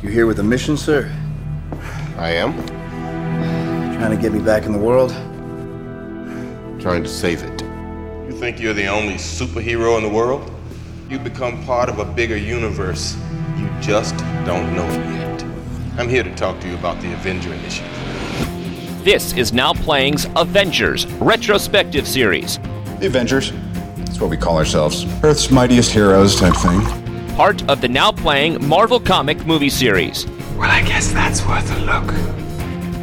You here with a mission, sir? I am. Trying to get me back in the world? Trying to save it. You think you're the only superhero in the world? You become part of a bigger universe. You just don't know it yet. I'm here to talk to you about the Avenger Initiative. This is Now Playing's Avengers retrospective series. The Avengers. That's what we call ourselves. Earth's mightiest heroes type thing. Part of the Now Playing Marvel comic movie series. Well, I guess that's worth a look.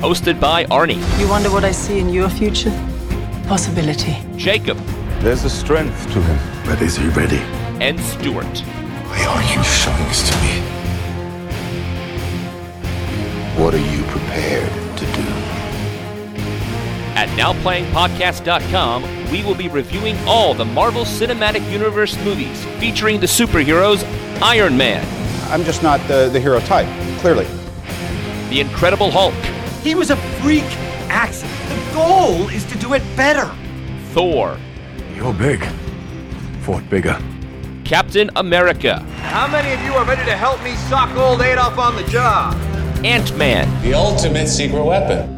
Hosted by Arnie. You wonder what I see in your future? Possibility. Jacob. There's a strength to him. But is he ready? And Stuart. Why are you showing this to me? What are you prepared to do? At NowPlayingPodcast.com, we will be reviewing all the Marvel Cinematic Universe movies featuring the superheroes Iron Man. I'm just not the, the hero type, clearly. The Incredible Hulk. He was a freak accident. The goal is to do it better. Thor. You're big. Fought bigger. Captain America. How many of you are ready to help me sock old Adolf on the job? Ant-Man. The ultimate secret weapon.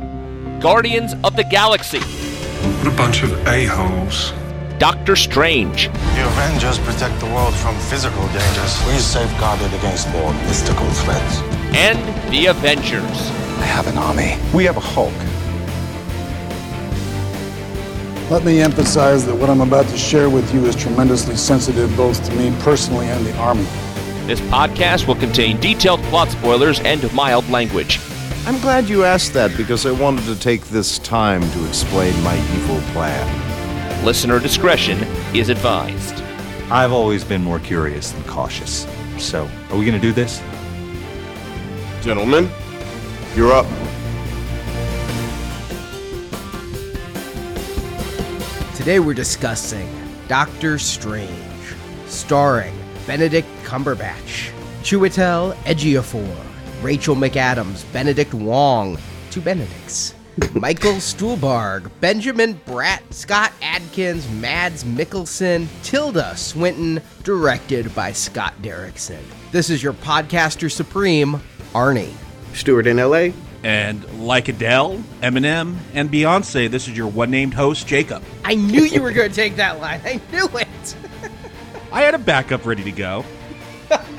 Guardians of the Galaxy. What a bunch of a-holes. Doctor Strange. The Avengers protect the world from physical dangers. We safeguard it against more mystical threats. And the Avengers. I have an army. We have a Hulk. Let me emphasize that what I'm about to share with you is tremendously sensitive both to me personally and the Army. This podcast will contain detailed plot spoilers and mild language. I'm glad you asked that because I wanted to take this time to explain my evil plan. Listener discretion is advised. I've always been more curious than cautious. So, are we going to do this? Gentlemen, you're up. Today we're discussing Doctor Strange, starring Benedict Cumberbatch, Chiwetel Ejiofor, Rachel McAdams, Benedict Wong, two Benedicts, Michael Stuhlbarg, Benjamin Bratt, Scott Adkins, Mads Mikkelsen, Tilda Swinton, directed by Scott Derrickson. This is your podcaster supreme, Arnie. Stuart in LA. And like Adele, Eminem, and Beyonce, this is your one named host, Jacob. I knew you were going to take that line. I knew it. I had a backup ready to go.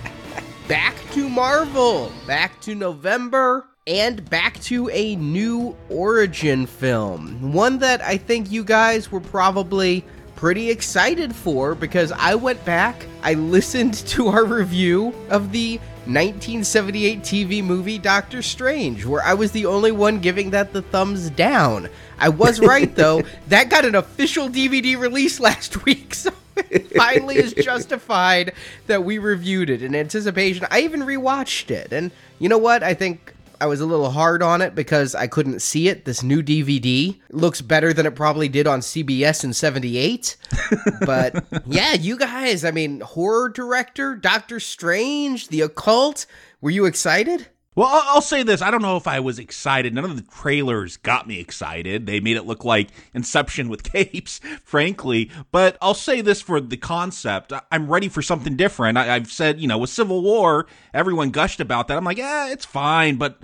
back to Marvel, back to November, and back to a new origin film. One that I think you guys were probably pretty excited for because I went back, I listened to our review of the 1978 TV movie Doctor Strange, where I was the only one giving that the thumbs down. I was right though, that got an official DVD release last week, so it finally is justified that we reviewed it in anticipation. I even rewatched it, and you know what? I think I was a little hard on it because I couldn't see it. This new DVD looks better than it probably did on CBS in 78. but yeah, you guys, I mean, horror director, Doctor Strange, The Occult, were you excited? Well, I'll say this. I don't know if I was excited. None of the trailers got me excited. They made it look like Inception with capes, frankly. But I'll say this for the concept. I'm ready for something different. I, have said, you know, with Civil War, everyone gushed about that. I'm like, yeah, it's fine, but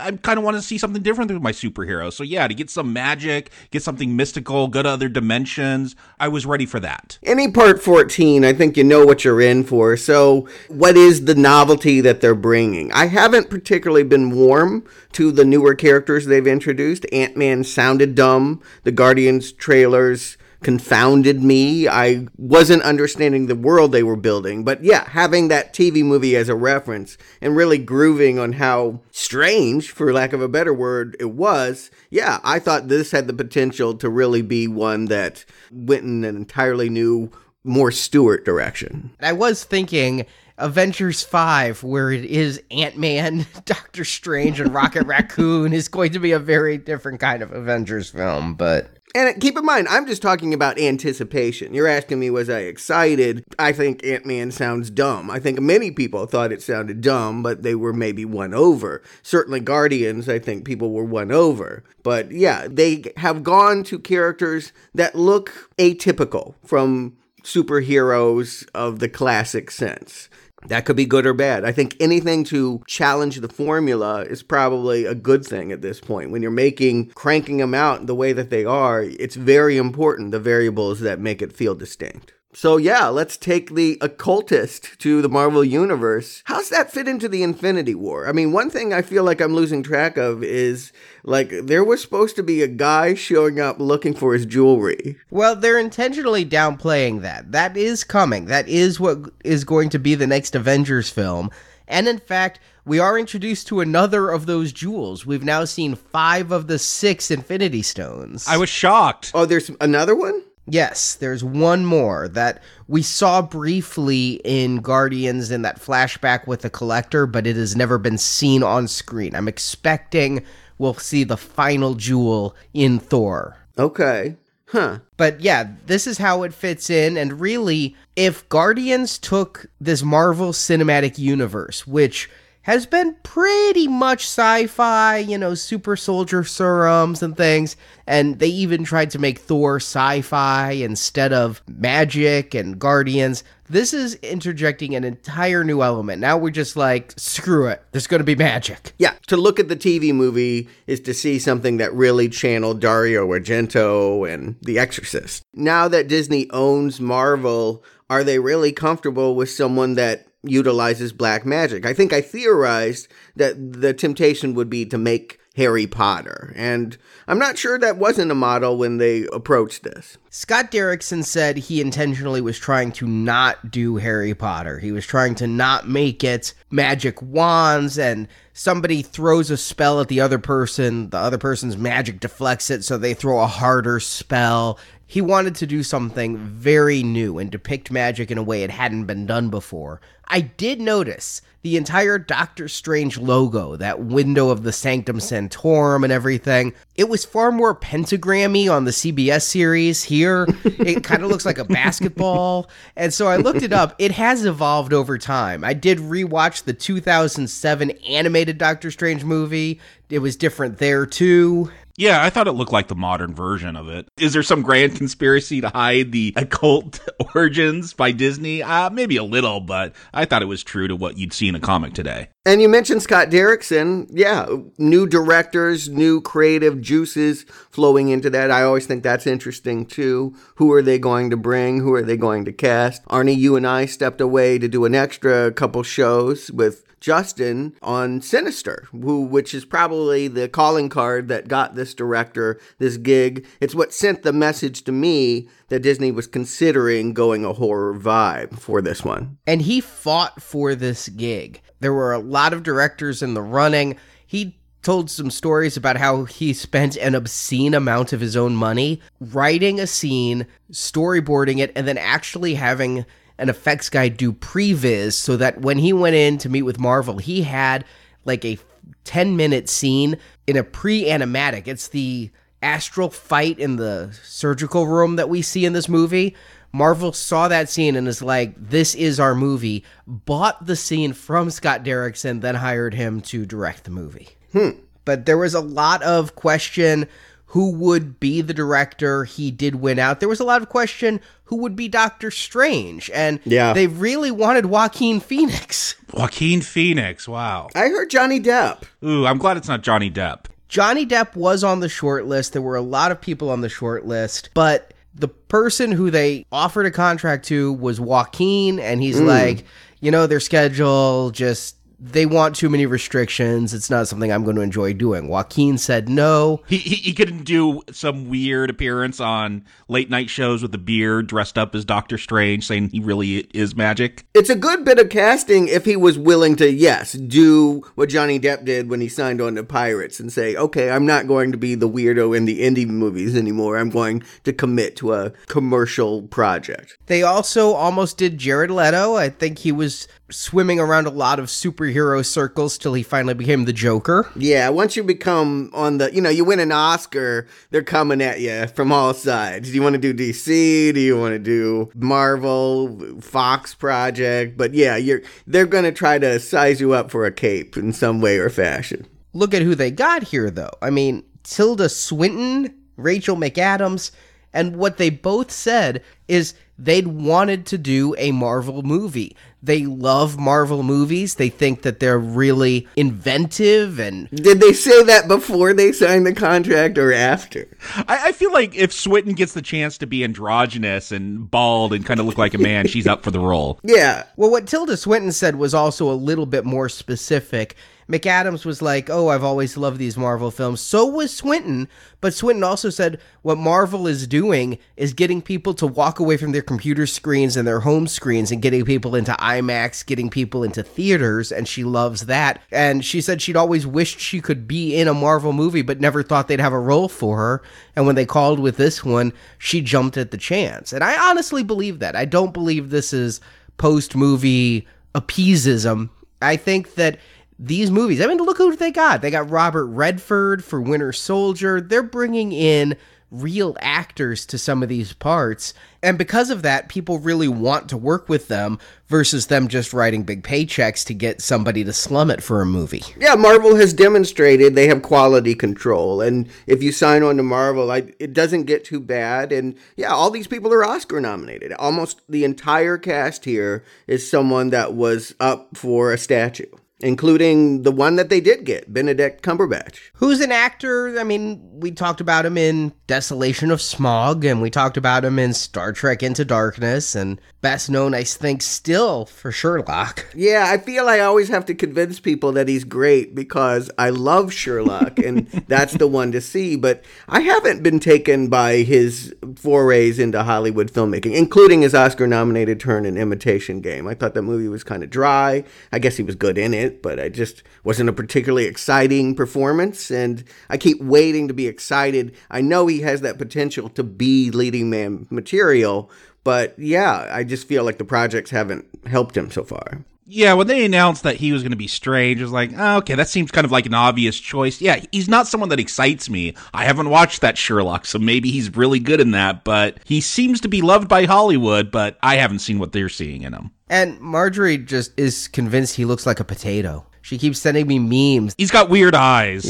I kind of want to see something different with my superhero. So yeah, to get some magic, get something mystical, go to other dimensions. I was ready for that. Any part 14, I think you know what you're in for. So what is the novelty that they're bringing? I haven't particularly been warm to the newer characters they've introduced. Ant-Man sounded dumb. The Guardians trailers confounded me. I wasn't understanding the world they were building. But yeah, having that TV movie as a reference and really grooving on how strange, for lack of a better word, it was, yeah, I thought this had the potential to really be one that went in an entirely new, more Stuart direction. I was thinking. Avengers 5, where it is Ant Man, Doctor Strange, and Rocket Raccoon, is going to be a very different kind of Avengers film, but and keep in mind, I'm just talking about anticipation. You're asking me, was I excited? I think Ant Man sounds dumb. I think many people thought it sounded dumb, but they were maybe won over. Certainly, Guardians, I think people were won over. But yeah, they have gone to characters that look atypical from superheroes of the classic sense. That could be good or bad. I think anything to challenge the formula is probably a good thing at this point. When you're making, cranking them out the way that they are, it's very important the variables that make it feel distinct. So, yeah, let's take the occultist to the Marvel Universe. How's that fit into the Infinity War? I mean, one thing I feel like I'm losing track of is like there was supposed to be a guy showing up looking for his jewelry. Well, they're intentionally downplaying that. That is coming. That is what is going to be the next Avengers film. And in fact, we are introduced to another of those jewels. We've now seen five of the six Infinity Stones. I was shocked. Oh, there's another one? Yes, there's one more that we saw briefly in Guardians in that flashback with the collector, but it has never been seen on screen. I'm expecting we'll see the final jewel in Thor. Okay. Huh. But yeah, this is how it fits in. And really, if Guardians took this Marvel Cinematic Universe, which has been pretty much sci fi, you know, super soldier serums and things. And they even tried to make Thor sci fi instead of magic and Guardians. This is interjecting an entire new element. Now we're just like, screw it. There's going to be magic. Yeah, to look at the TV movie is to see something that really channeled Dario Argento and The Exorcist. Now that Disney owns Marvel, are they really comfortable with someone that utilizes black magic. I think I theorized that the temptation would be to make Harry Potter, and I'm not sure that wasn't a model when they approached this. Scott Derrickson said he intentionally was trying to not do Harry Potter. He was trying to not make it magic wands and somebody throws a spell at the other person, the other person's magic deflects it, so they throw a harder spell. He wanted to do something very new and depict magic in a way it hadn't been done before. I did notice the entire Doctor Strange logo, that window of the Sanctum Sanctorum and everything. It was far more pentagrammy on the CBS series. Here, it kind of looks like a basketball. And so I looked it up. It has evolved over time. I did rewatch the 2007 animated Doctor Strange movie. It was different there too. Yeah, I thought it looked like the modern version of it. Is there some grand conspiracy to hide the occult origins by Disney? Uh, maybe a little, but I thought it was true to what you'd see in a comic today. And you mentioned Scott Derrickson. Yeah, new directors, new creative juices flowing into that. I always think that's interesting too. Who are they going to bring? Who are they going to cast? Arnie, you and I stepped away to do an extra couple shows with Justin on Sinister, who which is probably the calling card that got this director this gig. It's what sent the message to me that Disney was considering going a horror vibe for this one. And he fought for this gig. There were a lot of directors in the running. He told some stories about how he spent an obscene amount of his own money writing a scene, storyboarding it, and then actually having an effects guy do previs so that when he went in to meet with Marvel, he had like a 10 minute scene in a pre animatic. It's the astral fight in the surgical room that we see in this movie. Marvel saw that scene and is like, this is our movie, bought the scene from Scott Derrickson, then hired him to direct the movie. Hmm. But there was a lot of question who would be the director. He did win out. There was a lot of question who would be Doctor Strange. And yeah. they really wanted Joaquin Phoenix. Joaquin Phoenix, wow. I heard Johnny Depp. Ooh, I'm glad it's not Johnny Depp. Johnny Depp was on the short list. There were a lot of people on the short list, but the person who they offered a contract to was Joaquin, and he's mm. like, you know, their schedule just they want too many restrictions. It's not something I'm going to enjoy doing. Joaquin said no. He, he, he couldn't do some weird appearance on late night shows with a beard, dressed up as Doctor Strange, saying he really is magic. It's a good bit of casting if he was willing to, yes, do what Johnny Depp did when he signed on to Pirates and say, okay, I'm not going to be the weirdo in the indie movies anymore. I'm going to commit to a commercial project. They also almost did Jared Leto. I think he was swimming around a lot of superhero circles till he finally became the Joker. Yeah, once you become on the, you know, you win an Oscar, they're coming at you from all sides. Do you want to do DC? Do you want to do Marvel, Fox project? But yeah, you're they're going to try to size you up for a cape in some way or fashion. Look at who they got here though. I mean, Tilda Swinton, Rachel McAdams, and what they both said is they'd wanted to do a Marvel movie. They love Marvel movies. They think that they're really inventive and. Did they say that before they signed the contract or after? I, I feel like if Swinton gets the chance to be androgynous and bald and kind of look like a man, she's up for the role. Yeah. Well, what Tilda Swinton said was also a little bit more specific. McAdams was like, "Oh, I've always loved these Marvel films." So was Swinton, but Swinton also said what Marvel is doing is getting people to walk away from their computer screens and their home screens and getting people into IMAX, getting people into theaters, and she loves that. And she said she'd always wished she could be in a Marvel movie but never thought they'd have a role for her. And when they called with this one, she jumped at the chance. And I honestly believe that. I don't believe this is post-movie appeasism. I think that these movies. I mean, look who they got. They got Robert Redford for Winter Soldier. They're bringing in real actors to some of these parts. And because of that, people really want to work with them versus them just writing big paychecks to get somebody to slum it for a movie. Yeah, Marvel has demonstrated they have quality control. And if you sign on to Marvel, I, it doesn't get too bad. And yeah, all these people are Oscar nominated. Almost the entire cast here is someone that was up for a statue including the one that they did get, Benedict Cumberbatch. Who's an actor? I mean, we talked about him in Desolation of Smaug, and we talked about him in Star Trek Into Darkness, and best known, I think, still for Sherlock. Yeah, I feel I always have to convince people that he's great because I love Sherlock, and that's the one to see. But I haven't been taken by his forays into Hollywood filmmaking, including his Oscar nominated turn in Imitation Game. I thought that movie was kind of dry. I guess he was good in it, but I just wasn't a particularly exciting performance. And I keep waiting to be excited. I know he has that potential to be leading man material, but yeah, I just feel like the projects haven't helped him so far. Yeah, when they announced that he was going to be strange, I was like, oh, okay, that seems kind of like an obvious choice. Yeah, he's not someone that excites me. I haven't watched that Sherlock, so maybe he's really good in that, but he seems to be loved by Hollywood, but I haven't seen what they're seeing in him. And Marjorie just is convinced he looks like a potato. She keeps sending me memes. He's got weird eyes.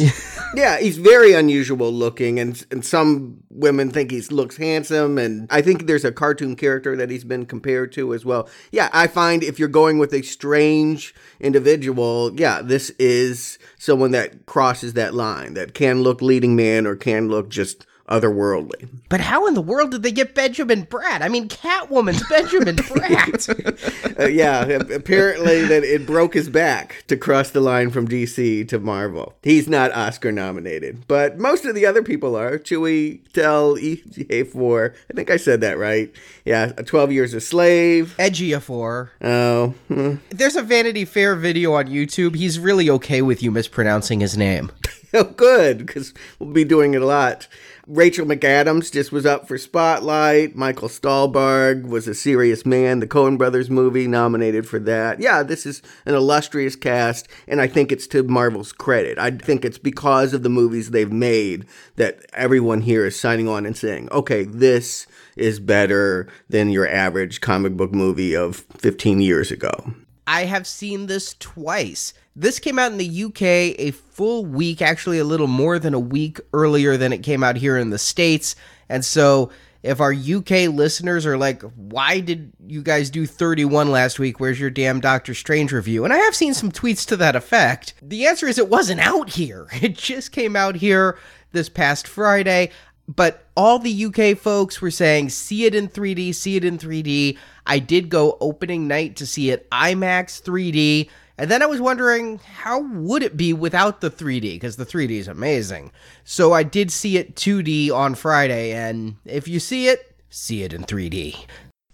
yeah, he's very unusual looking, and and some women think he looks handsome, and I think there's a cartoon character that he's been compared to as well. Yeah, I find if you're going with a strange individual, yeah, this is someone that crosses that line, that can look leading man or can look just otherworldly. But how in the world did they get Benjamin Bratt? I mean, Catwoman's Benjamin Bratt. uh, yeah, apparently that it broke his back to cross the line from DC to Marvel. He's not Oscar nominated, but most of the other people are. Chiwetel Ejiofor. I think I said that right. Yeah, 12 Years a Slave. Ejiofor. Oh. Hmm. There's a Vanity Fair video on YouTube. He's really okay with you mispronouncing his name. oh, good, because we'll be doing it a lot. Rachel McAdams just was up for Spotlight. Michael Stuhlbarg was a serious man. The Coen Brothers movie nominated for that. Yeah, this is an illustrious cast, and I think it's to Marvel's credit. I think it's because of the movies they've made that everyone here is signing on and saying, okay, this is better than your average comic book movie of 15 years ago. I have seen this twice. This came out in the UK a full week, actually a little more than a week earlier than it came out here in the States. And so if our UK listeners are like, why did you guys do 31 last week? Where's your damn Doctor Strange review? And I have seen some tweets to that effect. The answer is it wasn't out here. It just came out here this past Friday. But all the UK folks were saying, see it in 3D, see it in 3D. I did go opening night to see it IMAX 3D. And then I was wondering, how would it be without the 3D? Because the 3D is amazing. So I did see it 2D on Friday, and if you see it, see it in 3D.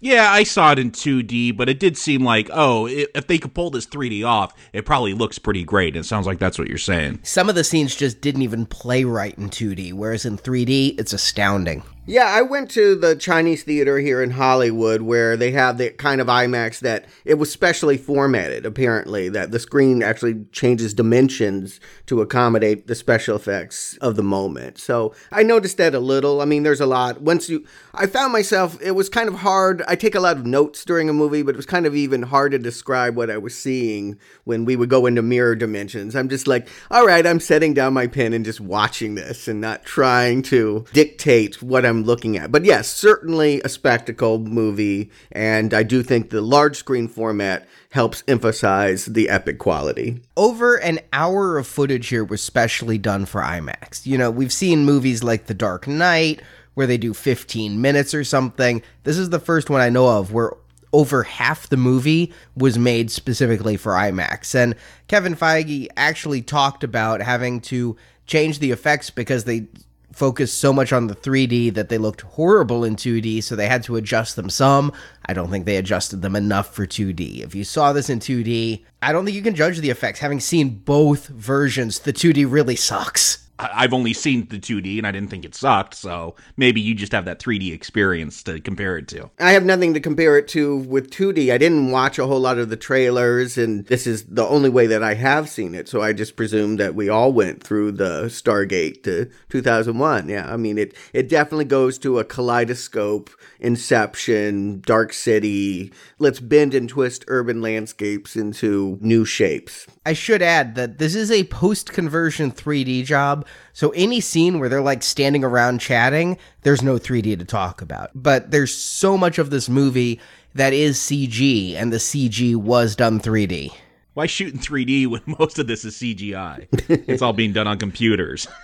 Yeah, I saw it in 2D, but it did seem like, oh, if they could pull this 3D off, it probably looks pretty great. It sounds like that's what you're saying. Some of the scenes just didn't even play right in 2D, whereas in 3D, it's astounding. Yeah, I went to the Chinese theater here in Hollywood where they have the kind of IMAX that it was specially formatted, apparently, that the screen actually changes dimensions to accommodate the special effects of the moment. So I noticed that a little. I mean, there's a lot. Once you, I found myself, it was kind of hard. I take a lot of notes during a movie, but it was kind of even hard to describe what I was seeing when we would go into mirror dimensions. I'm just like, all right, I'm setting down my pen and just watching this and not trying to dictate what I'm Looking at. But yes, certainly a spectacle movie, and I do think the large screen format helps emphasize the epic quality. Over an hour of footage here was specially done for IMAX. You know, we've seen movies like The Dark Knight where they do 15 minutes or something. This is the first one I know of where over half the movie was made specifically for IMAX. And Kevin Feige actually talked about having to change the effects because they focused so much on the 3D that they looked horrible in 2D, so they had to adjust them some. I don't think they adjusted them enough for 2D. If you saw this in 2D, I don't think you can judge the effects. Having seen both versions, the 2D really sucks. I've only seen the 2D and I didn't think it sucked, so maybe you just have that 3D experience to compare it to. I have nothing to compare it to with 2D. I didn't watch a whole lot of the trailers, and this is the only way that I have seen it, so I just presume that we all went through the Stargate to 2001. Yeah, I mean, it, it definitely goes to a kaleidoscope, Inception, Dark City. Let's bend and twist urban landscapes into new shapes. I should add that this is a post conversion 3D job. So any scene where they're like standing around chatting, there's no 3D to talk about. But there's so much of this movie that is CG, and the CG was done 3D. Why shoot in 3D when most of this is CGI? it's all being done on computers.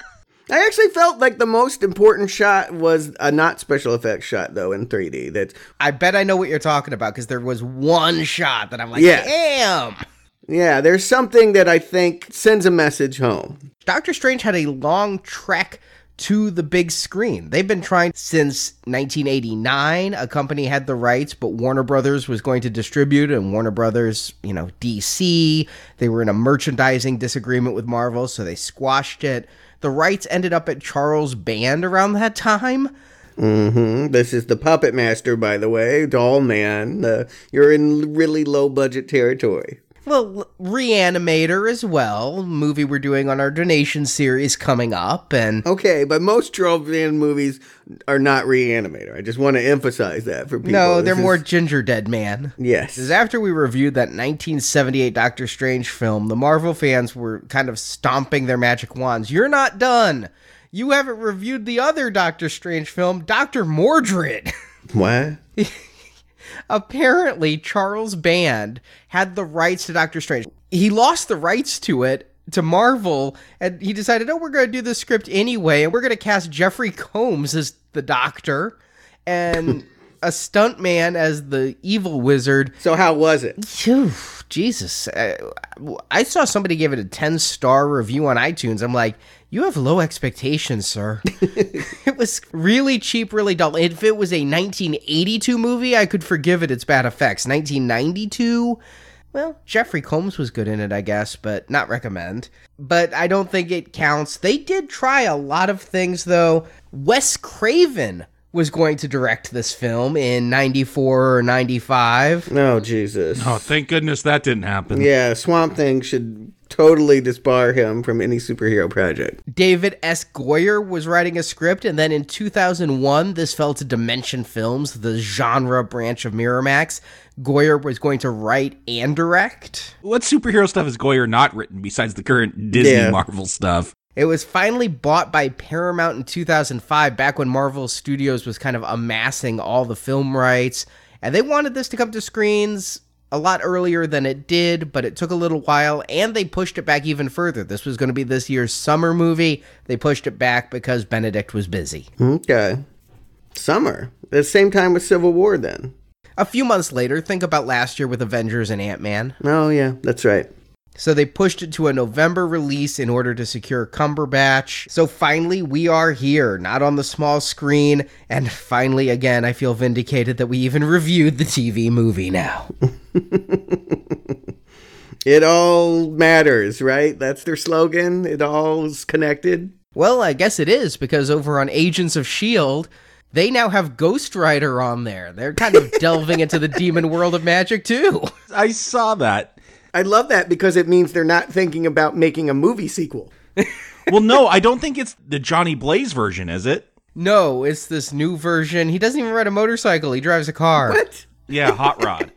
I actually felt like the most important shot was a not special effects shot though in 3D. That I bet I know what you're talking about because there was one shot that I'm like, yeah. damn. Yeah, there's something that I think sends a message home. Doctor Strange had a long trek to the big screen. They've been trying since 1989. A company had the rights, but Warner Brothers was going to distribute, and Warner Brothers, you know, DC, they were in a merchandising disagreement with Marvel, so they squashed it. The rights ended up at Charles Band around that time. Mm-hmm. This is the Puppet Master, by the way, Doll Man. Uh, you're in really low budget territory. Well, Reanimator as well, movie we're doing on our donation series coming up, and okay, but most Charles Band movies are not Reanimator. I just want to emphasize that for people. No, they're this more is... Ginger Dead Man. Yes, because after we reviewed that 1978 Doctor Strange film, the Marvel fans were kind of stomping their magic wands. You're not done. You haven't reviewed the other Doctor Strange film, Doctor Mordrid. What? apparently Charles Band had the rights to Doctor Strange. He lost the rights to it to Marvel, and he decided, oh, we're going to do the script anyway, and we're going to cast Jeffrey Combs as the Doctor, and a stuntman as the evil wizard. So how was it? Phew, Jesus, I, I saw somebody give it a ten star review on iTunes. I'm like, you have low expectations, sir. it was really cheap, really dull. If it was a 1982 movie, I could forgive it its bad effects. 1992, well, Jeffrey Combs was good in it, I guess, but not recommend. But I don't think it counts. They did try a lot of things, though. Wes Craven was going to direct this film in 94 or 95. Oh, Jesus. Oh, thank goodness that didn't happen. Yeah, Swamp Thing should totally disbar him from any superhero project. David S. Goyer was writing a script, and then in 2001, this fell to Dimension Films, the genre branch of Miramax. Goyer was going to write and direct. What superhero stuff has Goyer not written besides the current Disney yeah. Marvel stuff? It was finally bought by Paramount in 2005, back when Marvel Studios was kind of amassing all the film rights. And they wanted this to come to screens a lot earlier than it did, but it took a little while, and they pushed it back even further. This was going to be this year's summer movie. They pushed it back because Benedict was busy. Okay. Summer. The same time with Civil War, then. A few months later, think about last year with Avengers and Ant Man. Oh, yeah, that's right. So they pushed it to a November release in order to secure Cumberbatch. So finally, we are here, not on the small screen. And finally, again, I feel vindicated that we even reviewed the TV movie now. it all matters, right? That's their slogan. It all's connected. Well, I guess it is, because over on Agents of S.H.I.E.L.D., they now have Ghost Rider on there. They're kind of delving into the demon world of magic, too. I saw that. I love that because it means they're not thinking about making a movie sequel. well, no, I don't think it's the Johnny Blaze version, is it? No, it's this new version. He doesn't even ride a motorcycle. He drives a car. What? Yeah, hot rod.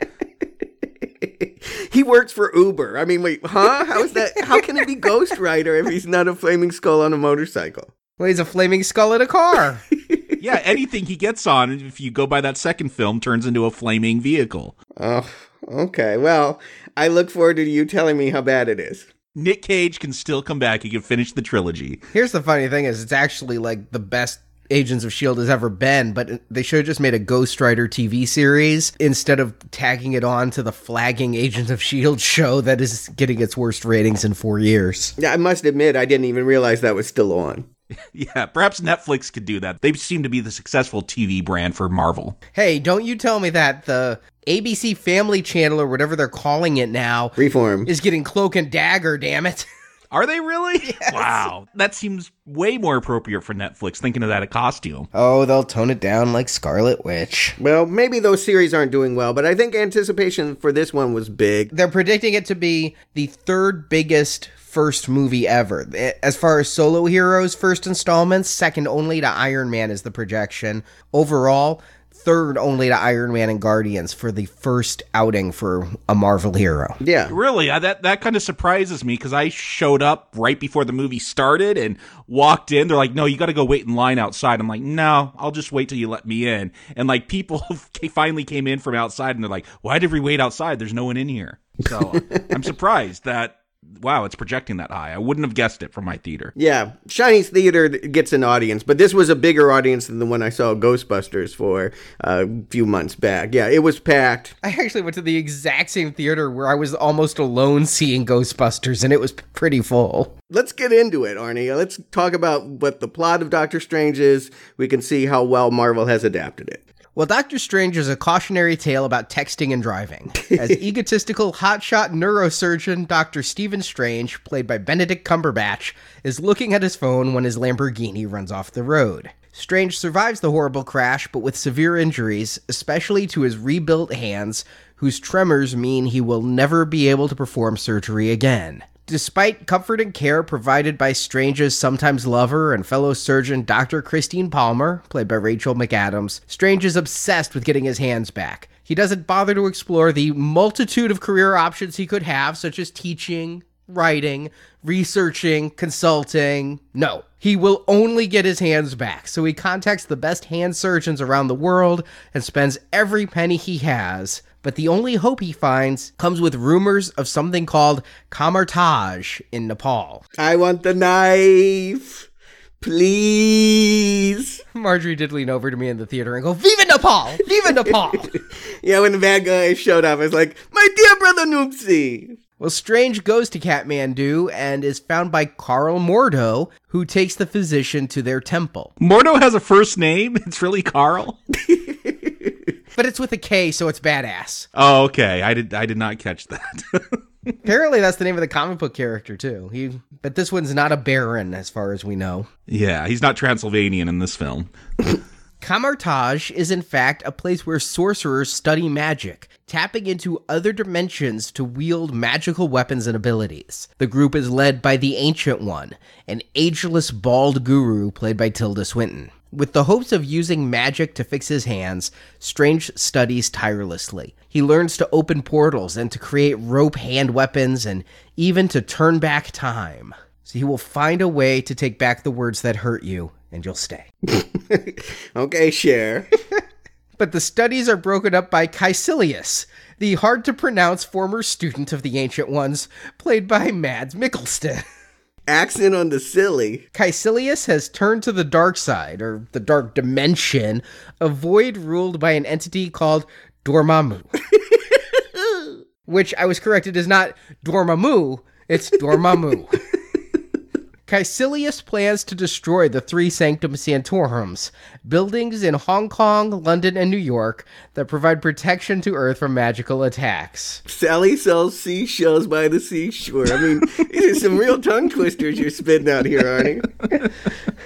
he works for Uber. I mean, wait, huh? How is that? How can it be Ghost Rider if he's not a flaming skull on a motorcycle? Well, he's a flaming skull in a car. yeah, anything he gets on, if you go by that second film, turns into a flaming vehicle. Oh, okay. Well, I look forward to you telling me how bad it is. Nick Cage can still come back. He can finish the trilogy. Here's the funny thing: is it's actually like the best Agents of S.H.I.E.L.D. has ever been, but they should have just made a Ghost Rider TV series instead of tagging it on to the flagging Agents of S.H.I.E.L.D. show that is getting its worst ratings in four years. Yeah, I must admit, I didn't even realize that was still on. Yeah, perhaps Netflix could do that. They seem to be the successful TV brand for Marvel. Hey, don't you tell me that the ABC Family Channel or whatever they're calling it now Freeform is getting Cloak and Dagger, damn it. Are they really? Yes. Wow. That seems way more appropriate for Netflix, thinking of that a costume. Oh, they'll tone it down like Scarlet Witch. Well, maybe those series aren't doing well, but I think anticipation for this one was big. They're predicting it to be the third biggest first movie ever. As far as solo heroes, first installments, second only to Iron Man is the projection. Overall, third only to Iron Man and Guardians for the first outing for a Marvel hero. Yeah. Really? Uh, that that kind of surprises me because I showed up right before the movie started and walked in. They're like, "No, you got to go wait in line outside." I'm like, "No, I'll just wait till you let me in." And like people finally came in from outside and they're like, "Why did we wait outside? There's no one in here." So I'm surprised that wow, it's projecting that high. I wouldn't have guessed it from my theater. Yeah, Chinese theater gets an audience, but this was a bigger audience than the one I saw Ghostbusters for uh, a few months back. Yeah, it was packed. I actually went to the exact same theater where I was almost alone seeing Ghostbusters, and it was pretty full. Let's get into it, Arnie. Let's talk about what the plot of Doctor Strange is. We can see how well Marvel has adapted it. Well, Doctor Strange is a cautionary tale about texting and driving. As egotistical hotshot neurosurgeon Dr. Stephen Strange, played by Benedict Cumberbatch, is looking at his phone when his Lamborghini runs off the road. Strange survives the horrible crash, but with severe injuries, especially to his rebuilt hands, whose tremors mean he will never be able to perform surgery again. Despite comfort and care provided by Strange's sometimes lover and fellow surgeon Dr. Christine Palmer, played by Rachel McAdams, Strange is obsessed with getting his hands back. He doesn't bother to explore the multitude of career options he could have, such as teaching, writing, researching, consulting. No, he will only get his hands back. So he contacts the best hand surgeons around the world and spends every penny he has. But the only hope he finds comes with rumors of something called Kamar-Taj in Nepal. I want the knife. Please. Marjorie did lean over to me in the theater and go, Viva Nepal! Viva Nepal! yeah, when the bad guy showed up, I was like, My dear brother Noopsy! Well, Strange goes to Kathmandu and is found by Karl Mordo, who takes the physician to their temple. Mordo has a first name? It's really Carl? But it's with a K, so it's badass. Oh, okay. I did I did not catch that. Apparently that's the name of the comic book character too. He but this one's not a baron as far as we know. Yeah, he's not Transylvanian in this film. Kamar-Taj is in fact a place where sorcerers study magic, tapping into other dimensions to wield magical weapons and abilities. The group is led by the Ancient One, an ageless bald guru played by Tilda Swinton. With the hopes of using magic to fix his hands, Strange studies tirelessly. He learns to open portals and to create rope hand weapons and even to turn back time. So he will find a way to take back the words that hurt you and you'll stay. okay, share. but the studies are broken up by Kaecilius, the hard to pronounce former student of the Ancient Ones, played by Mads Mikkelsen. Accent on the silly. Kaecilius has turned to the dark side, or the dark dimension, a void ruled by an entity called Dormammu. Which I was corrected is not Dormammu, it's Dormammu. Kaecilius plans to destroy the three Sanctum Santorums, buildings in Hong Kong, London, and New York that provide protection to Earth from magical attacks. Sally sells seashells by the seashore. I mean, these are some real tongue twisters you're spitting out here, Arnie.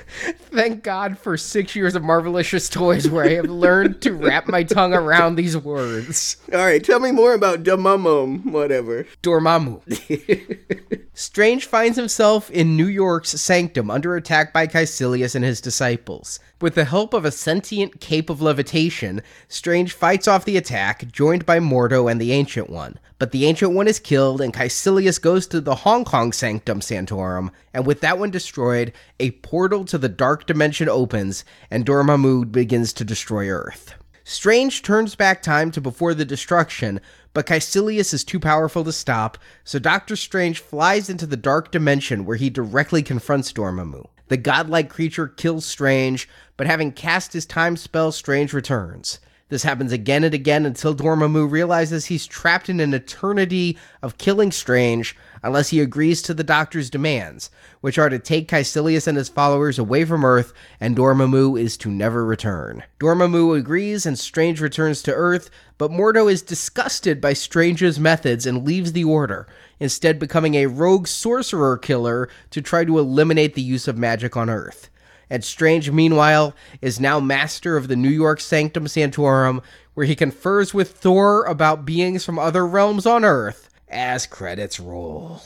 Thank God for six years of Marvelicious Toys where I have learned to wrap my tongue around these words. All right, tell me more about Dormammu, whatever. Dormammu. Strange finds himself in New Sanctum under attack by Kaecilius and his disciples. With the help of a sentient cape of levitation, Strange fights off the attack, joined by Mordo and the Ancient One. But the Ancient One is killed, and Kaecilius goes to the Hong Kong Sanctum Sanctorum, and with that one destroyed, a portal to the Dark Dimension opens, and Dormammu begins to destroy Earth. Strange turns back time to before the destruction, but Kaecilius is too powerful to stop, so Doctor Strange flies into the Dark Dimension where he directly confronts Dormammu. The godlike creature kills Strange, but having cast his time spell, Strange returns. This happens again and again until Dormammu realizes he's trapped in an eternity of killing Strange unless he agrees to the Doctor's demands, which are to take Kaecilius and his followers away from Earth, and Dormammu is to never return. Dormammu agrees, and Strange returns to Earth, but Mordo is disgusted by Strange's methods and leaves the Order, instead becoming a rogue sorcerer killer to try to eliminate the use of magic on Earth. And Strange, meanwhile, is now master of the New York Sanctum Sanctorum, where he confers with Thor about beings from other realms on Earth as credits roll.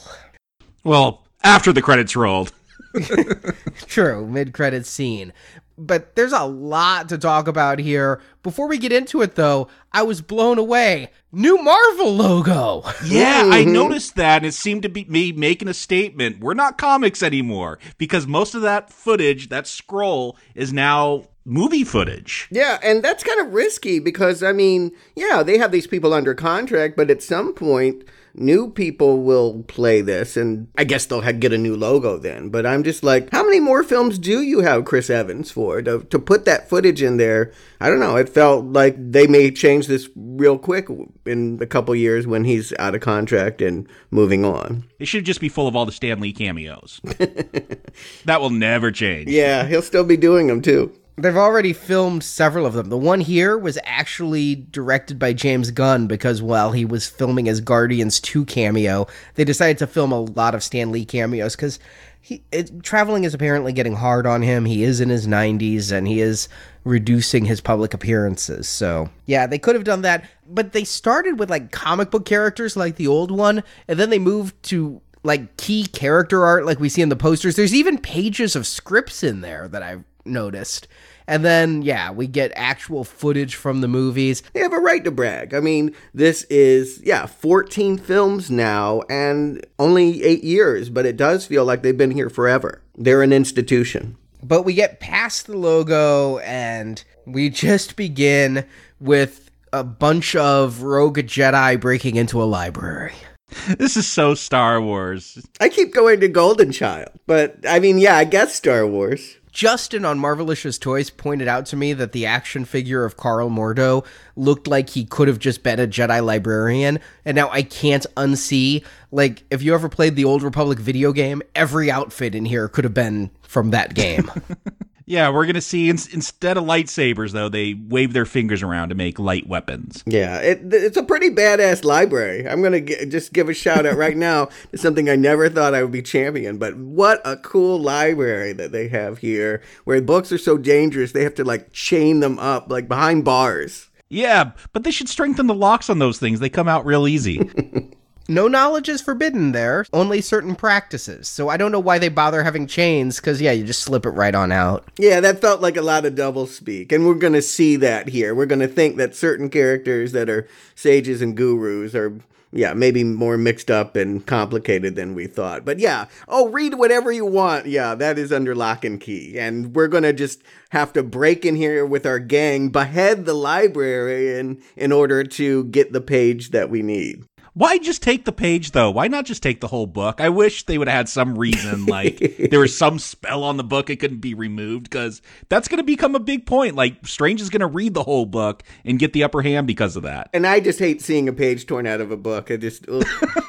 Well, after the credits rolled. True, mid credits scene. But there's a lot to talk about here. Before we get into it, though, I was blown away. New Marvel logo. Yeah, mm-hmm. I noticed that, and it seemed to be me making a statement. We're not comics anymore because most of that footage, that scroll, is now movie footage. Yeah, and that's kind of risky because, I mean, yeah, they have these people under contract, but at some point, new people will play this and I guess they'll get a new logo then. But I'm just like, how many more films do you have Chris Evans for? To, to put that footage in there, I don't know. It felt like they may change this real quick in a couple years when he's out of contract and moving on. It should just be full of all the Stan Lee cameos. that will never change. Yeah, he'll still be doing them too. They've already filmed several of them. The one here was actually directed by James Gunn because while he was filming his Guardians 2 cameo, they decided to film a lot of Stan Lee cameos because he it, traveling is apparently getting hard on him. He is in his 90s and he is reducing his public appearances. So, yeah, they could have done that, but they started with like comic book characters like the old one and then they moved to like key character art like we see in the posters. There's even pages of scripts in there that I've noticed. And then, yeah, we get actual footage from the movies. They have a right to brag. I mean, this is, yeah, 14 films now and only eight years, but it does feel like they've been here forever. They're an institution. But we get past the logo and we just begin with a bunch of rogue Jedi breaking into a library. This is so Star Wars. I keep going to Golden Child, but I mean, yeah, I guess Star Wars. Justin on Marvelicious Toys pointed out to me that the action figure of Karl Mordo looked like he could have just been a Jedi librarian, and now I can't unsee. Like, if you ever played the Old Republic video game, every outfit in here could have been from that game. Yeah, we're gonna see in- instead of lightsabers though, they wave their fingers around to make light weapons. Yeah, it, it's a pretty badass library. I'm gonna g- just give a shout out right now to something I never thought I would be champion, but what a cool library that they have here, where books are so dangerous they have to like chain them up like behind bars. Yeah, but they should strengthen the locks on those things. They come out real easy. No knowledge is forbidden there, only certain practices. So I don't know why they bother having chains, because, yeah, you just slip it right on out. Yeah, that felt like a lot of double speak. And we're going to see that here. We're going to think that certain characters that are sages and gurus are yeah, maybe more mixed up and complicated than we thought. But yeah, oh, read whatever you want. Yeah, that is under lock and key. And we're going to just have to break in here with our gang, behead the librarian in order to get the page that we need. Why just take the page though? Why not just take the whole book? I wish they would have had some reason, like there was some spell on the book it couldn't be removed, because that's going to become a big point. Like Strange is going to read the whole book and get the upper hand because of that. And I just hate seeing a page torn out of a book. It just, ugh,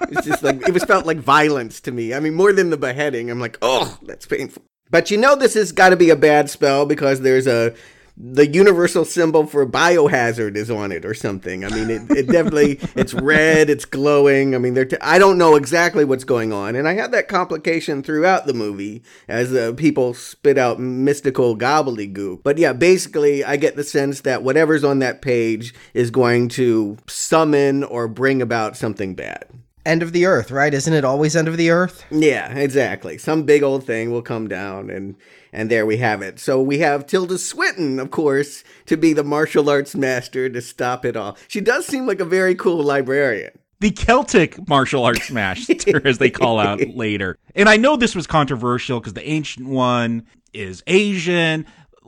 it's just like it was felt like violence to me. I mean, more than the beheading. I'm like, oh, that's painful. But you know, this has got to be a bad spell because there's a the universal symbol for biohazard is on it or something. I mean, it, it definitely it's red, it's glowing. I mean, they're t- I don't know exactly what's going on, and I had that complication throughout the movie as uh, people spit out mystical gobbledygook. But yeah, basically, I get the sense that whatever's on that page is going to summon or bring about something bad. End of the earth, right? Isn't it always end of the earth? Yeah, exactly. Some big old thing will come down and and there we have it. So we have Tilda Swinton, of course, to be the martial arts master to stop it all. She does seem like a very cool librarian the Celtic martial arts master, as they call out later. And I know this was controversial because the ancient one is Asian.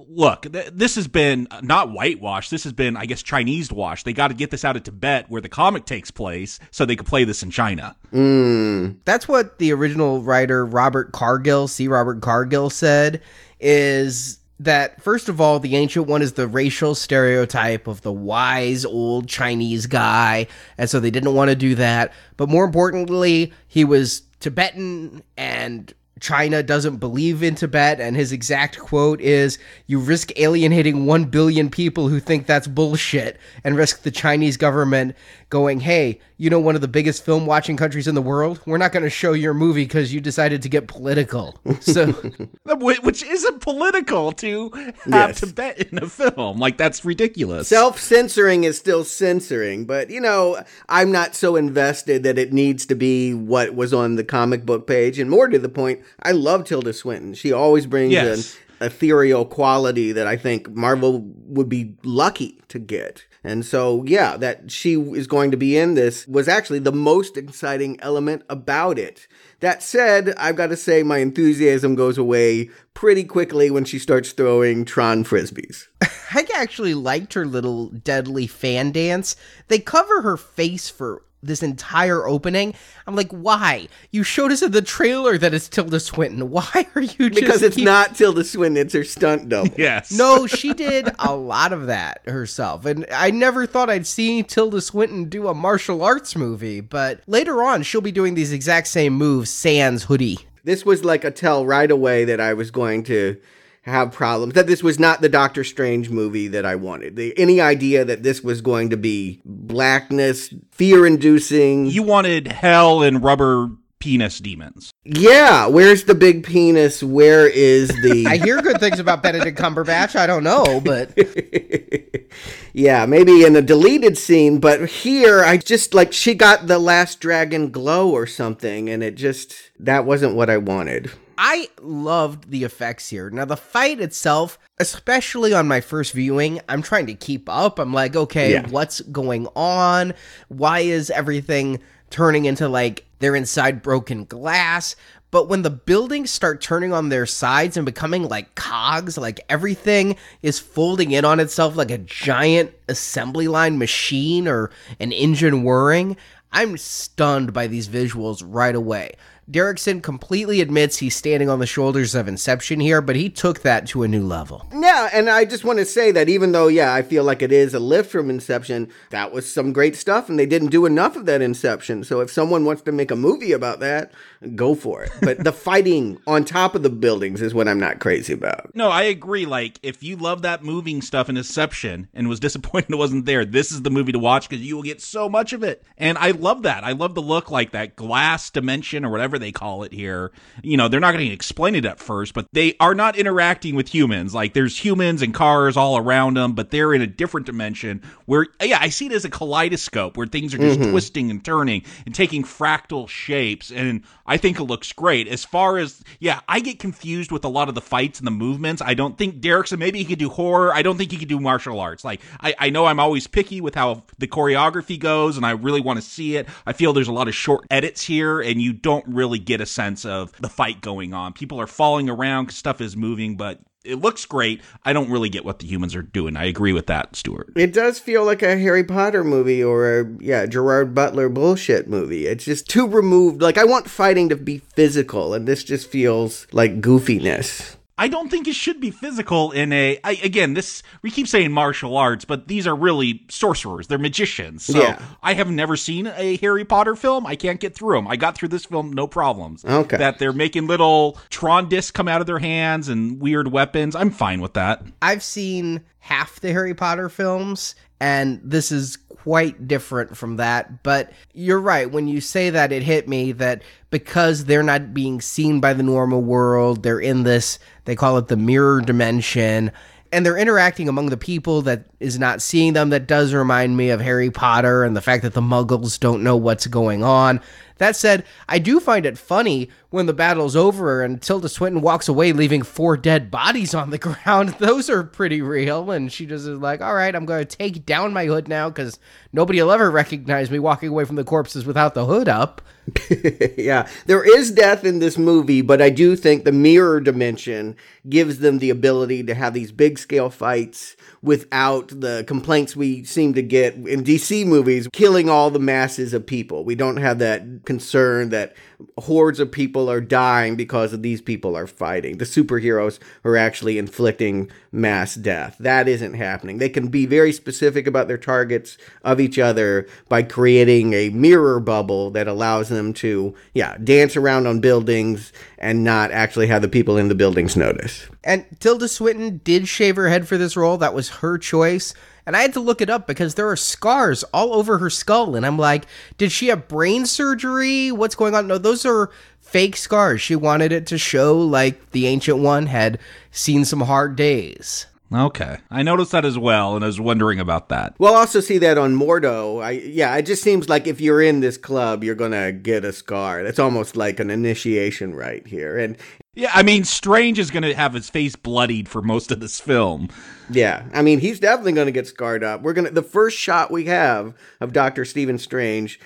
Look, th- this has been not whitewashed. This has been, I guess, Chinese washed. They got to get this out of Tibet where the comic takes place so they could play this in China. Mm. That's what the original writer Robert Cargill, C. Robert Cargill, said is that first of all, the ancient one is the racial stereotype of the wise old Chinese guy, and so they didn't want to do that. But more importantly, he was Tibetan and China doesn't believe in Tibet, and his exact quote is You risk alienating 1 billion people who think that's bullshit, and risk the Chinese government going, Hey, you know, one of the biggest film watching countries in the world? We're not going to show your movie because you decided to get political. So, which isn't political to have yes. Tibet in a film. Like, that's ridiculous. Self censoring is still censoring, but, you know, I'm not so invested that it needs to be what was on the comic book page. And more to the point, I love Tilda Swinton. She always brings yes. an ethereal quality that I think Marvel would be lucky to get. And so, yeah, that she is going to be in this was actually the most exciting element about it. That said, I've got to say my enthusiasm goes away pretty quickly when she starts throwing Tron frisbees. I actually liked her little deadly fan dance. They cover her face for this entire opening. I'm like, why? You showed us in the trailer that it's Tilda Swinton. Why are you just Because it's keep... not Tilda Swinton, it's her stunt double. yes. No, she did a lot of that herself. And I never thought I'd see Tilda Swinton do a martial arts movie, but later on she'll be doing these exact same moves sans hoodie. This was like a tell right away that I was going to have problems. That this was not the Doctor Strange movie that I wanted. The, any idea that this was going to be blackness, fear inducing. You wanted hell and rubber penis demons. Yeah, where's the big penis? Where is the I hear good things about Benedict Cumberbatch. I don't know, but Yeah, maybe in a deleted scene, but here I just like she got the last dragon glow or something and it just that wasn't what I wanted. I loved the effects here. Now, the fight itself, especially on my first viewing, I'm trying to keep up. I'm like, okay, yeah. what's going on? Why is everything turning into like they're inside broken glass? But when the buildings start turning on their sides and becoming like cogs, like everything is folding in on itself like a giant assembly line machine or an engine whirring, I'm stunned by these visuals right away. Derrickson completely admits he's standing on the shoulders of Inception here, but he took that to a new level. Yeah, and I just want to say that even though, yeah, I feel like it is a lift from Inception, that was some great stuff, and they didn't do enough of that Inception. So if someone wants to make a movie about that, go for it. But the fighting on top of the buildings is what I'm not crazy about. No, I agree. Like, if you love that moving stuff in Inception and was disappointed it wasn't there, this is the movie to watch because you will get so much of it. And I love that. I love the look like that glass dimension or whatever they call it here. You know, they're not going to explain it at first, but they are not interacting with humans. Like, there's humans and cars all around them, but they're in a different dimension where, yeah, I see it as a kaleidoscope where things are just mm-hmm. twisting and turning and taking fractal shapes. And I think it looks great. As far as, yeah, I get confused with a lot of the fights and the movements. I don't think Derrickson, maybe he could do horror. I don't think he could do martial arts. Like, I, I know I'm always picky with how the choreography goes, and I really want to see it. I feel there's a lot of short edits here, and you don't really get a sense of the fight going on. People are falling around, stuff is moving, but it looks great. I don't really get what the humans are doing. I agree with that, Stuart. It does feel like a Harry Potter movie or a yeah Gerard Butler bullshit movie. It's just too removed. Like I want fighting to be physical, and this just feels like goofiness. I don't think it should be physical in a. I, again, this we keep saying martial arts, but these are really sorcerers. They're magicians. So yeah. I have never seen a Harry Potter film. I can't get through them. I got through this film no problems. Okay. That they're making little Tron discs come out of their hands and weird weapons. I'm fine with that. I've seen half the Harry Potter films, and this is quite different from that. But you're right. When you say that, it hit me that because they're not being seen by the normal world, they're in this, they call it the mirror dimension, and they're interacting among the people that is not seeing them. That does remind me of Harry Potter and the fact that the muggles don't know what's going on. That said, I do find it funny when the battle's over and Tilda Swinton walks away, leaving four dead bodies on the ground. Those are pretty real. And she just is like, all right, I'm going to take down my hood now because nobody will ever recognize me walking away from the corpses without the hood up. yeah, there is death in this movie, but I do think the mirror dimension gives them the ability to have these big scale fights without the complaints we seem to get in DC movies, killing all the masses of people. We don't have that concern that hordes of people are dying because of these people are fighting. The superheroes are actually inflicting mass death. That isn't happening. They can be very specific about their targets of each other by creating a mirror bubble that allows them to, yeah, dance around on buildings and not actually have the people in the buildings notice. And Tilda Swinton did shave her head for this role. That was her choice. And I had to look it up because there are scars all over her skull. And I'm like, did she have brain surgery? What's going on? No, those are fake scars. She wanted it to show like the Ancient One had seen some hard days. Okay, I noticed that as well, and I was wondering about that. We'll also see that on Mordo. I yeah, it just seems like if you're in this club, you're gonna get a scar. That's almost like an initiation right here, and yeah, I mean, Strange is going to have his face bloodied for most of this film. Yeah, I mean, he's definitely going to get scarred up. We're gonna the first shot we have of Doctor Stephen Strange,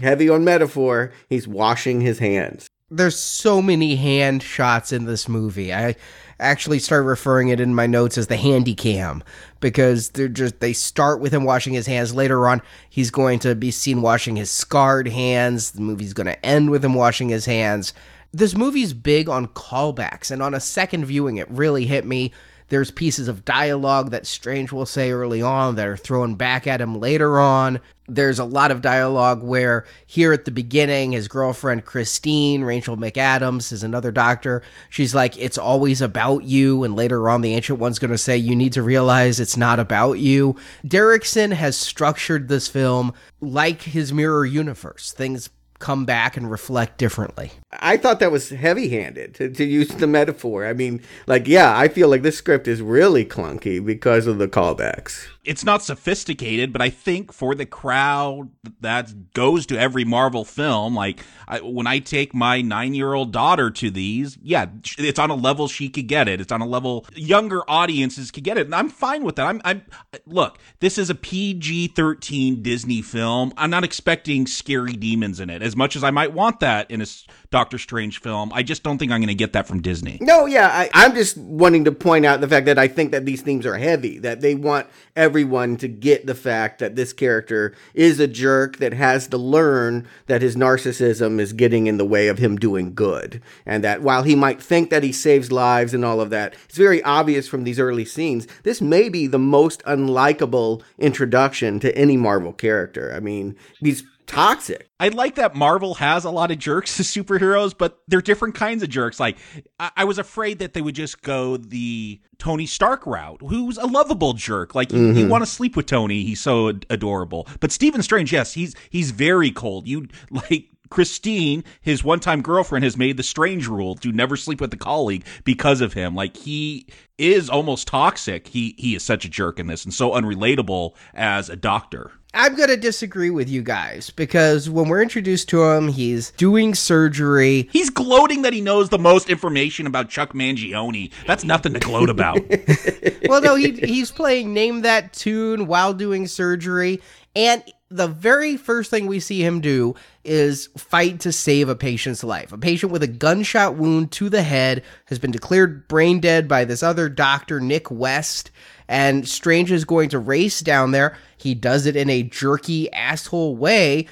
heavy on metaphor. He's washing his hands. There's so many hand shots in this movie. I actually start referring it in my notes as the handy cam because they're just they start with him washing his hands later on he's going to be seen washing his scarred hands the movie's going to end with him washing his hands this movie's big on callbacks, and on a second viewing, it really hit me. There's pieces of dialogue that Strange will say early on that are thrown back at him later on. There's a lot of dialogue where, here at the beginning, his girlfriend Christine, Rachel McAdams, is another doctor. She's like, It's always about you. And later on, the Ancient One's going to say, You need to realize it's not about you. Derrickson has structured this film like his mirror universe. Things come back and reflect differently. I thought that was heavy handed to, to use the metaphor. I mean, like, yeah, I feel like this script is really clunky because of the callbacks it's not sophisticated, but I think for the crowd that goes to every Marvel film, like I, when I take my nine year old daughter to these, yeah, it's on a level she could get it. It's on a level younger audiences could get it, and I'm fine with that. I'm, I'm look, this is a PG thirteen Disney film. I'm not expecting scary demons in it as much as I might want that in a Doctor Strange film. I just don't think I'm going to get that from Disney. No, yeah, I, I'm just wanting to point out the fact that I think that these themes are heavy, that they want everyone to get the fact that this character is a jerk that has to learn that his narcissism is getting in the way of him doing good. And that while he might think that he saves lives and all of that, it's very obvious from these early scenes, this may be the most unlikable introduction to any Marvel character. I mean, these toxic. I like that Marvel has a lot of jerks as superheroes, but they're different kinds of jerks. Like, I-, I was afraid that they would just go the Tony Stark route, who's a lovable jerk. Like, mm-hmm. you, you want to sleep with Tony; he's so ad- adorable. But Stephen Strange, yes, he's he's very cold. You like Christine, his one-time girlfriend, has made the strange rule to never sleep with a colleague because of him. Like he is almost toxic. He he is such a jerk in this and so unrelatable as a doctor. I'm going to disagree with you guys because when we're introduced to him, he's doing surgery. He's gloating that he knows the most information about Chuck Mangione. That's nothing to gloat about. well, no, he, he's playing Name That Tune while doing surgery. And the very first thing we see him do is fight to save a patient's life. A patient with a gunshot wound to the head has been declared brain dead by this other doctor, Nick West and Strange is going to race down there. He does it in a jerky asshole way,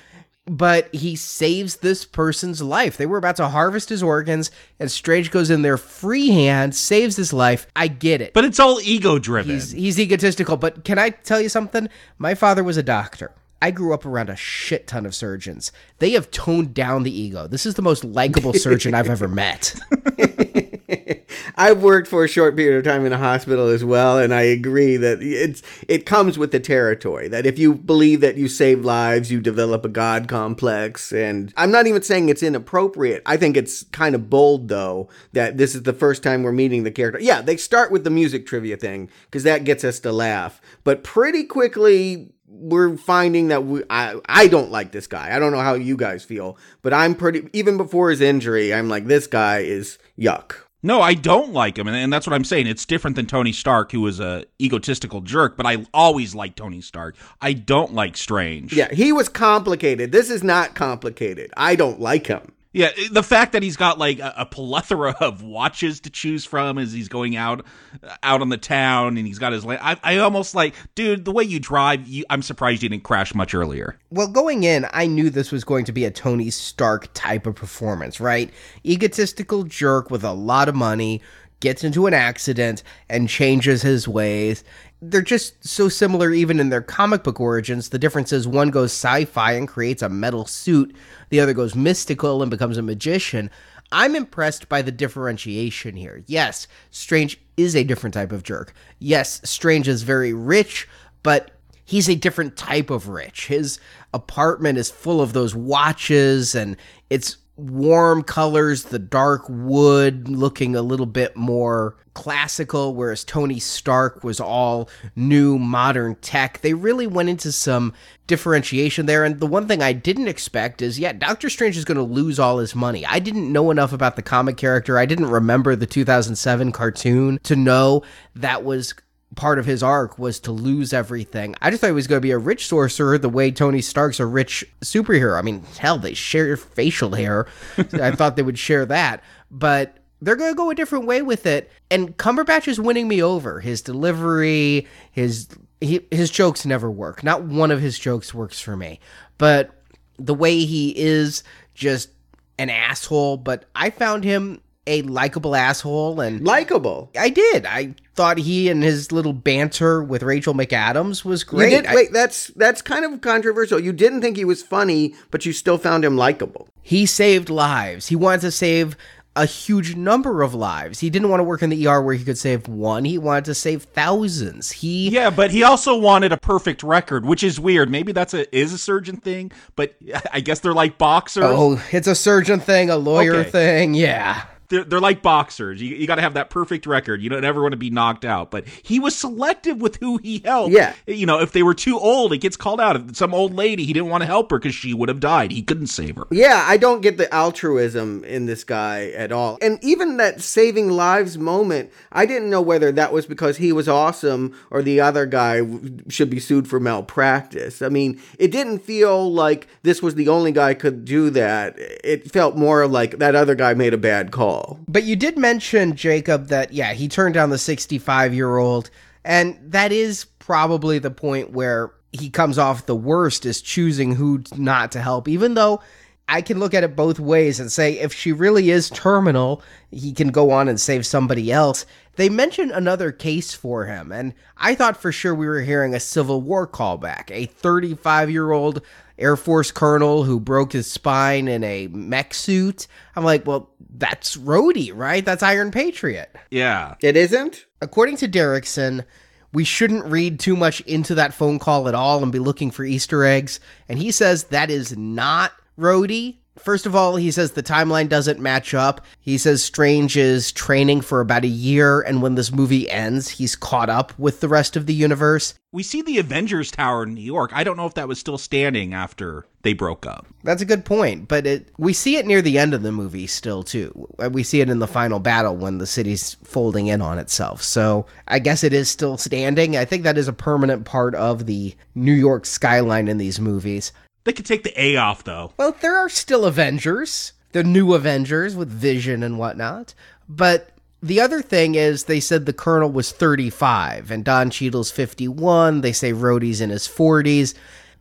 but he saves this person's life. They were about to harvest his organs, and Strange goes in there freehand, saves his life. I get it. But it's all ego driven. He's, he's egotistical. But can I tell you something? My father was a doctor. I grew up around a shit ton of surgeons. They have toned down the ego. This is the most likable surgeon I've ever met. I've worked for a short period of time in a hospital as well, and I agree that it's it comes with the territory. That if you believe that you save lives, you develop a god complex. And I'm not even saying it's inappropriate. I think it's kind of bold though that this is the first time we're meeting the character. Yeah, they start with the music trivia thing because that gets us to laugh, but pretty quickly we're finding that we, I I don't like this guy. I don't know how you guys feel, but I'm pretty even before his injury, I'm like this guy is yuck. No, I don't like him, and, and that's what I'm saying. It's different than Tony Stark, who was a egotistical jerk. But I always liked Tony Stark. I don't like Strange. Yeah, he was complicated. This is not complicated. I don't like him. Yeah, the fact that he's got like a, a, plethora of watches to choose from as he's going out uh, out on the town, and he's got his. I, I almost like, dude, the way you drive, you, I'm surprised you didn't crash much earlier. Well, going in, I knew this was going to be a Tony Stark type of performance, right? Egotistical jerk with a lot of money gets into an accident and changes his ways they're just so similar even in their comic book origins. The difference is one goes sci-fi and creates a metal suit, the other goes mystical and becomes a magician. I'm impressed by the differentiation here. Yes, Strange is a different type of jerk. Yes, Strange is very rich, but he's a different type of rich. His apartment is full of those watches and it's warm colors, the dark wood looking a little bit more classical, whereas Tony Stark was all new modern tech. They really went into some differentiation there. And the one thing I didn't expect is yeah, Doctor Strange is going to lose all his money. I didn't know enough about the comic character. I didn't remember the 2007 cartoon to know that was part of his arc was to lose everything. I just thought he was going to be a rich sorcerer the way Tony Stark's a rich superhero. I mean, hell, they share facial hair. I thought they would share that. But they're going to go a different way with it. And Cumberbatch is winning me over. His delivery, his he, his jokes never work. Not one of his jokes works for me. But the way he is just an asshole, but I found him a likable asshole and likable. I did. I thought he and his little banter with Rachel McAdams was great. You did, wait, that's that's kind of controversial. You didn't think he was funny, but you still found him likable. He saved lives. He wanted to save a huge number of lives. He didn't want to work in the ER where he could save one. He wanted to save thousands. He Yeah, but he also wanted a perfect record, which is weird. Maybe that's a is a surgeon thing, but I guess they're like boxers. Oh, it's a surgeon thing, a lawyer okay. thing. Yeah they're, they're like boxers. You, you got to have that perfect record. You don't ever want to be knocked out. But he was selective with who he helped. Yeah. You know, if they were too old, it gets called out. Some old lady, he didn't want to help her because she would have died. He couldn't save her. Yeah, I don't get the altruism in this guy at all. And even that saving lives moment, I didn't know whether that was because he was awesome or the other guy should be sued for malpractice. I mean, it didn't feel like this was the only guy could do that. It felt more like that other guy made a bad call all. But you did mention, Jacob, that, yeah, he turned down the 65 year old. And that is probably the point where he comes off the worst is choosing who not to help, even though I can look at it both ways and say if she really is terminal, he can go on and save somebody else. They mentioned another case for him, and I thought for sure we were hearing a Civil War callback. A 35 year old Air Force colonel who broke his spine in a mech suit. I'm like, well, that's Rhodey, right? That's Iron Patriot. Yeah. It isn't? According to Derrickson, we shouldn't read too much into that phone call at all and be looking for Easter eggs. And he says that is not Rhodey. First of all, he says the timeline doesn't match up. He says Strange is training for about a year, and when this movie ends, he's caught up with the rest of the universe. We see the Avengers Tower in New York. I don't know if that was still standing after they broke up. That's a good point, but it, we see it near the end of the movie still, too. We see it in the final battle when the city's folding in on itself. So I guess it is still standing. I think that is a permanent part of the New York skyline in these movies. They could take the A off, though. Well, there are still Avengers, the new Avengers with Vision and whatnot. But the other thing is, they said the Colonel was 35 and Don Cheadle's 51. They say Rhodey's in his 40s.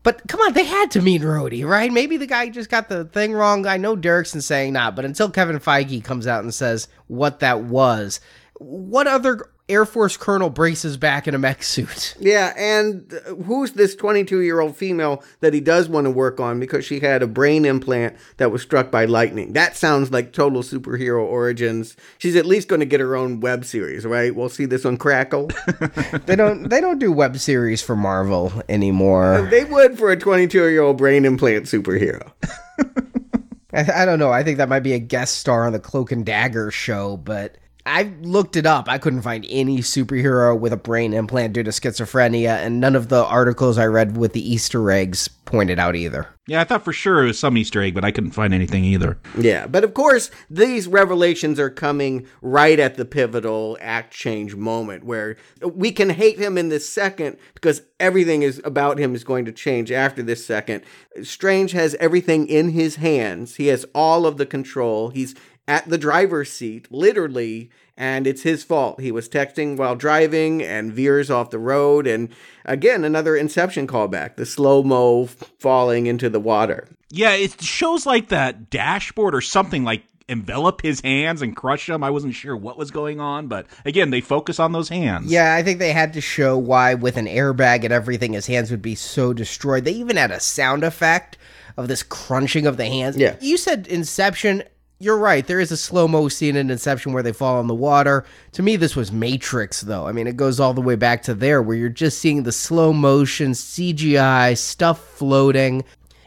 But come on, they had to mean Rhodey, right? Maybe the guy just got the thing wrong. I know Derrickson saying not, but until Kevin Feige comes out and says what that was, what other Air Force colonel braces back in a mech suit. Yeah, and who's this 22 year old female that he does want to work on because she had a brain implant that was struck by lightning? That sounds like total superhero origins. She's at least going to get her own web series, right? We'll see this on Crackle. they don't they don't do web series for Marvel anymore. Uh, they would for a 22 year old brain implant superhero. I, I don't know. I think that might be a guest star on the Cloak and Dagger show, but I looked it up. I couldn't find any superhero with a brain implant due to schizophrenia, and none of the articles I read with the Easter eggs pointed out either. Yeah, I thought for sure it was some Easter egg, but I couldn't find anything either. Yeah, but of course, these revelations are coming right at the pivotal act change moment where we can hate him in this second because everything is about him is going to change after this second. Strange has everything in his hands. He has all of the control. He's at the driver's seat, literally, and it's his fault. He was texting while driving and veers off the road. And again, another Inception callback the slow mo falling into the water. Yeah, it shows like that dashboard or something like envelop his hands and crush them. I wasn't sure what was going on, but again, they focus on those hands. Yeah, I think they had to show why, with an airbag and everything, his hands would be so destroyed. They even had a sound effect of this crunching of the hands. Yeah. You said Inception you're right. There is a slow mo scene in Inception where they fall in the water. To me, this was Matrix, though. I mean, it goes all the way back to there, where you're just seeing the slow motion CGI stuff floating.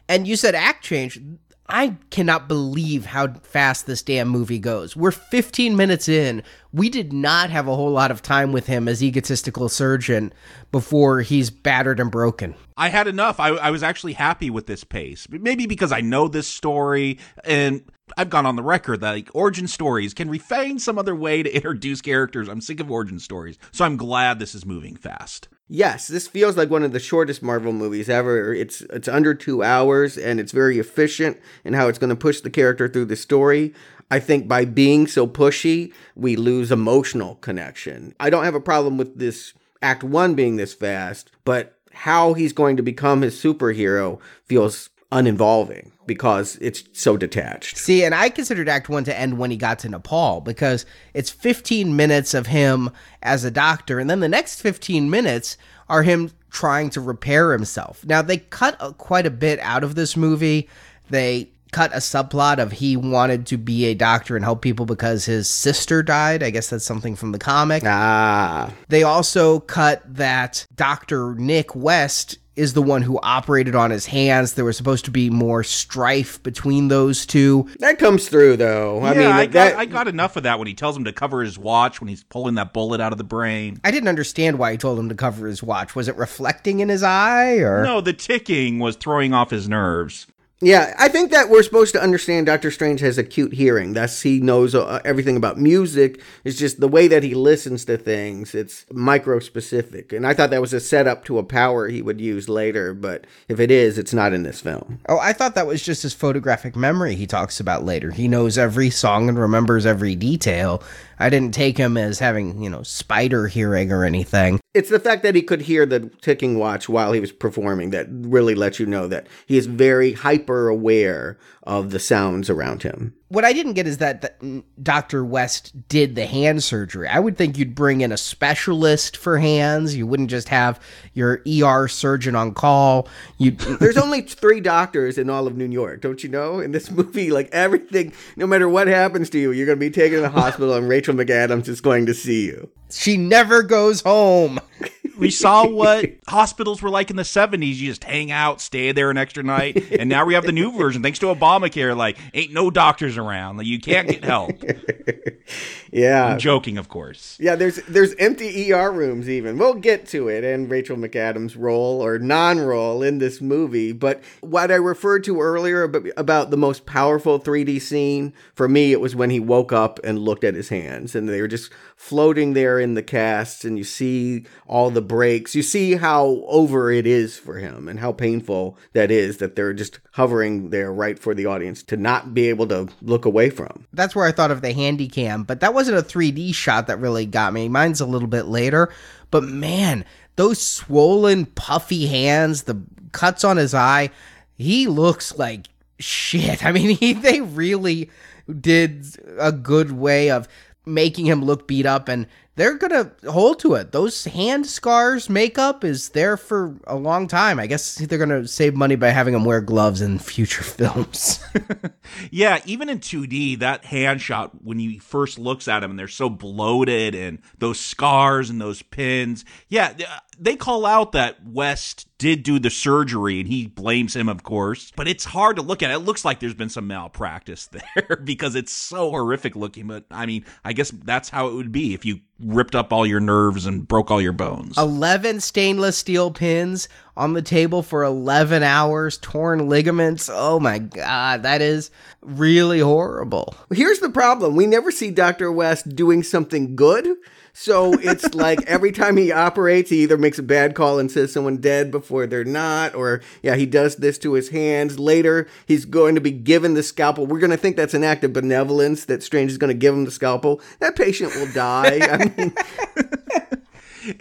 And you said act change. I cannot believe how fast this damn movie goes. We're 15 minutes in. We did not have a whole lot of time with him as egotistical surgeon before he's battered and broken. I had enough. I, I was actually happy with this pace. Maybe because I know this story and I've gone on the record that like origin stories can we find some other way to introduce characters. I'm sick of origin stories, so I'm glad this is moving fast. Yes, this feels like one of the shortest Marvel movies ever. It's it's under two hours and it's very efficient in how it's going to push the character through the story. I think by being so pushy, we lose emotional connection. I don't have a problem with this Act One being this fast, but how he's going to become his superhero feels uninvolving because it's so detached. See, and I considered Act One to end when he got to Nepal because it's 15 minutes of him as a doctor, and then the next 15 minutes are him trying to repair himself. Now, they cut a, quite a bit out of this movie. They cut a subplot of he wanted to be a doctor and help people because his sister died. I guess that's something from the comic. Ah. They also cut that Dr. Nick West is the one who operated on his hands. There was supposed to be more strife between those two. That comes through though. Yeah, I mean, I, that, I got enough of that when he tells him to cover his watch when he's pulling that bullet out of the brain. I didn't understand why he told him to cover his watch. Was it reflecting in his eye or No, the ticking was throwing off his nerves. Yeah, I think that we're supposed to understand Doctor Strange has acute hearing. Thus, he knows uh, everything about music. It's just the way that he listens to things. It's micro specific, and I thought that was a setup to a power he would use later. But if it is, it's not in this film. Oh, I thought that was just his photographic memory he talks about later. He knows every song and remembers every detail. I didn't take him as having, you know, spider hearing or anything. It's the fact that he could hear the ticking watch while he was performing that really lets you know that he is very hyper aware of the sounds around him. What I didn't get is that Dr. West did the hand surgery. I would think you'd bring in a specialist for hands. You wouldn't just have your ER surgeon on call. You There's only 3 doctors in all of New York, don't you know? In this movie, like everything, no matter what happens to you, you're going to be taken to the hospital and Rachel McAdams is going to see you. She never goes home. we saw what hospitals were like in the 70s. You just hang out, stay there an extra night. And now we have the new version, thanks to Obamacare. Like, ain't no doctors around. Like, you can't get help. yeah. I'm joking, of course. Yeah, there's there's empty ER rooms even. We'll get to it and Rachel McAdams' role or non-role in this movie. But what I referred to earlier about the most powerful 3D scene, for me, it was when he woke up and looked at his hands. And they were just floating there in the cast. And you see all the breaks. You see how over it is for him and how painful that is that they're just hovering there right for the audience to not be able to look away from. That's where I thought of the handy cam, but that wasn't a 3D shot that really got me. Mine's a little bit later, but man, those swollen, puffy hands, the cuts on his eye, he looks like shit. I mean, he, they really did a good way of making him look beat up and they're gonna hold to it. Those hand scars makeup is there for a long time. I guess they're gonna save money by having them wear gloves in future films. yeah, even in 2D, that hand shot when he first looks at him and they're so bloated and those scars and those pins. Yeah, they call out that West did do the surgery and he blames him, of course. But it's hard to look at. It looks like there's been some malpractice there because it's so horrific looking. But I mean, I guess that's how it would be if you ripped up all your nerves and broke all your bones. 11 stainless steel pins on the table for 11 hours, torn ligaments. Oh my God, that is really horrible. Here's the problem we never see Dr. West doing something good. So it's like every time he operates, he either makes a bad call and says someone dead before they're not, or yeah, he does this to his hands. Later, he's going to be given the scalpel. We're going to think that's an act of benevolence that Strange is going to give him the scalpel. That patient will die. I mean,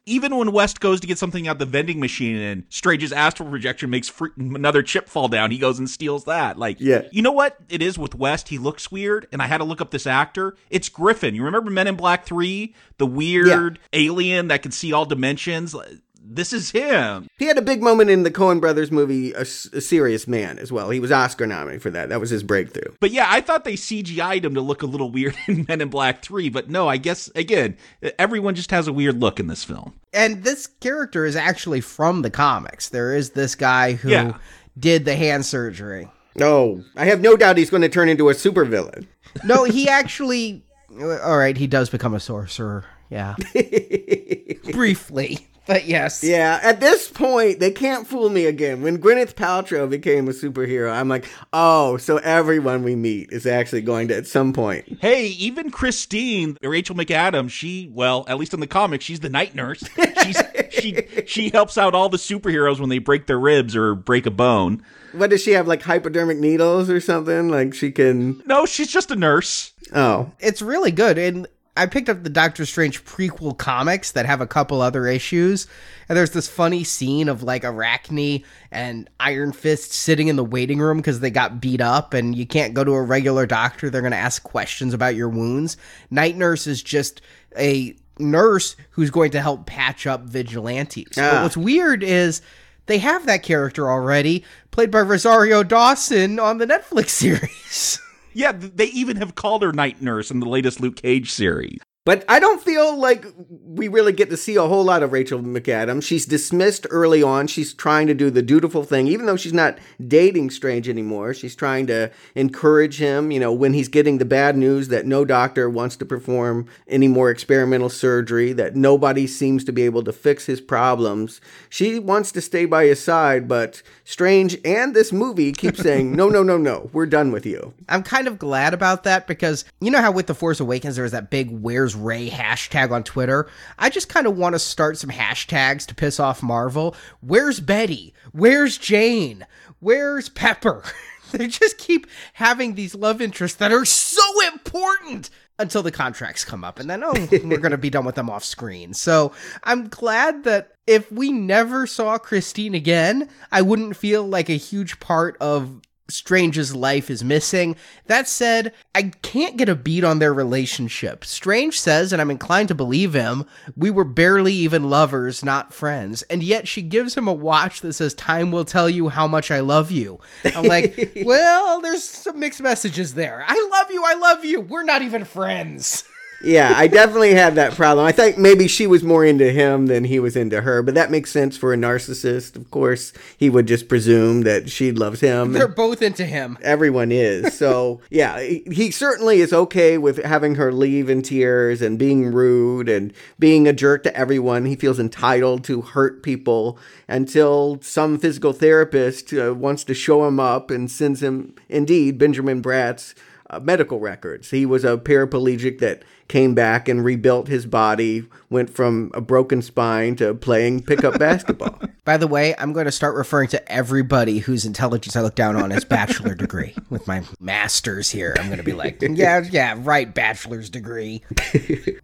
even when West goes to get something out the vending machine and Strange's astral projection makes free- another chip fall down, he goes and steals that. Like, yeah. you know what it is with West? He looks weird, and I had to look up this actor. It's Griffin. You remember Men in Black 3? The weird yeah. alien that can see all dimensions? This is him. He had a big moment in the Coen Brothers movie, A, a Serious Man, as well. He was Oscar nominated for that. That was his breakthrough. But yeah, I thought they CGI'd him to look a little weird in Men in Black 3, but no, I guess, again, everyone just has a weird look in this film. And this character is actually from the comics. There is this guy who yeah. did the hand surgery. No, I have no doubt he's going to turn into a supervillain. no, he actually. All right, he does become a sorcerer. Yeah. Briefly. But yes. Yeah, at this point, they can't fool me again. When Gwyneth Paltrow became a superhero, I'm like, oh, so everyone we meet is actually going to at some point. Hey, even Christine, Rachel McAdams, she, well, at least in the comics, she's the night nurse. She's, she she helps out all the superheroes when they break their ribs or break a bone. What does she have, like hypodermic needles or something? Like she can. No, she's just a nurse. Oh. It's really good. And I picked up the Doctor Strange prequel comics that have a couple other issues, and there's this funny scene of like Arachne and Iron Fist sitting in the waiting room because they got beat up, and you can't go to a regular doctor. They're going to ask questions about your wounds. Night Nurse is just a nurse who's going to help patch up vigilantes. Ah. But what's weird is they have that character already, played by Rosario Dawson on the Netflix series. Yeah, they even have called her Night Nurse in the latest Luke Cage series. But I don't feel like we really get to see a whole lot of Rachel McAdams. She's dismissed early on. She's trying to do the dutiful thing, even though she's not dating Strange anymore. She's trying to encourage him, you know, when he's getting the bad news that no doctor wants to perform any more experimental surgery, that nobody seems to be able to fix his problems. She wants to stay by his side, but Strange and this movie keep saying, no, no, no, no, we're done with you. I'm kind of glad about that because you know how with The Force Awakens there was that big Where's Rey hashtag on Twitter? I just kind of want to start some hashtags to piss off Marvel. Where's Betty? Where's Jane? Where's Pepper? they just keep having these love interests that are so important until the contracts come up and then oh we're going to be done with them off screen so i'm glad that if we never saw christine again i wouldn't feel like a huge part of Strange's life is missing. That said, I can't get a beat on their relationship. Strange says, and I'm inclined to believe him, we were barely even lovers, not friends. And yet she gives him a watch that says, Time will tell you how much I love you. I'm like, well, there's some mixed messages there. I love you, I love you. We're not even friends. Yeah, I definitely had that problem. I think maybe she was more into him than he was into her, but that makes sense for a narcissist. Of course, he would just presume that she loves him. They're both into him. Everyone is. So, yeah, he certainly is okay with having her leave in tears and being rude and being a jerk to everyone. He feels entitled to hurt people until some physical therapist uh, wants to show him up and sends him, indeed, Benjamin Bratt's uh, medical records. He was a paraplegic that came back and rebuilt his body, went from a broken spine to playing pickup basketball. By the way, I'm going to start referring to everybody whose intelligence I look down on as bachelor degree with my master's here. I'm going to be like, yeah, yeah, right, bachelor's degree.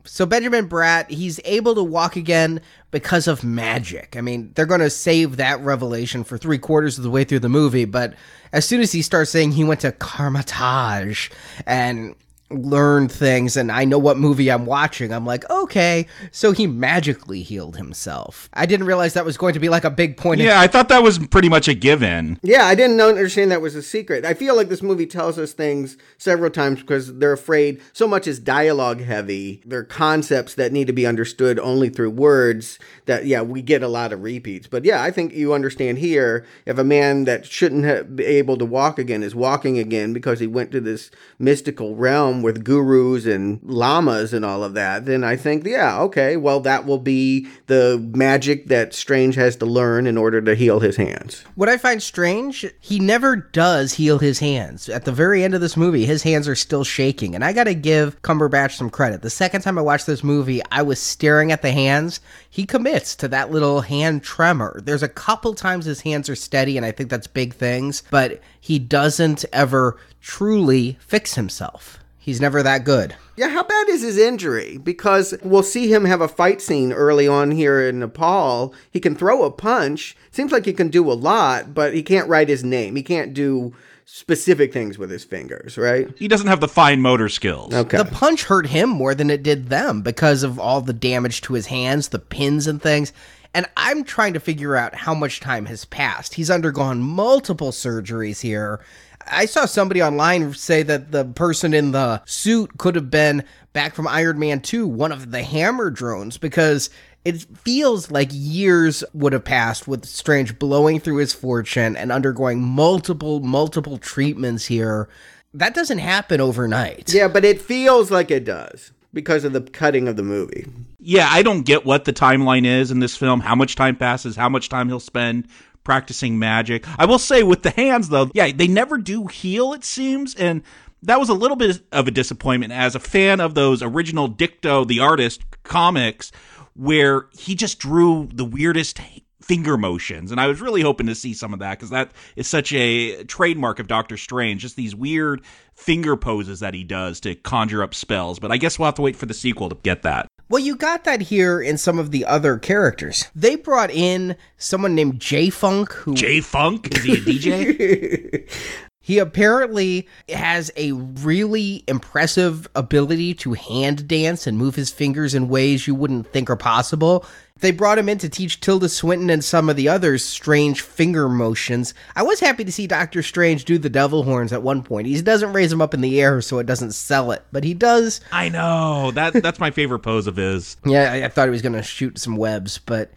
so Benjamin Bratt, he's able to walk again because of magic. I mean, they're going to save that revelation for three quarters of the way through the movie, but as soon as he starts saying he went to Kamar-Taj and learn things and I know what movie I'm watching, I'm like, okay, so he magically healed himself. I didn't realize that was going to be like a big point. Yeah, I thought that was pretty much a given. Yeah, I didn't understand that was a secret. I feel like this movie tells us things several times because they're afraid so much is dialogue heavy. They're concepts that need to be understood only through words that, yeah, we get a lot of repeats. But yeah, I think you understand here if a man that shouldn't have been able to walk again is walking again because he went to this mystical realm with gurus and lamas and all of that, then I think, yeah, okay, well, that will be the magic that Strange has to learn in order to heal his hands. What I find strange, he never does heal his hands. At the very end of this movie, his hands are still shaking. And I gotta give Cumberbatch some credit. The second time I watched this movie, I was staring at the hands. He commits to that little hand tremor. There's a couple times his hands are steady, and I think that's big things, but he doesn't ever truly fix himself. He's never that good. Yeah, how bad is his injury? Because we'll see him have a fight scene early on here in Nepal. He can throw a punch. Seems like he can do a lot, but he can't write his name. He can't do specific things with his fingers, right? He doesn't have the fine motor skills. Okay. The punch hurt him more than it did them because of all the damage to his hands, the pins and things. And I'm trying to figure out how much time has passed. He's undergone multiple surgeries here. I saw somebody online say that the person in the suit could have been back from Iron Man 2, one of the hammer drones, because it feels like years would have passed with Strange blowing through his fortune and undergoing multiple, multiple treatments here. That doesn't happen overnight. Yeah, but it feels like it does because of the cutting of the movie. Yeah, I don't get what the timeline is in this film, how much time passes, how much time he'll spend practicing magic. I will say with the hands though, yeah, they never do heal it seems and that was a little bit of a disappointment as a fan of those original Ditko the artist comics where he just drew the weirdest finger motions and I was really hoping to see some of that cuz that is such a trademark of Doctor Strange just these weird finger poses that he does to conjure up spells but I guess we'll have to wait for the sequel to get that. Well, you got that here in some of the other characters. They brought in someone named J Funk who J Funk is he a DJ? He apparently has a really impressive ability to hand dance and move his fingers in ways you wouldn't think are possible. They brought him in to teach Tilda Swinton and some of the others strange finger motions. I was happy to see Doctor Strange do the devil horns at one point. He doesn't raise them up in the air so it doesn't sell it, but he does. I know. That that's my favorite pose of his. Yeah, I, I thought he was going to shoot some webs, but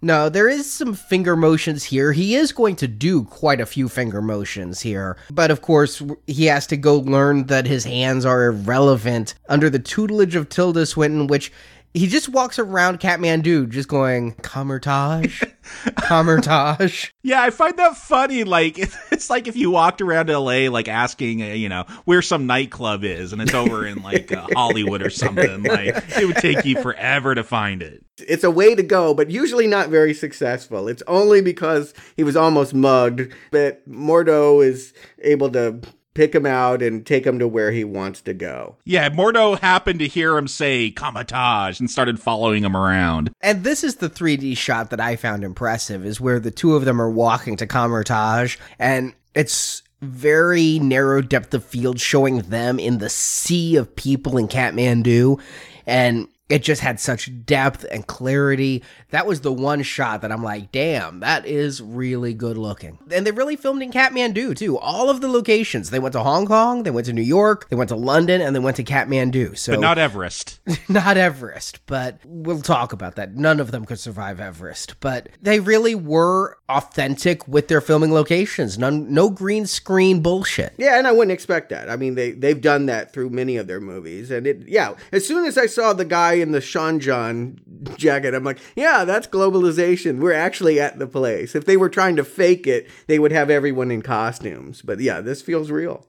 no, there is some finger motions here. He is going to do quite a few finger motions here. But of course, he has to go learn that his hands are irrelevant under the tutelage of Tilda Swinton, which he just walks around Kathmandu just going, Kamar-Taj, Kamar-Taj. Yeah, I find that funny. Like, it's like if you walked around LA, like asking, uh, you know, where some nightclub is, and it's over in like uh, Hollywood or something. Like, it would take you forever to find it. It's a way to go, but usually not very successful. It's only because he was almost mugged that Mordo is able to pick him out and take him to where he wants to go. Yeah, Mordo happened to hear him say Kamar-Taj and started following him around. And this is the 3D shot that I found impressive is where the two of them are walking to Kamar-Taj and it's very narrow depth of field showing them in the sea of people in Kathmandu and it just had such depth and clarity. That was the one shot that I'm like, damn, that is really good looking. And they really filmed in Kathmandu too. All of the locations. They went to Hong Kong, they went to New York, they went to London, and they went to Kathmandu. So But not Everest. not Everest, but we'll talk about that. None of them could survive Everest. But they really were authentic with their filming locations. None no green screen bullshit. Yeah, and I wouldn't expect that. I mean, they they've done that through many of their movies. And it yeah, as soon as I saw the guy in the Sean John jacket, I'm like, yeah, that's globalization. We're actually at the place. If they were trying to fake it, they would have everyone in costumes. But yeah, this feels real.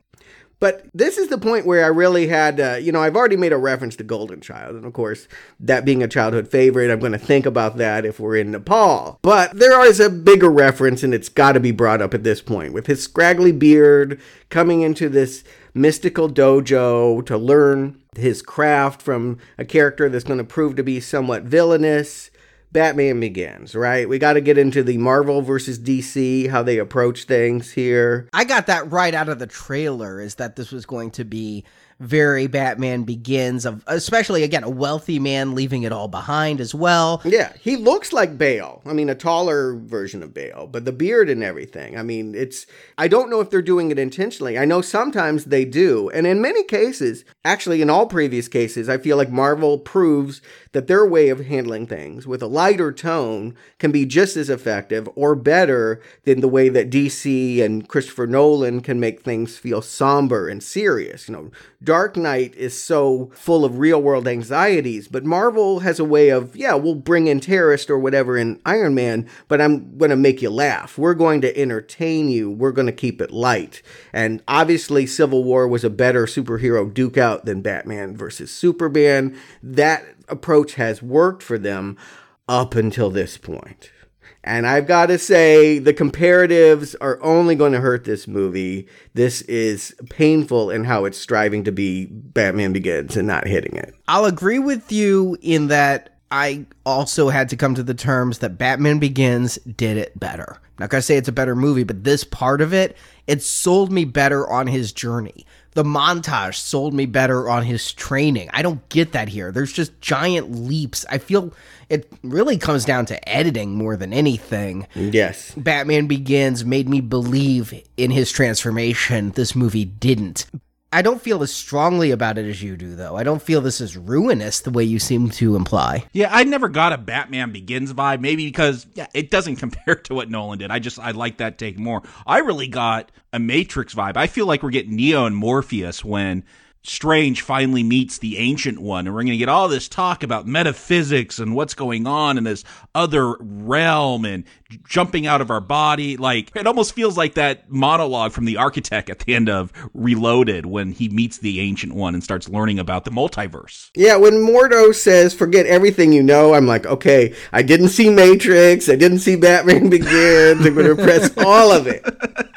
But this is the point where I really had, uh, you know, I've already made a reference to Golden Child. And of course, that being a childhood favorite, I'm going to think about that if we're in Nepal. But there is a bigger reference, and it's got to be brought up at this point with his scraggly beard coming into this mystical dojo to learn his craft from a character that's going to prove to be somewhat villainous. Batman begins, right? We got to get into the Marvel versus DC, how they approach things here. I got that right out of the trailer is that this was going to be very Batman Begins of especially again a wealthy man leaving it all behind as well. Yeah, he looks like Bale. I mean, a taller version of Bale, but the beard and everything. I mean, it's I don't know if they're doing it intentionally. I know sometimes they do. And in many cases, actually in all previous cases, I feel like Marvel proves that their way of handling things with a lighter tone can be just as effective or better than the way that DC and Christopher Nolan can make things feel somber and serious. You know, Dark Knight is so full of real world anxieties, but Marvel has a way of, yeah, we'll bring in terrorist or whatever in Iron Man, but I'm going to make you laugh. We're going to entertain you. We're going to keep it light. And obviously, Civil War was a better superhero duke out than Batman versus Superman. That approach has worked for them up until this point. And I've got to say, the comparatives are only going to hurt this movie. This is painful in how it's striving to be Batman Begins and not hitting it. I'll agree with you in that I also had to come to the terms that Batman Begins did it better. I'm not to say it's a better movie, but this part of it, it sold me better on his journey. The montage sold me better on his training. I don't get that here. There's just giant leaps. I feel it really comes down to editing more than anything. Yes. Batman Begins made me believe in his transformation. This movie didn't. I don't feel as strongly about it as you do, though. I don't feel this is ruinous the way you seem to imply. Yeah, I never got a Batman Begins vibe. Maybe because yeah, it doesn't compare to what Nolan did. I just I like that take more. I really got a Matrix vibe. I feel like we're getting Neo and Morpheus when Strange finally meets the Ancient One, and we're going to get all this talk about metaphysics and what's going on in this other realm and jumping out of our body. Like, it almost feels like that monologue from the architect at the end of Reloaded when he meets the Ancient One and starts learning about the multiverse. Yeah, when Mordo says, forget everything you know, I'm like, okay, I didn't see Matrix, I didn't see Batman Begins, I'm going to repress all of it.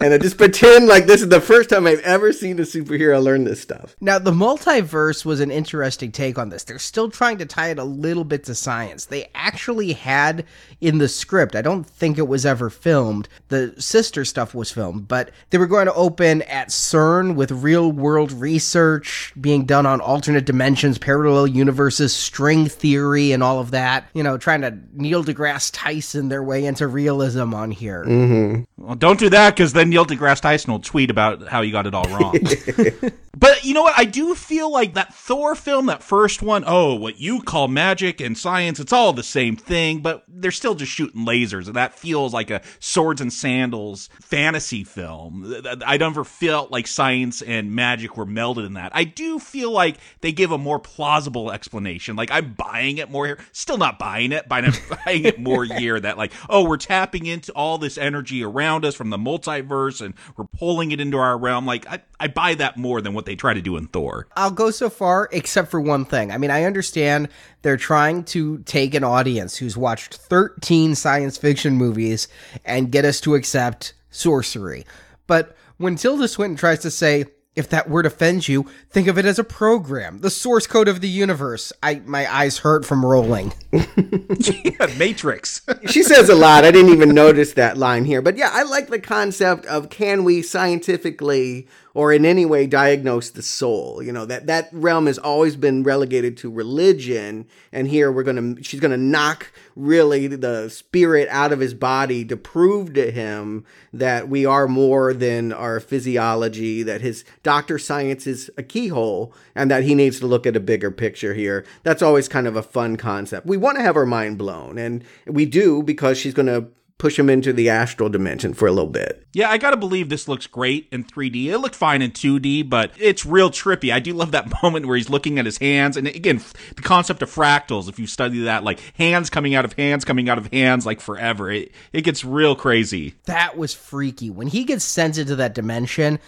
and I just pretend like this is the first time I've ever seen a superhero learn this stuff. Now, the multiverse was an interesting take on this. They're still trying to tie it a little bit to science. They actually had in the script, I don't think it was ever filmed, the sister stuff was filmed, but they were going to open at CERN with real world research being done on alternate dimensions, parallel universes, string theory, and all of that. You know, trying to Neil deGrasse Tyson their way into realism on here. Mm-hmm. Well, don't do that because then Neil deGrasse Tyson will tweet about how you got it all wrong. but you know what? I do feel like that Thor film, that first one, oh, what you call magic and science, it's all the same thing, but they're still just shooting lasers. And that feels like a swords and sandals fantasy film. I never felt like science and magic were melded in that. I do feel like they give a more plausible explanation. Like I'm buying it more here. Still not buying it, but I'm buying it more here that like, oh, we're tapping into all this energy around us from the multiverse and we're pulling it into our realm. Like I, I buy that more than what they try to do in Thor. I'll go so far, except for one thing. I mean, I understand they're trying to take an audience who's watched 13 science fiction movies and get us to accept sorcery. But when Tilda Swinton tries to say, if that word offends you, think of it as a program, the source code of the universe. I my eyes hurt from rolling. yeah, Matrix. she says a lot. I didn't even notice that line here. But yeah, I like the concept of can we scientifically or in any way diagnose the soul. You know, that that realm has always been relegated to religion and here we're going to she's going to knock really the spirit out of his body to prove to him that we are more than our physiology, that his doctor science is a keyhole and that he needs to look at a bigger picture here. That's always kind of a fun concept. We want to have our mind blown and we do because she's going to push him into the astral dimension for a little bit. Yeah, I gotta believe this looks great in 3D. It looked fine in 2D, but it's real trippy. I do love that moment where he's looking at his hands, and again, the concept of fractals. If you study that, like hands coming out of hands, coming out of hands, like forever, it it gets real crazy. That was freaky when he gets sent into that dimension.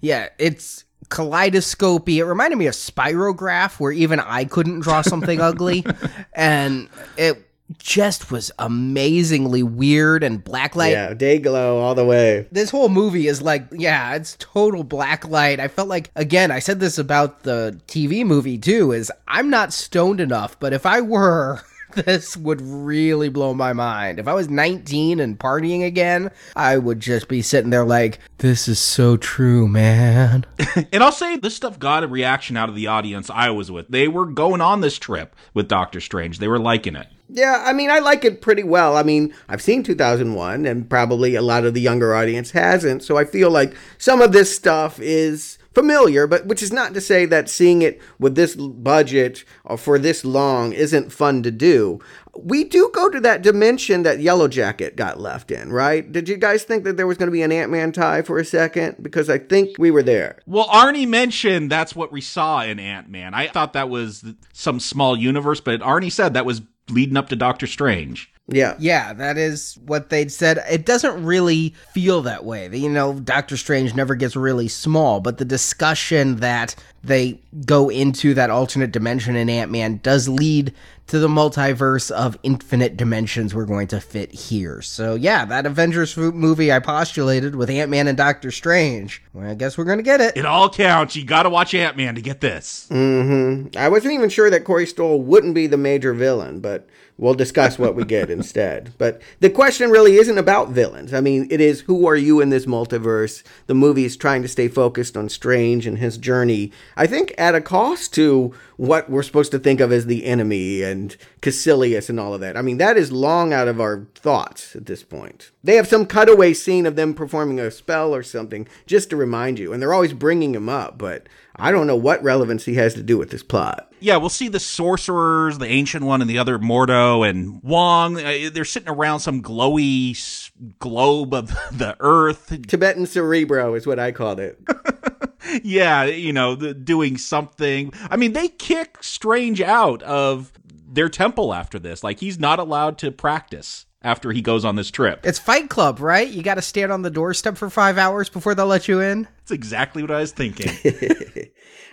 Yeah, it's kaleidoscopy. It reminded me of Spirograph, where even I couldn't draw something ugly, and it just was amazingly weird and blacklight. Yeah, Day-Glo all the way. This whole movie is like, yeah, it's total blacklight. I felt like again, I said this about the TV movie too is I'm not stoned enough, but if I were this would really blow my mind. If I was 19 and partying again, I would just be sitting there like, this is so true, man. and I'll say this stuff got a reaction out of the audience I was with. They were going on this trip with Doctor Strange, they were liking it. Yeah, I mean, I like it pretty well. I mean, I've seen 2001, and probably a lot of the younger audience hasn't. So I feel like some of this stuff is familiar, but which is not to say that seeing it with this budget or for this long isn't fun to do. We do go to that dimension that Yellow Jacket got left in, right? Did you guys think that there was going to be an Ant Man tie for a second? Because I think we were there. Well, Arnie mentioned that's what we saw in Ant Man. I thought that was some small universe, but Arnie said that was leading up to Doctor Strange. Yeah. Yeah, that is what they'd said. It doesn't really feel that way. You know, Doctor Strange never gets really small, but the discussion that they go into that alternate dimension in Ant Man does lead to the multiverse of infinite dimensions we're going to fit here. So, yeah, that Avengers movie I postulated with Ant Man and Doctor Strange, well, I guess we're going to get it. It all counts. You got to watch Ant Man to get this. Mm hmm. I wasn't even sure that Corey Stoll wouldn't be the major villain, but we'll discuss what we get instead. But the question really isn't about villains. I mean, it is who are you in this multiverse? The movie is trying to stay focused on Strange and his journey I think at a cost to what we're supposed to think of as the enemy and Kaecilius and all of that. I mean, that is long out of our thoughts at this point. They have some cutaway scene of them performing a spell or something just to remind you, and they're always bringing him up, but I don't know what relevance he has to do with this plot. Yeah, we'll see the sorcerers, the ancient one, and the other Mordo and Wong. Uh, they're sitting around some glowy globe of the Earth. Tibetan cerebro is what I called it. yeah, you know, the, doing something. I mean, they kick Strange out of their temple after this. Like, he's not allowed to practice after he goes on this trip. It's Fight Club, right? You got to stand on the doorstep for five hours before they'll let you in. That's exactly what I was thinking.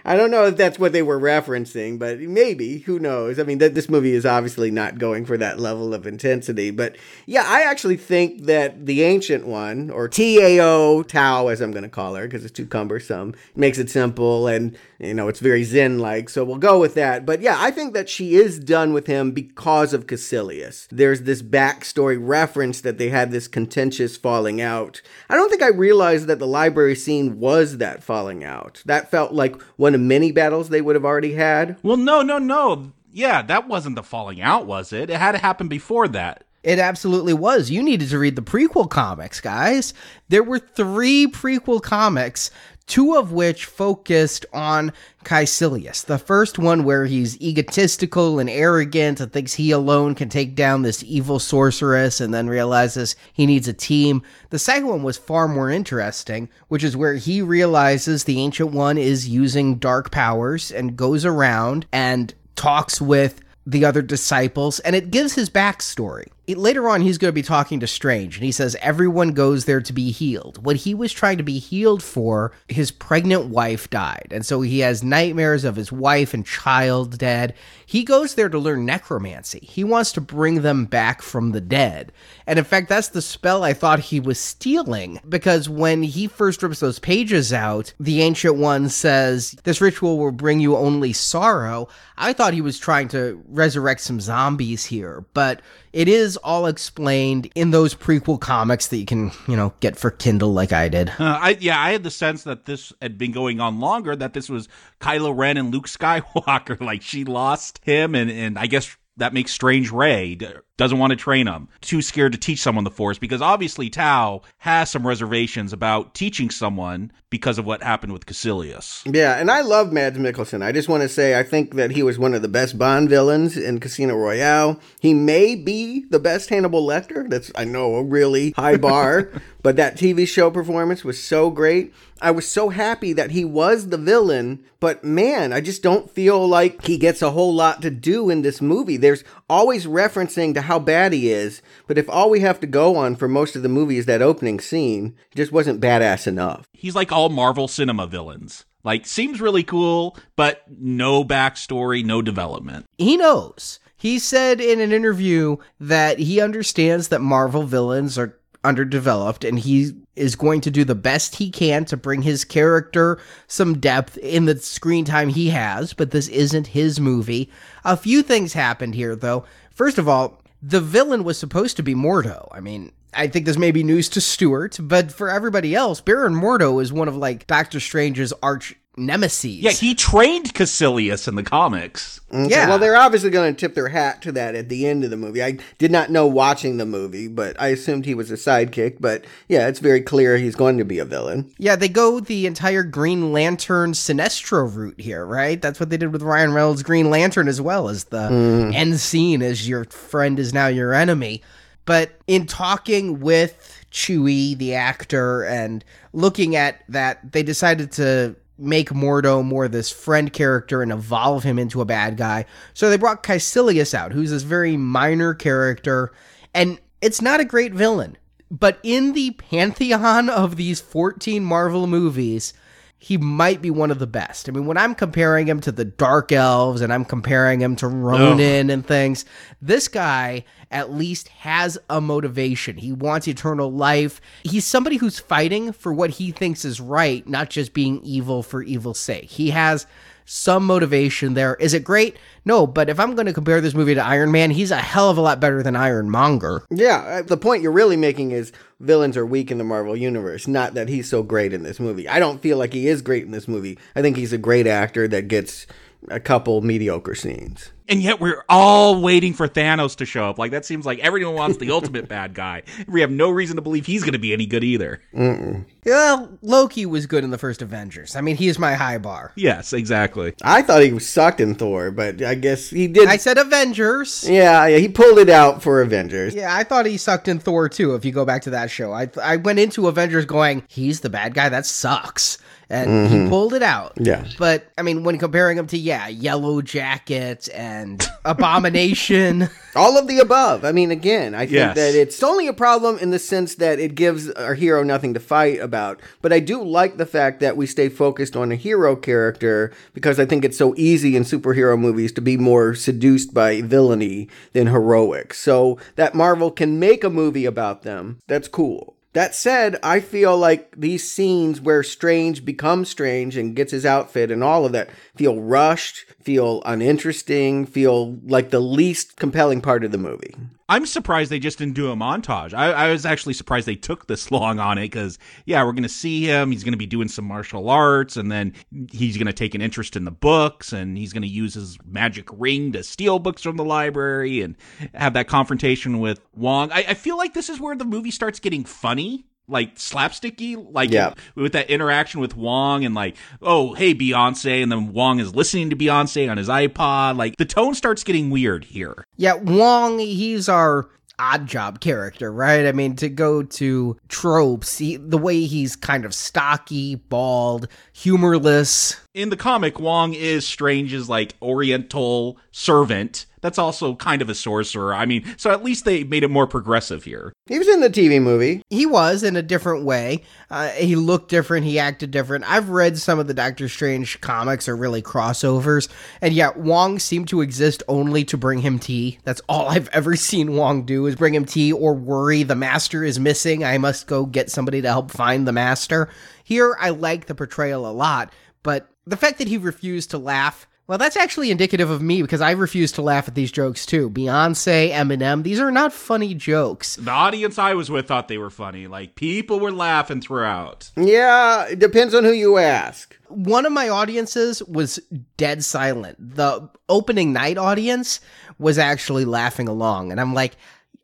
I don't know if that's what they were referencing, but maybe. Who knows? I mean, th- this movie is obviously not going for that level of intensity. But yeah, I actually think that the Ancient One, or T-A-O, Tao, as I'm going to call her, because it's too cumbersome, makes it simple and, you know, it's very Zen-like. So we'll go with that. But yeah, I think that she is done with him because of Kaecilius. There's this backstory reference that they had this contentious falling out. I don't think I realized that the library scene was that falling out. That felt like one of many battles they would have already had. Well, no, no, no. Yeah, that wasn't the falling out, was it? It had to happen before that. It absolutely was. You needed to read the prequel comics, guys. There were three prequel comics two of which focused on Kaecilius. The first one where he's egotistical and arrogant and thinks he alone can take down this evil sorceress and then realizes he needs a team. The second one was far more interesting, which is where he realizes the Ancient One is using dark powers and goes around and talks with the other disciples, and it gives his backstory later on he's going to be talking to Strange and he says everyone goes there to be healed. What he was trying to be healed for, his pregnant wife died. And so he has nightmares of his wife and child dead. He goes there to learn necromancy. He wants to bring them back from the dead. And in fact, that's the spell I thought he was stealing because when he first rips those pages out, the ancient one says, This ritual will bring you only sorrow. I thought he was trying to resurrect some zombies here, but it is all explained in those prequel comics that you can, you know, get for Kindle like I did. Uh, I yeah, I had the sense that this had been going on longer, that this was Kylo Ren and Luke Skywalker. Like she lost him, and and I guess that makes Strange Ray doesn't want to train him, too scared to teach someone the Force because obviously Tao has some reservations about teaching someone because of what happened with Kaecilius. Yeah, and I love Mads Mikkelsen. I just want to say I think that he was one of the best Bond villains in Casino Royale. He may be the best Hannibal Lecter. That's I know a really high bar, but that TV show performance was so great. I was so happy that he was the villain, but man, I just don't feel like he gets a whole lot to do in this movie. There's always referencing to how bad he is, but if all we have to go on for most of the movie is that opening scene, it just wasn't badass enough. He's like all Marvel cinema villains. Like, seems really cool, but no backstory, no development. He knows. He said in an interview that he understands that Marvel villains are underdeveloped and he is going to do the best he can to bring his character some depth in the screen time he has, but this isn't his movie. A few things happened here though. First of all, the villain was supposed to be Mordo. I mean, I think this may be news to Stuart, but for everybody else, Baron Mordo is one of like Doctor Strange's arch nemesis. Yeah, he trained Kaecilius in the comics. Okay, yeah. Well, they're obviously going to tip their hat to that at the end of the movie. I did not know watching the movie, but I assumed he was a sidekick. But yeah, it's very clear he's going to be a villain. Yeah, they go the entire Green Lantern Sinestro route here, right? That's what they did with Ryan Reynolds' Green Lantern as well as the mm. end scene as your friend is now your enemy. But in talking with Chewie, the actor, and looking at that, they decided to make Mordo more this friend character and evolve him into a bad guy. So they brought Kaecilius out, who's this very minor character, and it's not a great villain. But in the pantheon of these 14 Marvel movies, he might be one of the best. I mean, when I'm comparing him to the Dark Elves and I'm comparing him to Ronan and things, this guy at least has a motivation. He wants eternal life. He's somebody who's fighting for what he thinks is right, not just being evil for evil's sake. He has some motivation there. Is it great? No, but if I'm going to compare this movie to Iron Man, he's a hell of a lot better than Iron Monger. Yeah, uh, the point you're really making is villains are weak in the Marvel universe, not that he's so great in this movie. I don't feel like he is great in this movie. I think he's a great actor that gets a couple mediocre scenes and yet we're all waiting for Thanos to show up. Like that seems like everyone wants the ultimate bad guy. We have no reason to believe he's going to be any good either. Mm-mm. Well, Loki was good in the first Avengers. I mean, he's my high bar. Yes, exactly. I thought he was sucked in Thor, but I guess he did. I said Avengers. Yeah, yeah, he pulled it out for Avengers. Yeah, I thought he sucked in Thor too. If you go back to that show, I I went into Avengers going, he's the bad guy. That sucks and mm-hmm. he pulled it out. Yeah. But I mean, when comparing him to yeah, Yellow Jacket and Abomination, all of the above. I mean, again, I think yes. that it's only a problem in the sense that it gives our hero nothing to fight about. But I do like the fact that we stay focused on a hero character because I think it's so easy in superhero movies to be more seduced by villainy than heroic. So that Marvel can make a movie about them. That's cool. That said, I feel like these scenes where Strange becomes Strange and gets his outfit and all of that feel rushed, feel uninteresting, feel like the least compelling part of the movie. I'm surprised they just didn't do a montage. I, I was actually surprised they took this long on it because, yeah, we're going to see him. He's going to be doing some martial arts, and then he's going to take an interest in the books, and he's going to use his magic ring to steal books from the library and have that confrontation with Wong. I, I feel like this is where the movie starts getting funny like slapsticky, like yeah. with that interaction with Wong and like, oh, hey, Beyonce, and then Wong is listening to Beyonce on his iPod. Like the tone starts getting weird here. Yeah, Wong, he's our Oddjob character, right? I mean, to go to tropes, he, the way he's kind of stocky, bald, humorless. In the comic, Wong is Strange's like oriental servant that's also kind of a sorcerer. I mean, so at least they made it more progressive here. He was in the TV movie. He was in a different way. Uh, he looked different. He acted different. I've read some of the Doctor Strange comics are really crossovers, and yet Wong seemed to exist only to bring him tea. That's all I've ever seen Wong do is bring him tea or worry the master is missing. I must go get somebody to help find the master. Here, I like the portrayal a lot, but the fact that he refused to laugh well, that's actually indicative of me because I refuse to laugh at these jokes too. Beyonce, Eminem, these are not funny jokes. The audience I was with thought they were funny. Like people were laughing throughout. Yeah, it depends on who you ask. One of my audiences was dead silent. The opening night audience was actually laughing along. And I'm like,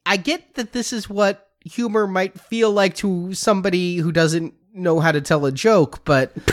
I get that this is what humor might feel like to somebody who doesn't know how to tell a joke, but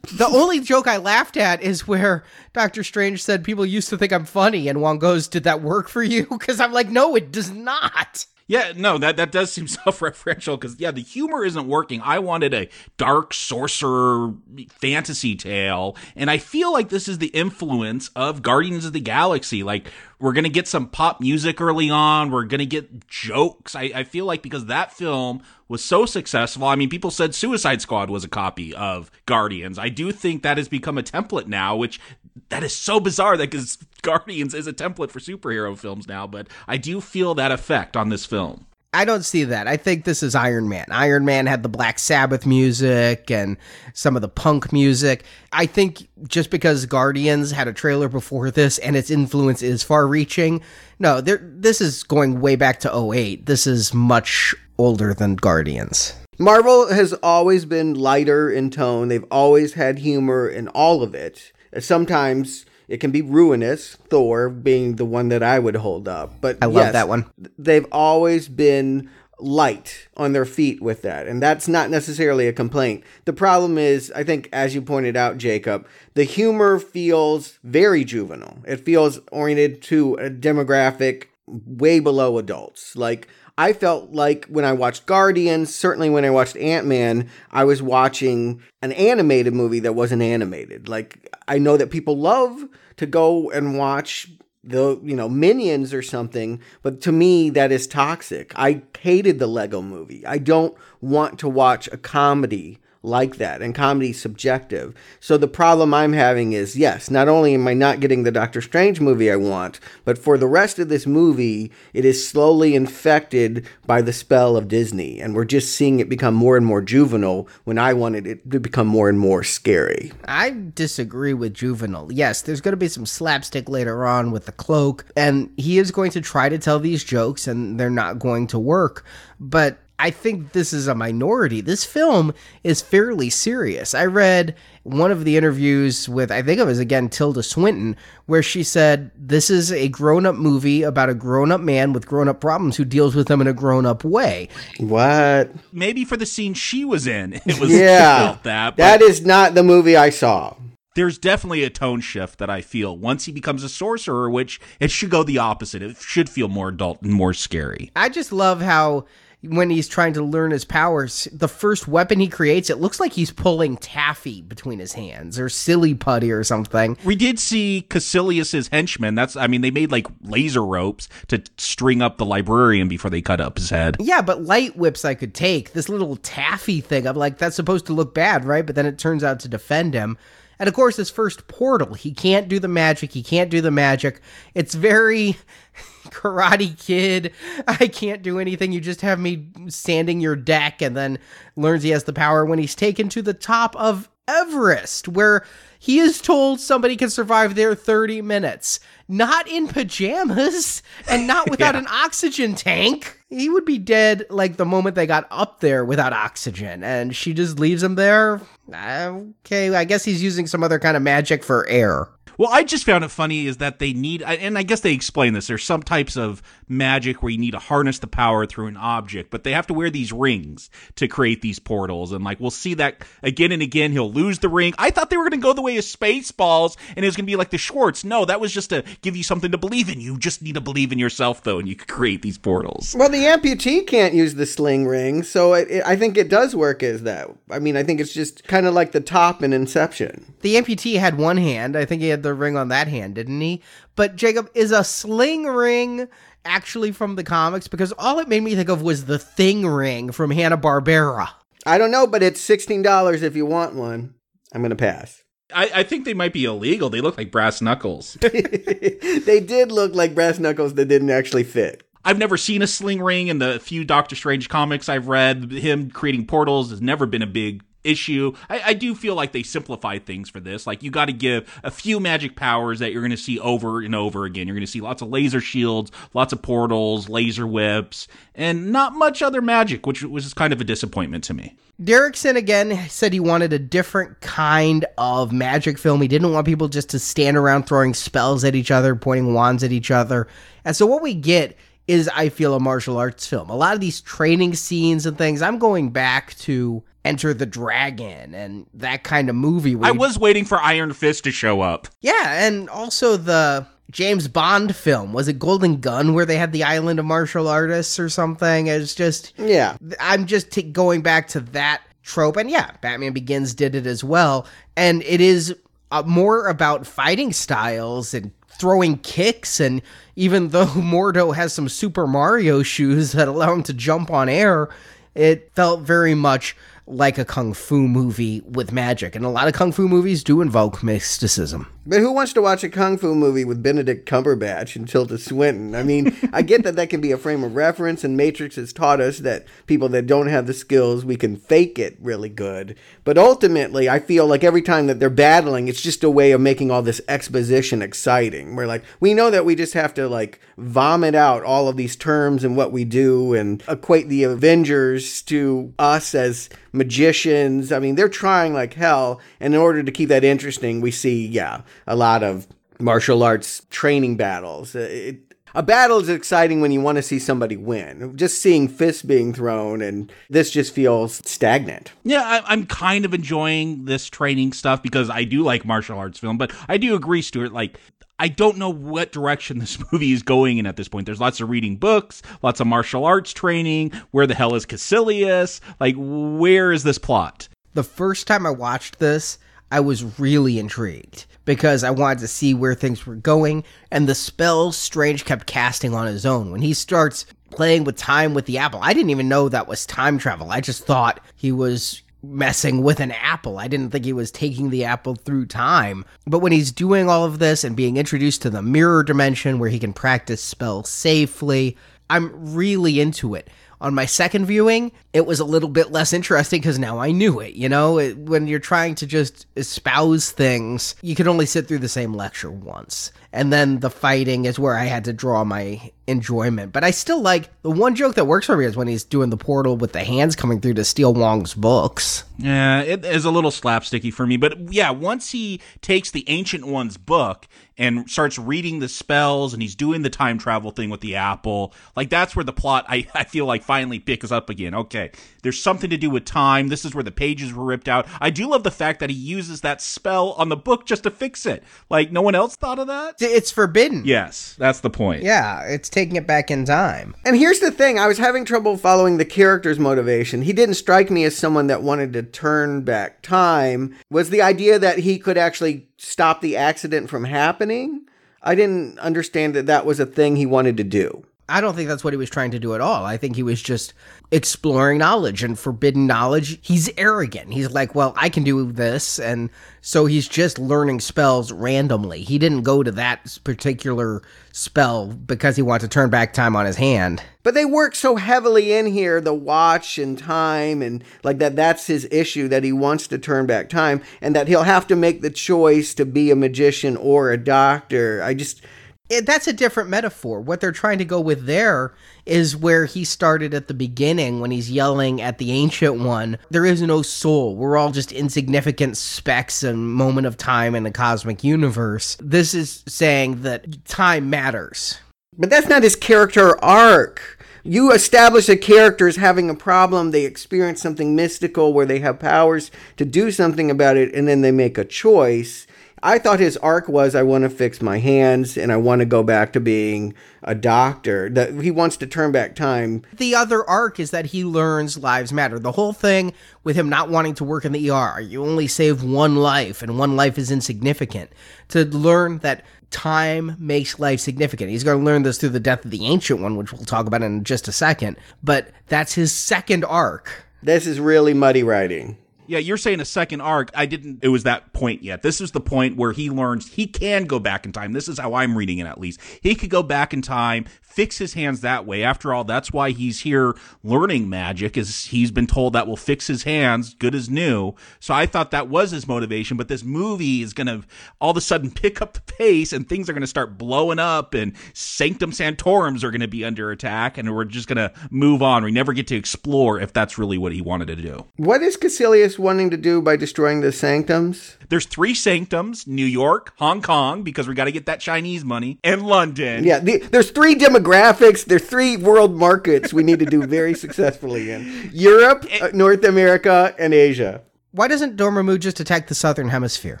the only joke I laughed at is where Doctor Strange said people used to think I'm funny, and Wong goes, "Did that work for you?" Because I'm like, no, it does not. Yeah, no, that that does seem self-referential because yeah, the humor isn't working. I wanted a dark sorcerer fantasy tale, and I feel like this is the influence of Guardians of the Galaxy. Like we're gonna get some pop music early on. We're gonna get jokes. I, I feel like because that film was so successful. I mean, people said Suicide Squad was a copy of Guardians. I do think that has become a template now, which that is so bizarre that because Guardians is a template for superhero films now, but I do feel that effect on this film. I don't see that. I think this is Iron Man. Iron Man had the Black Sabbath music and some of the punk music. I think just because Guardians had a trailer before this and its influence is far reaching, no, this is going way back to 08. This is much older than Guardians. Marvel has always been lighter in tone. They've always had humor in all of it. Sometimes it can be ruinous, Thor being the one that I would hold up. But I love yes, that one. They've always been light on their feet with that. And that's not necessarily a complaint. The problem is, I think, as you pointed out, Jacob, the humor feels very juvenile. It feels oriented to a demographic way below adults. Like, I felt like when I watched Guardians, certainly when I watched Ant Man, I was watching an animated movie that wasn't animated. Like, I know that people love to go and watch the you know minions or something but to me that is toxic i hated the lego movie i don't want to watch a comedy like that, and comedy subjective. So the problem I'm having is yes, not only am I not getting the Doctor Strange movie I want, but for the rest of this movie, it is slowly infected by the spell of Disney, and we're just seeing it become more and more juvenile when I wanted it to become more and more scary. I disagree with juvenile. Yes, there's going to be some slapstick later on with the cloak, and he is going to try to tell these jokes, and they're not going to work. But I think this is a minority. This film is fairly serious. I read one of the interviews with, I think it was again Tilda Swinton, where she said, This is a grown up movie about a grown up man with grown up problems who deals with them in a grown up way. What? Maybe for the scene she was in, it was yeah, that. That is not the movie I saw there's definitely a tone shift that I feel once he becomes a sorcerer, which it should go the opposite. It should feel more adult and more scary. I just love how when he's trying to learn his powers, the first weapon he creates, it looks like he's pulling taffy between his hands or silly putty or something. We did see Kaecilius's henchmen. That's, I mean, they made like laser ropes to string up the librarian before they cut up his head. Yeah, but light whips I could take. This little taffy thing, I'm like, that's supposed to look bad, right? But then it turns out to defend him. And of course, his first portal, he can't do the magic. He can't do the magic. It's very Karate Kid. I can't do anything. You just have me sanding your deck, and then learns he has the power when he's taken to the top of Everest, where he is told somebody can survive there 30 minutes, not in pajamas and not without yeah. an oxygen tank. He would be dead like the moment they got up there without oxygen, and she just leaves him there. Uh, okay, I guess he's using some other kind of magic for air. Well, I just found it funny is that they need, and I guess they explain this. There's some types of magic where you need to harness the power through an object, but they have to wear these rings to create these portals. And like, we'll see that again and again. He'll lose the ring. I thought they were going to go the way of Spaceballs and it was going to be like the Schwartz. No, that was just to give you something to believe in. You just need to believe in yourself, though, and you could create these portals. Well, the amputee can't use the sling ring, so it, it, I think it does work as that. I mean, I think it's just kind of like the top in Inception. The amputee had one hand. I think he had the ring on that hand, didn't he? But Jacob, is a sling ring actually from the comics? Because all it made me think of was the thing ring from Hanna Barbera. I don't know, but it's sixteen dollars if you want one. I'm gonna pass. I, I, think they might be illegal. They look like brass knuckles. they did look like brass knuckles that didn't actually fit. I've never seen a sling ring in the few Doctor Strange comics I've read. Him creating portals has never been a big issue. I, I do feel like they simplified things for this. Like you got to give a few magic powers that you're going to see over and over again. You're going to see lots of laser shields, lots of portals, laser whips, and not much other magic, which was kind of a disappointment to me. Derrickson again said he wanted a different kind of magic film. He didn't want people just to stand around throwing spells at each other, pointing wands at each other. And so what we get is I feel a martial arts film. A lot of these training scenes and things, I'm going back to Enter the Dragon and that kind of movie. I was waiting for Iron Fist to show up. Yeah, and also the James Bond film. Was it Golden Gun where they had the island of martial artists or something? It's just Yeah. I'm just t- going back to that trope and yeah, Batman Begins did it as well and it is uh, more about fighting styles and throwing kicks and even though Mordo has some Super Mario shoes that allow him to jump on air, it felt very much like a kung fu movie with magic. And a lot of kung fu movies do invoke mysticism. But who wants to watch a kung fu movie with Benedict Cumberbatch and Tilda Swinton? I mean, I get that that can be a frame of reference, and Matrix has taught us that people that don't have the skills, we can fake it really good. But ultimately, I feel like every time that they're battling, it's just a way of making all this exposition exciting. We're like, we know that we just have to like vomit out all of these terms and what we do and equate the Avengers to us as magicians. I mean, they're trying like hell. And in order to keep that interesting, we see, yeah, a lot of martial arts training battles. Uh, it, a battle is exciting when you want to see somebody win. Just seeing fists being thrown, and this just feels stagnant. Yeah, I, am kind of enjoying this training stuff because I do like martial arts film, but I do agree, Stuart. Like, I don't know what direction this movie is going in at this point. There's lots of reading books, lots of martial arts training. Where the hell is Kaecilius? Like, where is this plot? The first time I watched this, I was really intrigued because I wanted to see where things were going and the spells Strange kept casting on his own. When he starts playing with time with the apple, I didn't even know that was time travel. I just thought he was messing with an apple. I didn't think he was taking the apple through time. But when he's doing all of this and being introduced to the mirror dimension where he can practice spells safely, I'm really into it on my second viewing, it was a little bit less interesting because now I knew it. You know, it, when you're trying to just espouse things, you can only sit through the same lecture once. And then the fighting is where I had to draw my enjoyment. But I still like the one joke that works for me is when he's doing the portal with the hands coming through to steal Wong's books. Yeah, it is a little slapsticky for me. But yeah, once he takes the Ancient One's book and starts reading the spells and he's doing the time travel thing with the apple, like that's where the plot I, I feel like finally picks up again. Okay, there's something to do with time. This is where the pages were ripped out. I do love the fact that he uses that spell on the book just to fix it. Like no one else thought of that. It's forbidden. Yes, that's the point. Yeah, it's taking it back in time. And here's the thing I was having trouble following the character's motivation. He didn't strike me as someone that wanted to turn back time. Was the idea that he could actually stop the accident from happening? I didn't understand that that was a thing he wanted to do. I don't think that's what he was trying to do at all. I think he was just exploring knowledge and forbidden knowledge. He's arrogant. He's like, well, I can do this. And so he's just learning spells randomly. He didn't go to that particular spell because he wanted to turn back time on his hand. But they work so heavily in here, the watch and time, and like that, that's his issue that he wants to turn back time and that he'll have to make the choice to be a magician or a doctor. I just it, that's a different metaphor. What they're trying to go with there is where he started at the beginning when he's yelling at the ancient one, there is no soul. We're all just insignificant specks and moment of time in the cosmic universe. This is saying that time matters. But that's not his character arc. You establish a character as having a problem, they experience something mystical where they have powers to do something about it, and then they make a choice I thought his arc was I want to fix my hands and I want to go back to being a doctor. That he wants to turn back time. The other arc is that he learns lives matter. The whole thing with him not wanting to work in the ER, you only save one life and one life is insignificant. To learn that time makes life significant. He's going to learn this through the death of the ancient one, which we'll talk about in just a second. But that's his second arc. This is really muddy writing. Yeah, you're saying a second arc. I didn't. It was that point yet. This is the point where he learns he can go back in time. This is how I'm reading it, at least. He could go back in time, fix his hands that way. After all, that's why he's here learning magic. Is he's been told that will fix his hands, good as new. So I thought that was his motivation. But this movie is going to all of a sudden pick up the pace, and things are going to start blowing up, and Sanctum Sanctorums are going to be under attack, and we're just going to move on. We never get to explore if that's really what he wanted to do. What is Kaecilius wanting to do by destroying the sanctums? There's three sanctums: New York, Hong Kong, because we got to get that Chinese money, and London. Yeah, the, there's three demographics demographics. There are three world markets we need to do very successfully in Europe, uh, North America, and Asia. Why doesn't Dormammu just attack the southern hemisphere?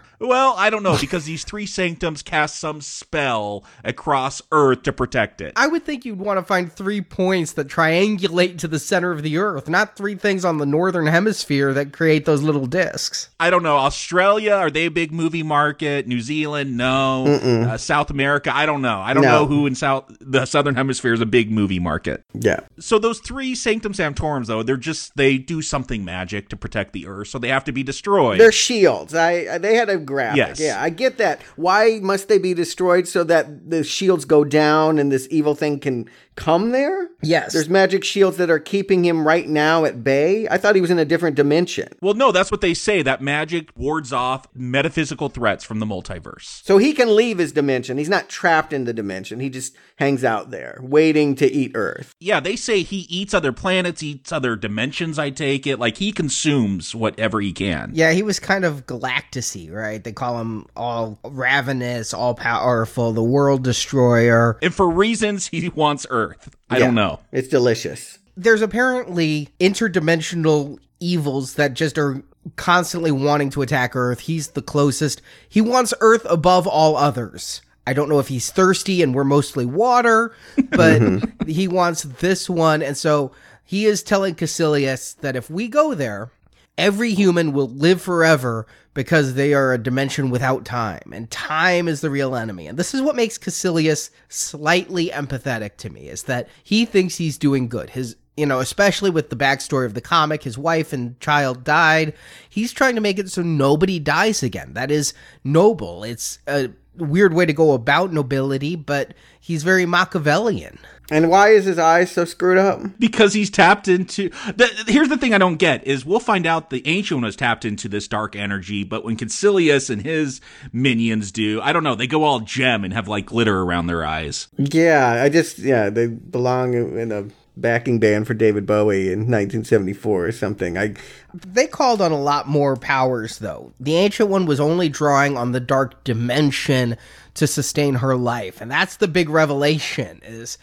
Well, I don't know because these three sanctums cast some spell across Earth to protect it. I would think you'd want to find three points that triangulate to the center of the Earth, not three things on the northern hemisphere that create those little discs. I don't know. Australia, are they a big movie market? New Zealand, no. Uh, South America, I don't know. I don't No. know who in South the southern hemisphere is a big movie market. Yeah. So those three sanctum sanctorums, though, they're just they do something magic to protect the Earth, so they have to be destroyed. They're shields. I I- they had a graphic. Yes. Yeah, I get that. Why must they be destroyed so that the shields go down and this evil thing can come there? Yes. There's magic shields that are keeping him right now at bay. I thought he was in a different dimension. well, no, that's what they say. That magic wards off metaphysical threats from the multiverse. So he can leave his dimension. He's not trapped in the dimension. He just hangs out there, waiting to eat Earth. Yeah, they say he eats other planets, eats other dimensions. I take it like he consumes whatever he can. Yeah, he was kind of galactusy, right? They call him all ravenous, all powerful, the world destroyer. And for reasons he wants Earth. I Yeah, don't know. It's delicious. There's apparently interdimensional evils that just are constantly wanting to attack Earth. He's the closest. He wants Earth above all others. I don't know if he's thirsty and we're mostly water, but mm-hmm. he wants this one. And so he is telling Kaecilius that if we go there, every human will live forever because they are a dimension without time, and time is the real enemy. And this is what makes Kaecilius slightly empathetic to me, is that he thinks he's doing good. His you know, especially with the backstory of the comic, his wife and child died. He's trying to make it so nobody dies again. That is noble. It's a weird way to go about nobility, but he's very Machiavellian. And why is his eyes so screwed up? because he's tapped into the, here's the thing i don't get is we'll find out the ancient one was tapped into this dark energy but when Kaecilius and his minions do i don't know they go all gem and have like glitter around their eyes Yeah, I just yeah, they belong in a backing band for David Bowie in 1974 or something. I They called on a lot more powers, though. The Ancient One was only drawing on the dark dimension to sustain her life, and that's the big revelation. Is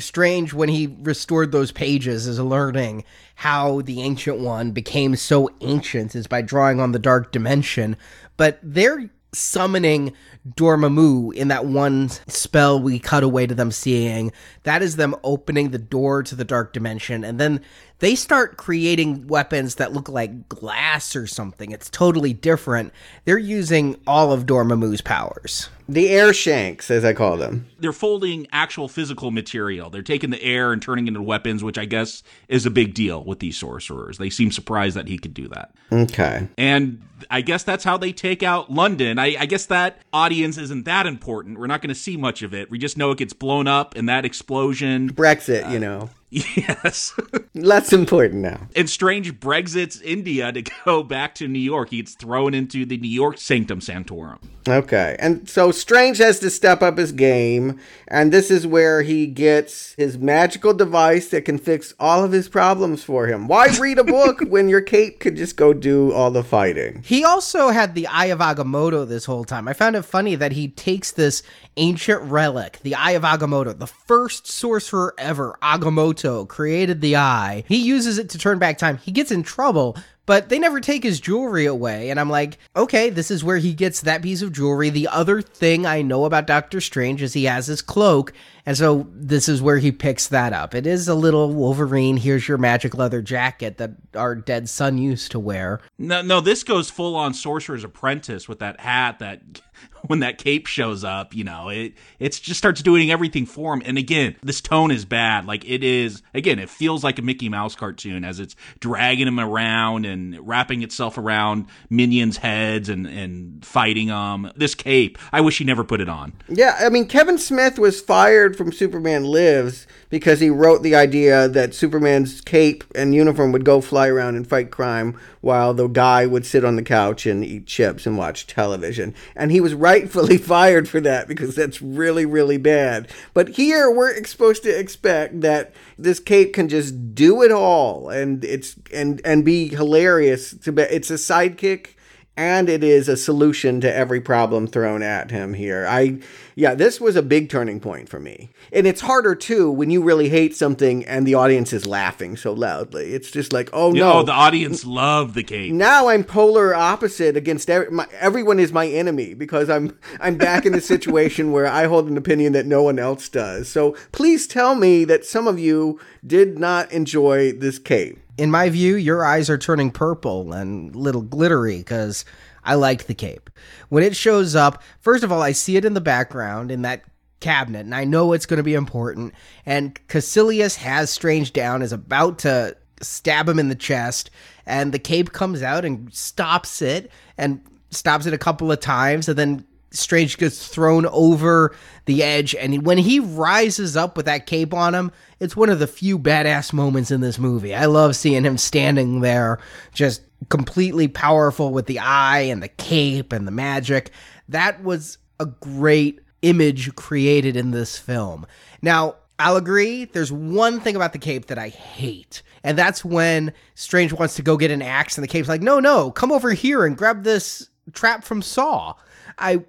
Strange when he restored those pages is learning how the Ancient One became so ancient is by drawing on the dark dimension, but they're summoning Dormammu in that one spell we cut away to them seeing. That is them opening the door to the dark dimension, and then they start creating weapons that look like glass or something. It's totally different. They're using all of Dormammu's powers. the air shanks, as I call them. they're folding actual physical material they're taking the air and turning it into weapons which i guess is a big deal with these sorcerers they seem surprised that he could do that Okay. and I guess that's how they take out London. I, I guess that audience isn't that important. We're not going to see much of it. We just know it gets blown up and that explosion. Brexit, uh, you know, Yes. less important now. and Strange Brexit's India to go back to New York. He gets thrown into the New York Sanctum Sanctorum. Okay. And so Strange has to step up his game, and this is where he gets his magical device that can fix all of his problems for him. Why read a book when your cape could just go do all the fighting? He also had the Eye of Agamotto this whole time. I found it funny that he takes this ancient relic, the Eye of Agamotto, the first sorcerer ever, Agamotto, created the eye. He uses it to turn back time. He gets in trouble, but they never take his jewelry away. And I'm like, okay, this is where he gets that piece of jewelry. The other thing I know about Doctor Strange is he has his cloak. And so this is where he picks that up. It is a little Wolverine. Here's your magic leather jacket that our dead son used to wear. No, no, this goes full on Sorcerer's Apprentice with that hat that when that cape shows up, you know, it it's just starts doing everything for him. And again, this tone is bad. Like it is again, it feels like a Mickey Mouse cartoon as it's dragging him around and wrapping itself around minions' heads and and fighting them. This cape, I wish he never put it on. Yeah, I mean, Kevin Smith was fired from Superman Lives because he wrote the idea that Superman's cape and uniform would go fly around and fight crime while the guy would sit on the couch and eat chips and watch television. And he was rightfully fired for that because that's really, really bad. But here we're supposed to expect that this cape can just do it all and it's and and be hilarious to be it's a sidekick and it is a solution to every problem thrown at him here. I yeah, this was a big turning point for me. And it's harder too when you really hate something and the audience is laughing so loudly. It's just like, oh no. the audience loved the cape. now I'm polar opposite against every, my, everyone is my enemy because I'm I'm back in the situation where I hold an opinion that no one else does. So please tell me that some of you did not enjoy this cape. In my view, your eyes are turning purple and little glittery because I liked the cape. When it shows up, first of all, I see it in the background in that cabinet, and I know it's going to be important. And Kaecilius has Strange down, is about to stab him in the chest, and the cape comes out and stops it, and stops it a couple of times, and then Strange gets thrown over the edge, and when he rises up with that cape on him, it's one of the few badass moments in this movie. I love seeing him standing there, just completely powerful with the eye and the cape and the magic. That was a great image created in this film. Now, I'll agree, there's one thing about the cape that I hate, and that's when Strange wants to go get an axe, and the cape's like, no, no, come over here and grab this trap from Saw. I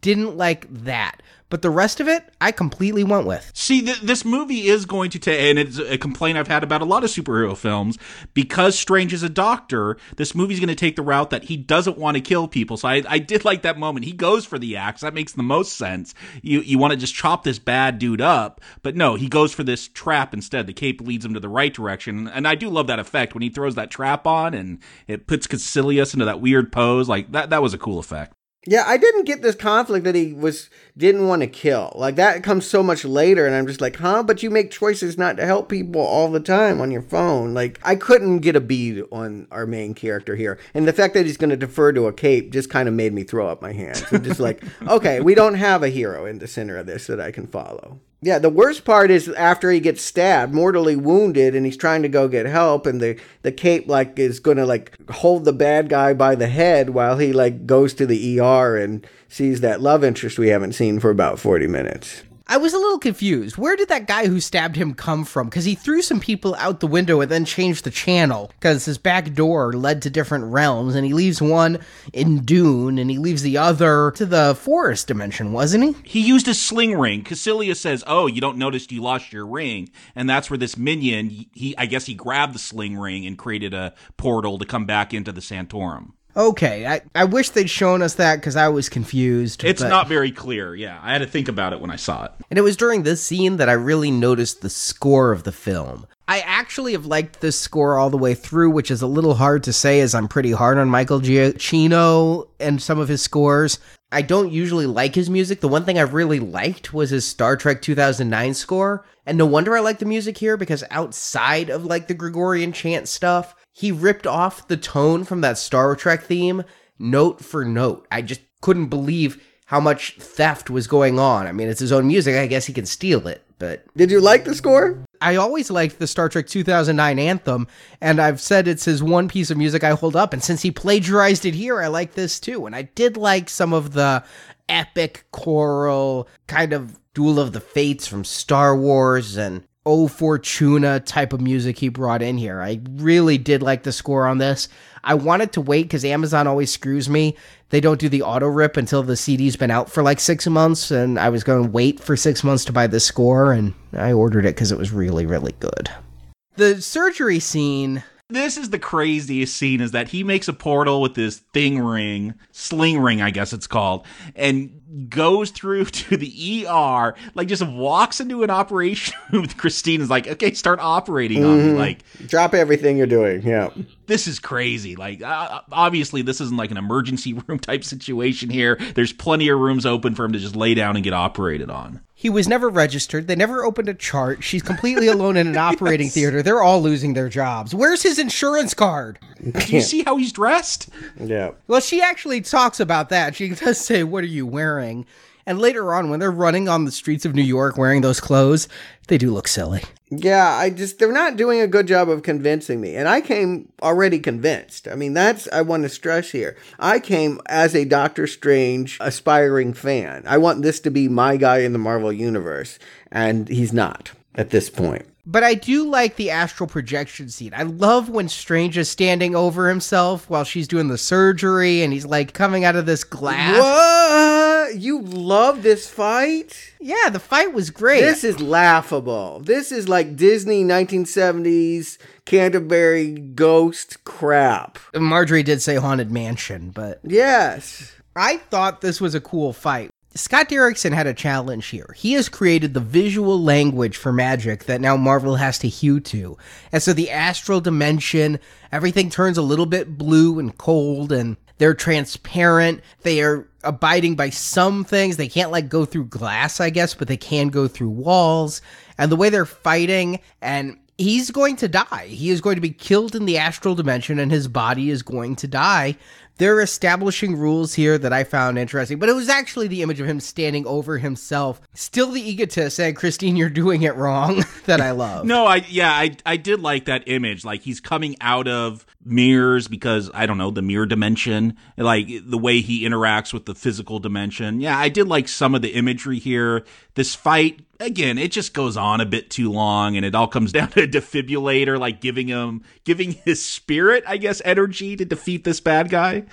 didn't like that. But the rest of it, I completely went with. See, th- this movie is going to take, and it's a complaint I've had about a lot of superhero films. Because Strange is a doctor, this movie's going to take the route that he doesn't want to kill people. So I, I did like that moment. He goes for the axe. That makes the most sense. You, you want to just chop this bad dude up. But no, he goes for this trap instead. The cape leads him to the right direction. And I do love that effect when he throws that trap on and it puts Kaecilius into that weird pose. Like, that, that was a cool effect. Yeah, I didn't get this conflict that he was didn't want to kill. Like that comes so much later and I'm just like, "Huh, but you make choices not to help people all the time on your phone." Like I couldn't get a bead on our main character here. And the fact that he's going to defer to a cape just kind of made me throw up my hands. I'm just like, "Okay, we don't have a hero in the center of this that I can follow." Yeah, the worst part is after he gets stabbed, mortally wounded, and he's trying to go get help, and the the cape like is gonna like hold the bad guy by the head while he like goes to the ER and sees that love interest we haven't seen for about forty minutes. I was a little confused. Where did that guy who stabbed him come from? Because he threw some people out the window and then changed the channel. Because his back door led to different realms, and he leaves one in Dune, and he leaves the other to the forest dimension, wasn't he? He used a sling ring. Kaecilius says, "Oh, you don't notice you lost your ring," and that's where this minion, he, I guess, he grabbed the sling ring and created a portal to come back into the Santorum. Okay, I, I wish they'd shown us that because I was confused. It's but- not very clear. Yeah, I had to think about it when I saw it. And it was during this scene that I really noticed the score of the film. I actually have liked this score all the way through, which is a little hard to say as I'm pretty hard on Michael Giacchino and some of his scores. I don't usually like his music. The one thing I really liked was his Star Trek 2009 score. And no wonder I like the music here because outside of like the Gregorian chant stuff, he ripped off the tone from that Star Trek theme note for note. I just couldn't believe how much theft was going on. I mean, it's his own music. I guess he can steal it, but Did you like the score? I always liked the Star Trek 2009 anthem, and I've said it's his one piece of music I hold up. And since he plagiarized it here, I like this too. And I did like some of the epic choral kind of Duel of the Fates from Star Wars and O Fortuna type of music he brought in here. I really did like the score on this. I wanted to wait because Amazon always screws me. They don't do the auto rip until the CD's been out for like six months, and I was going to wait for six months to buy the score, and I ordered it because it was really, really good. The surgery scene. This is the craziest scene is that he makes a portal with this thing ring, sling ring, I guess it's called, and goes through to the ER, like just walks into an operation with Christine is like, okay, start operating on me. Mhm. Like, Drop everything you're doing. Yeah. this is crazy. Like, uh, obviously, this isn't like an emergency room type situation here. There's plenty of rooms open for him to just lay down and get operated on. He was never registered. They never opened a chart. She's completely alone in an operating theater. They're all losing their jobs. Where's his insurance card? Do you see how he's dressed? Yeah. Well, she actually talks about that. She does say, What are you wearing? And later on, when they're running on the streets of New York wearing those clothes, they do look silly. Yeah, I just they're not doing a good job of convincing me. And I came already convinced. I mean, that's I want to stress here. I came as a Doctor Strange aspiring fan. I want this to be my guy in the Marvel universe, and he's not at this point. But I do like the astral projection scene. I love when Strange is standing over himself while she's doing the surgery and he's like coming out of this glass. What? You love this fight? Yeah, the fight was great. This is laughable. This is like Disney 1970s Canterville ghost crap. Marjorie did say Haunted Mansion, but. Yes. I thought this was a cool fight. Scott Derrickson had a challenge here. He has created the visual language for magic that now Marvel has to hew to. And so the astral dimension, everything turns a little bit blue and cold and they're transparent. They are abiding by some things. They can't like go through glass, I guess, but they can go through walls. And the way they're fighting and he's going to die. He is going to be killed in the astral dimension and his body is going to die they're establishing rules here that I found interesting, but it was actually the image of him standing over himself, still the egotist saying, Christine, you're doing it wrong, that I love. no, I, yeah, I, I did like that image. Like he's coming out of mirrors because, I don't know, the mirror dimension, like the way he interacts with the physical dimension. Yeah, I did like some of the imagery here. This fight again, it just goes on a bit too long and it all comes down to a defibrillator, like giving him, giving his spirit, I guess, energy to defeat this bad guy.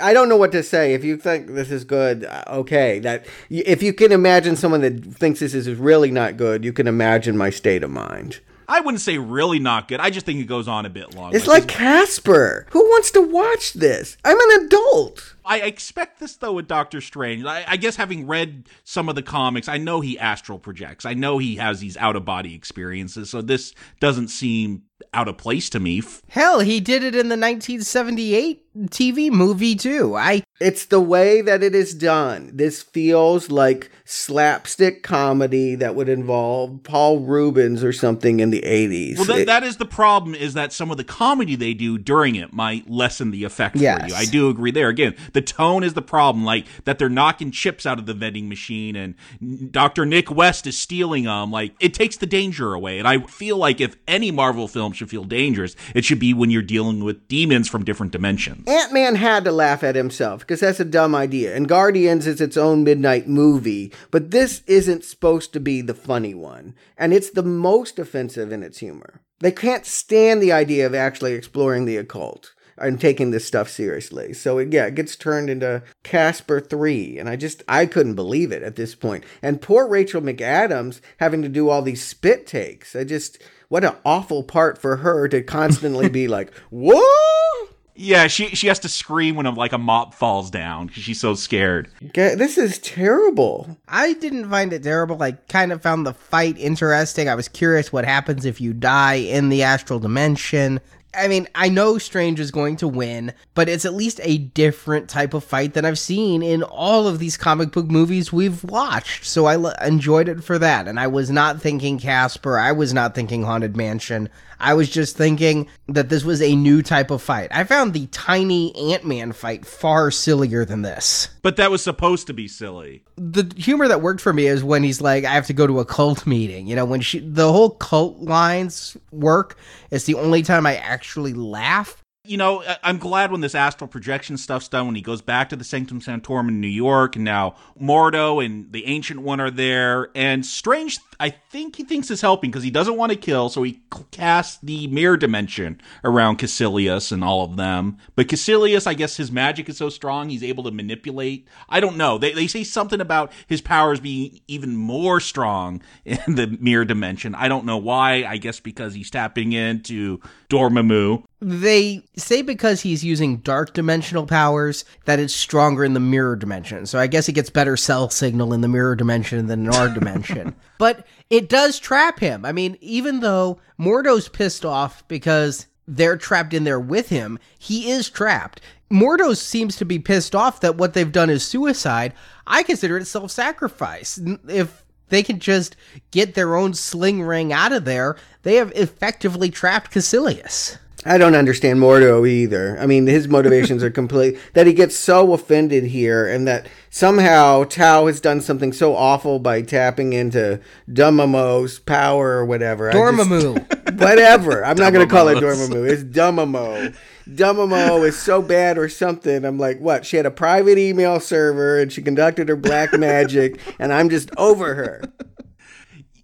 I don't know what to say. If you think this is good, uh, okay. That if you can imagine someone that thinks this is really not good, you can imagine my state of mind. I wouldn't say really not good. I just think it goes on a bit long. It's like, like Casper. Who wants to watch this? I'm an adult. I expect this though with Doctor Strange. I, I, guess having read some of the comics, I know he astral projects. I know he has these out of body experiences. So this doesn't seem out of place to me. Hell, he did it in the 1978 TV movie too. I It's the way that it is done. This feels like slapstick comedy that would involve Paul Reubens or something in the 80s. Well, that, it, that is the problem is that some of the comedy they do during it might lessen the effect yes. for you. I do agree there. Again, the tone is the problem, like that they're knocking chips out of the vending machine and Dr. Nick West is stealing them. Like it takes the danger away. And I feel like if any Marvel film should feel dangerous, it should be when you're dealing with demons from different dimensions. Ant Man had to laugh at himself because that's a dumb idea. And Guardians is its own midnight movie, but this isn't supposed to be the funny one. And it's the most offensive in its humor. They can't stand the idea of actually exploring the occult and taking this stuff seriously. So it, yeah, it gets turned into Casper 3 and I just I couldn't believe it at this point. And poor Rachel McAdams having to do all these spit takes. I just what an awful part for her to constantly be like, "Whoa!" Yeah, she she has to scream when a, like a mop falls down because she's so scared. This is terrible. I didn't find it terrible. I kind of found the fight interesting. I was curious what happens if you die in the astral dimension. I mean, I know Strange is going to win, but it's at least a different type of fight than I've seen in all of these comic book movies we've watched. So I l- enjoyed it for that. And I was not thinking Casper. I was not thinking Haunted Mansion. I was just thinking that this was a new type of fight. I found the tiny Ant Man fight far sillier than this. But that was supposed to be silly. The humor that worked for me is when he's like, I have to go to a cult meeting. You know, when she, the whole cult lines work, it's the only time I actually laugh you know, I'm glad when this astral projection stuff's done, when he goes back to the Sanctum Sanctorum in New York, and now Mordo and the Ancient One are there. And Strange, I think he thinks is helping because he doesn't want to kill, so he casts the mirror dimension around Kaecilius and all of them. But Kaecilius, I guess his magic is so strong, he's able to manipulate. I don't know. They, they say something about his powers being even more strong in the mirror dimension. I don't know why. I guess because he's tapping into Dormammu they say because he's using dark dimensional powers that it's stronger in the mirror dimension. So I guess he gets better cell signal in the mirror dimension than in our dimension. But it does trap him. I mean, even though Mordo's pissed off because they're trapped in there with him, he is trapped. Mordo seems to be pissed off that what they've done is suicide. I consider it self sacrifice. If they can just get their own sling ring out of there, they have effectively trapped Kaecilius. I don't understand Mordo either. I mean, his motivations are complete. That he gets so offended here, and that somehow Tao has done something so awful by tapping into Dumamo's power or whatever. Dormammu. Just, whatever. I'm not going to call it Dormammu. It's Dumamo. Dumamo is so bad or something. I'm like, what? She had a private email server and she conducted her black magic, and I'm just over her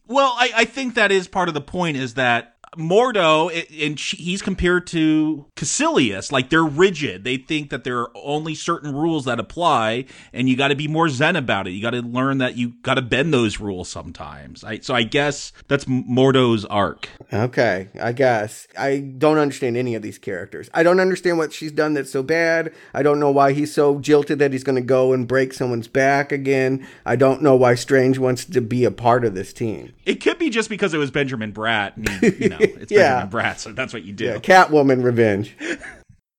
Well, I, I think that is part of the point is that Mordo, and he's compared to Kaecilius. Like they're rigid. They think that there are only certain rules that apply, and you got to be more zen about it. You got to learn that you got to bend those rules sometimes. I, so I guess that's Mordo's arc. Okay, I guess I don't understand any of these characters. I don't understand what she's done that's so bad. I don't know why he's so jilted that he's going to go and break someone's back again. I don't know why Strange wants to be a part of this team. It could be just because it was Benjamin Bratt. And you know, it's yeah. Benjamin Bratt, so that's what you do. Yeah, Catwoman revenge.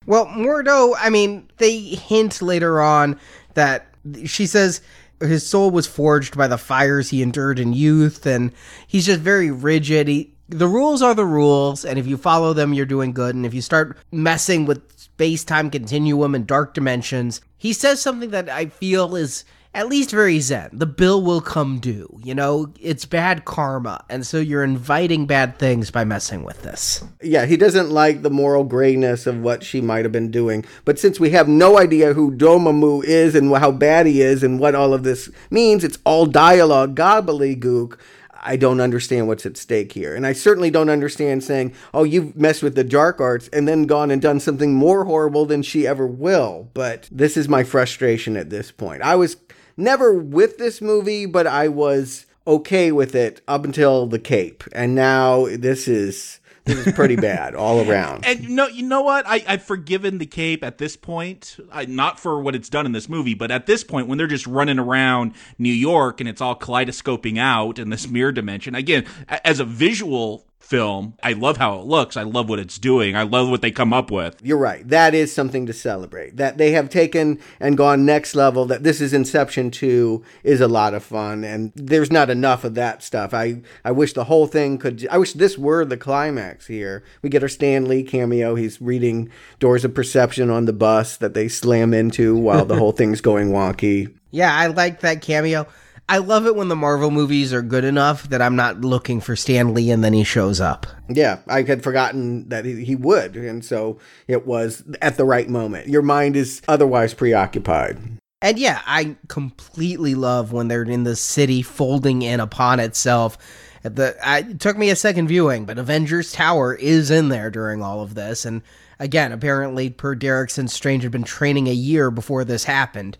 well, Mordo, I mean, they hint later on that she says his soul was forged by the fires he endured in youth, and he's just very rigid. He, the rules are the rules, and if you follow them, you're doing good. And if you start messing with space time continuum and dark dimensions, he says something that I feel is at least very zen. The bill will come due. You know, it's bad karma. And so you're inviting bad things by messing with this. Yeah, he doesn't like the moral grayness of what she might have been doing. But since we have no idea who Domamu is and how bad he is and what all of this means, it's all dialogue gobbledygook. I don't understand what's at stake here. And I certainly don't understand saying, oh, you've messed with the dark arts and then gone and done something more horrible than she ever will. But this is my frustration at this point. I was never with this movie, but I was okay with it up until the Cape, and now this is this is pretty bad all around. And you know, you know what? I, I've forgiven the Cape at this point, I, not for what it's done in this movie, but at this point, when they're just running around New York and it's all kaleidoscoping out in this mirror dimension. Again, as a visual film. I love how it looks. I love what it's doing. I love what they come up with. You're right. That is something to celebrate. That they have taken and gone next level. That this is Inception 2 is a lot of fun and there's not enough of that stuff. I I wish the whole thing could I wish this were the climax here. We get our Stan Lee cameo. He's reading Doors of Perception on the bus that they slam into while the whole thing's going wonky. Yeah, I like that cameo. I love it when the Marvel movies are good enough that I'm not looking for Stan Lee and then he shows up. Yeah, I had forgotten that he, would. And so it was at the right moment. Your mind is otherwise preoccupied. And yeah, I completely love when they're in the city folding in upon itself. The I, it took me a second viewing, but Avengers Tower is in there during all of this. And again, apparently, per Derrickson, Strange had been training a year before this happened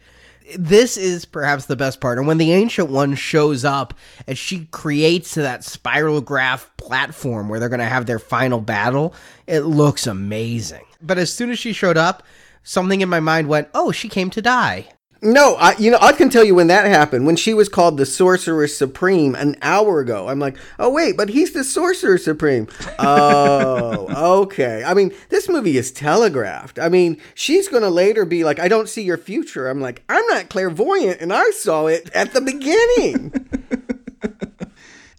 this is perhaps the best part. And when the Ancient One shows up and she creates that Spirograph platform where they're going to have their final battle, it looks amazing. But as soon as she showed up, something in my mind went, oh, she came to die. No, I you know I can tell you when that happened. When she was called the Sorcerer Supreme an hour ago, I'm like, oh wait, but he's the Sorcerer Supreme. Oh, okay. I mean, this movie is telegraphed. I mean, she's gonna later be like, I don't see your future. I'm like, I'm not clairvoyant, and I saw it at the beginning.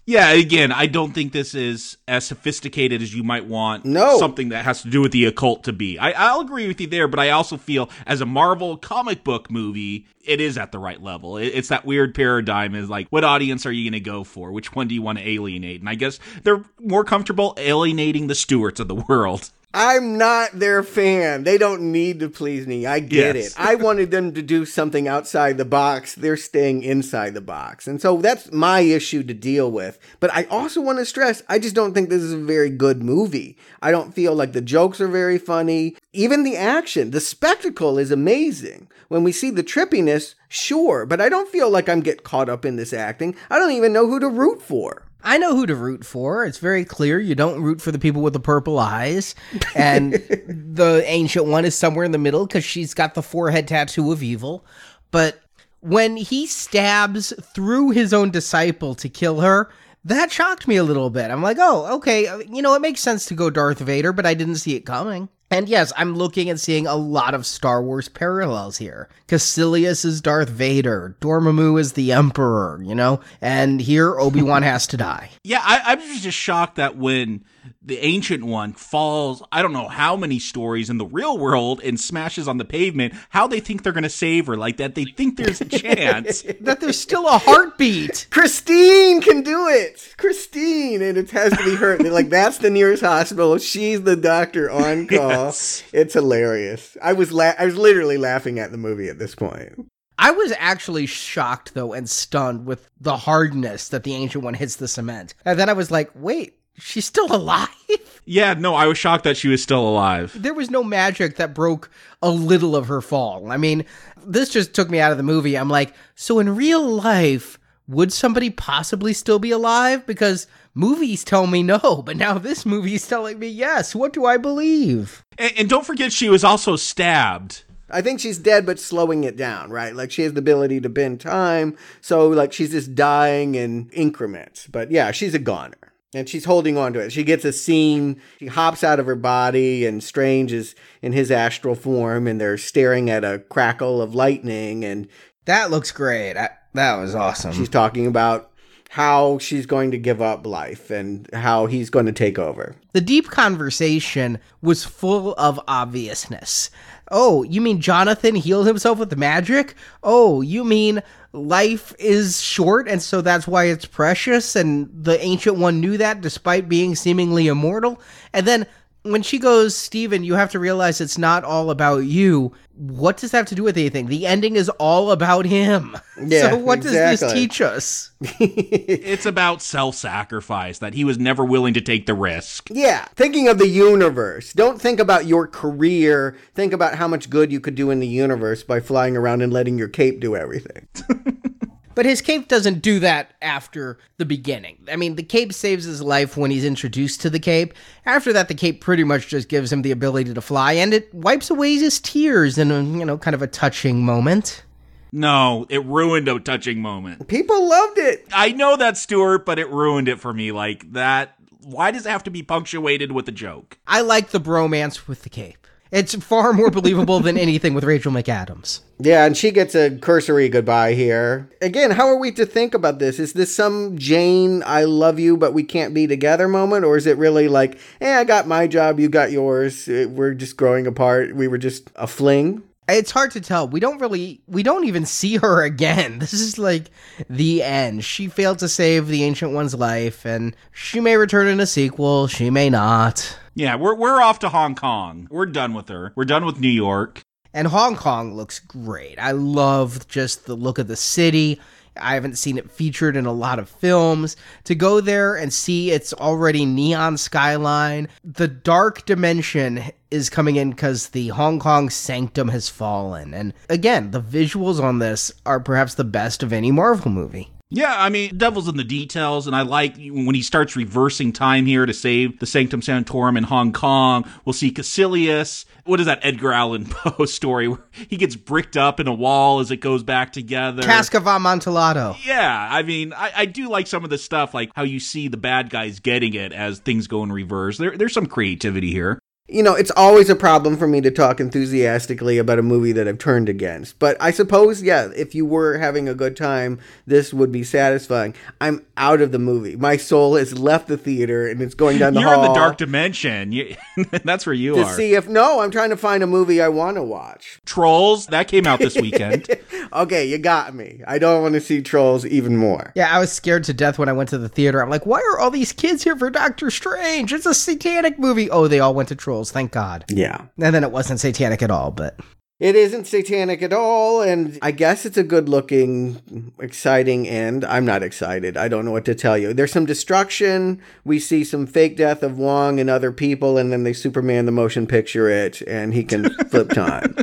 Yeah, again, I don't think this is as sophisticated as you might want no. something that has to do with the occult to be. I, I'll agree with you there, but I also feel as a Marvel comic book movie, it is at the right level. It, it's that weird paradigm is like, what audience are you going to go for? Which one do you want to alienate? And I guess they're more comfortable alienating the Stuarts of the world. I'm not their fan. They don't need to please me. I get yes. it. I wanted them to do something outside the box. They're staying inside the box. And so that's my issue to deal with. But I also want to stress I just don't think this is a very good movie. I don't feel like the jokes are very funny. Even the action, the spectacle is amazing. When we see the trippiness, sure, but I don't feel like I'm get caught up in this acting. I don't even know who to root for. I know who to root for. It's very clear. You don't root for the people with the purple eyes. And the ancient one is somewhere in the middle because she's got the forehead tattoo of evil. But when he stabs through his own disciple to kill her, that shocked me a little bit. I'm like, oh, okay. You know, it makes sense to go Darth Vader, but I didn't see it coming. And yes, I'm looking and seeing a lot of Star Wars parallels here. Kaecilius is Darth Vader, Dormammu is the Emperor, you know? And here, Obi-Wan has to die. Yeah, I, I'm just shocked that when the ancient one falls i don't know how many stories in the real world and smashes on the pavement how they think they're going to save her like that they think there's a chance. That there's still a heartbeat. Christine can do it! Christine! And it has to be her. They're like that's the nearest hospital. She's the doctor on call. Yes. it's hilarious. I was la- i was literally laughing at the movie at this point. I was actually shocked though and stunned with the hardness that the ancient one hits the cement. And then I was like, wait, she's still alive? Yeah, no, I was shocked that she was still alive. There was no magic that broke a little of her fall. I mean, this just took me out of the movie. I'm like, so in real life, would somebody possibly still be alive? Because movies tell me no, but now this movie is telling me yes. What do I believe? And, and don't forget, she was also stabbed. I think she's dead, but slowing it down, right? Like she has the ability to bend time. So, like, she's just dying in increments. But yeah, she's a goner. And she's holding on to it. She gets a scene. She hops out of her body, and Strange is in his astral form, and they're staring at a crackle of lightning. And that looks great. I, that was awesome. She's talking about how she's going to give up life and how he's going to take over. The deep conversation was full of obviousness. Oh, you mean Jonathan healed himself with magic? Oh, you mean life is short and so that's why it's precious and the ancient one knew that despite being seemingly immortal? And then when she goes, Stephen, you have to realize it's not all about you. What does that have to do with anything? The ending is all about him. Yeah, so what exactly. does this teach us? it's about self-sacrifice that he was never willing to take the risk. Yeah, thinking of the universe. Don't think about your career. Think about how much good you could do in the universe by flying around and letting your cape do everything. But his cape doesn't do that after the beginning. I mean, the cape saves his life when he's introduced to the cape. After that, the cape pretty much just gives him the ability to fly, and it wipes away his tears in a, you know, kind of a touching moment. No, it ruined a touching moment. People loved it. I know that, Stuart, but it ruined it for me. Like, that. Why does it have to be punctuated with a joke? I like the bromance with the cape. It's far more believable than anything with Rachel McAdams. Yeah, and she gets a cursory goodbye here. Again, how are we to think about this? Is this some Jane, I love you, but we can't be together moment? Or is it really like, hey, I got my job, you got yours, we're just growing apart, we were just a fling? It's hard to tell. We don't really, we don't even see her again. This is like the end. She failed to save the Ancient One's life, and she may return in a sequel, she may not. Yeah, we're we're off to Hong Kong. We're done with her. We're done with New York. And Hong Kong looks great. I love just the look of the city. I haven't seen it featured in a lot of films. To go there and see its already neon skyline, the dark dimension is coming in because the Hong Kong sanctum has fallen. And again, the visuals on this are perhaps the best of any Marvel movie. Yeah, I mean, devil's in the details, and I like when he starts reversing time here to save the Sanctum Sanctorum in Hong Kong. We'll see Kaecilius. What is that Edgar Allan Poe story where he gets bricked up in a wall as it goes back together? Cask of Amontillado. Yeah, I mean, I, I do like some of the stuff, like how you see the bad guys getting it as things go in reverse. There, there's some creativity here you know, it's always a problem for me to talk enthusiastically about a movie that I've turned against. But I suppose, yeah, if you were having a good time, this would be satisfying. I'm out of the movie. My soul has left the theater and it's going down the You're hall. in the dark dimension. You, that's where you to are. see if no, I'm trying to find a movie I want to watch. Trolls that came out this weekend. okay, you got me. I don't want to see Trolls even more. Yeah, I was scared to death when I went to the theater. I'm like, why are all these kids here for Doctor Strange? It's a satanic movie. Oh, they all went to Trolls. Thank God. Yeah. And then it wasn't satanic at all, but. It isn't satanic at all, and I guess it's a good looking, exciting end. I'm not excited. I don't know what to tell you. There's some destruction. We see some fake death of Wong and other people, and then they Superman the motion picture it, and he can flip time.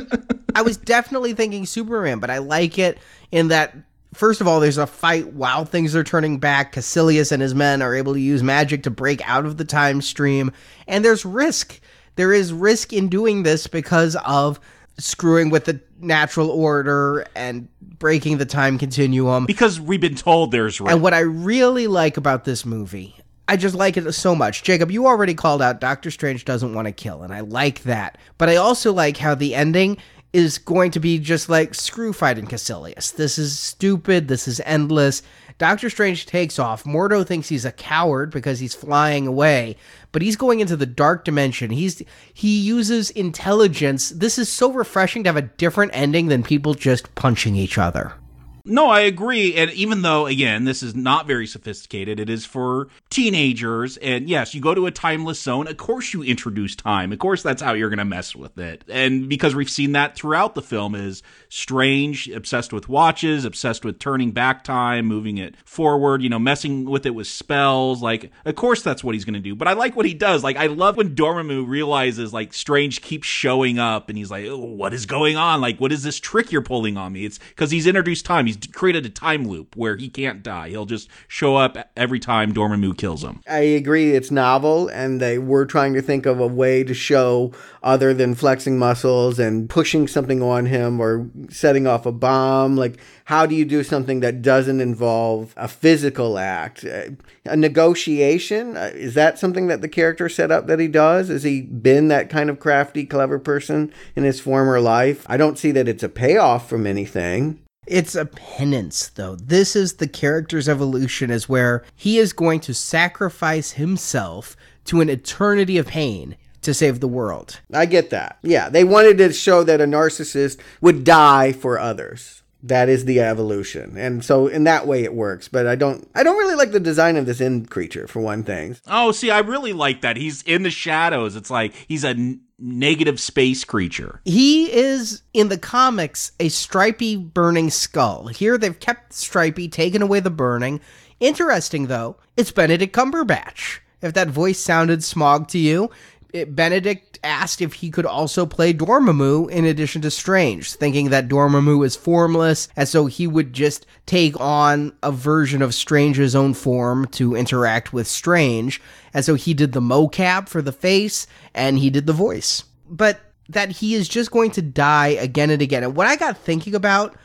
I was definitely thinking Superman, but I like it in that First of all, there's a fight while things are turning back. Kaecilius and his men are able to use magic to break out of the time stream, and there's risk. There is risk in doing this because of screwing with the natural order and breaking the time continuum. Because we've been told there's risk. And what I really like about this movie, I just like it so much. Jacob, you already called out Doctor Strange doesn't want to kill, and I like that. But I also like how the ending is going to be just like screw fighting Kaecilius. This is stupid. This is endless. Doctor Strange takes off. Mordo thinks he's a coward because he's flying away, but he's going into the dark dimension. He's he uses intelligence. This is so refreshing to have a different ending than people just punching each other. No, I agree. And even though, again, this is not very sophisticated, it is for teenagers. And yes, you go to a timeless zone. Of course, you introduce time. Of course, that's how you're going to mess with it. And because we've seen that throughout the film, is strange, obsessed with watches, obsessed with turning back time, moving it forward, you know, messing with it with spells. Like, of course, that's what he's going to do. But I like what he does. Like, I love when Dormammu realizes, like, Strange keeps showing up and he's like, oh, what is going on? Like, what is this trick you're pulling on me? It's because he's introduced time. He's created a time loop where he can't die. He'll just show up every time Dormammu kills him. I agree. It's novel, and they were trying to think of a way to show other than flexing muscles and pushing something on him or setting off a bomb. Like, how do you do something that doesn't involve a physical act? A negotiation? Uh, is that something that the character set up that he does? Has he been that kind of crafty, clever person in his former life? I don't see that it's a payoff from anything. It's a penance, though. This is the character's evolution, is where he is going to sacrifice himself to an eternity of pain to save the world. I get that. Yeah, they wanted to show that a narcissist would die for others. That is the evolution. And so in that way it works, but I don't I don't really like the design of this end creature for one thing. Oh, see, I really like that. He's in the shadows. It's like he's a n- negative space creature. He is in the comics a stripy burning skull. Here they've kept stripy, taken away the burning. Interesting though, it's Benedict Cumberbatch. If that voice sounded Smaug to you, it, Benedict asked if he could also play Dormammu in addition to Strange, thinking that Dormammu is formless, and so he would just take on a version of Strange's own form to interact with Strange. And so he did the mocap for the face, and he did the voice. But that he is just going to die again and again. And what I got thinking about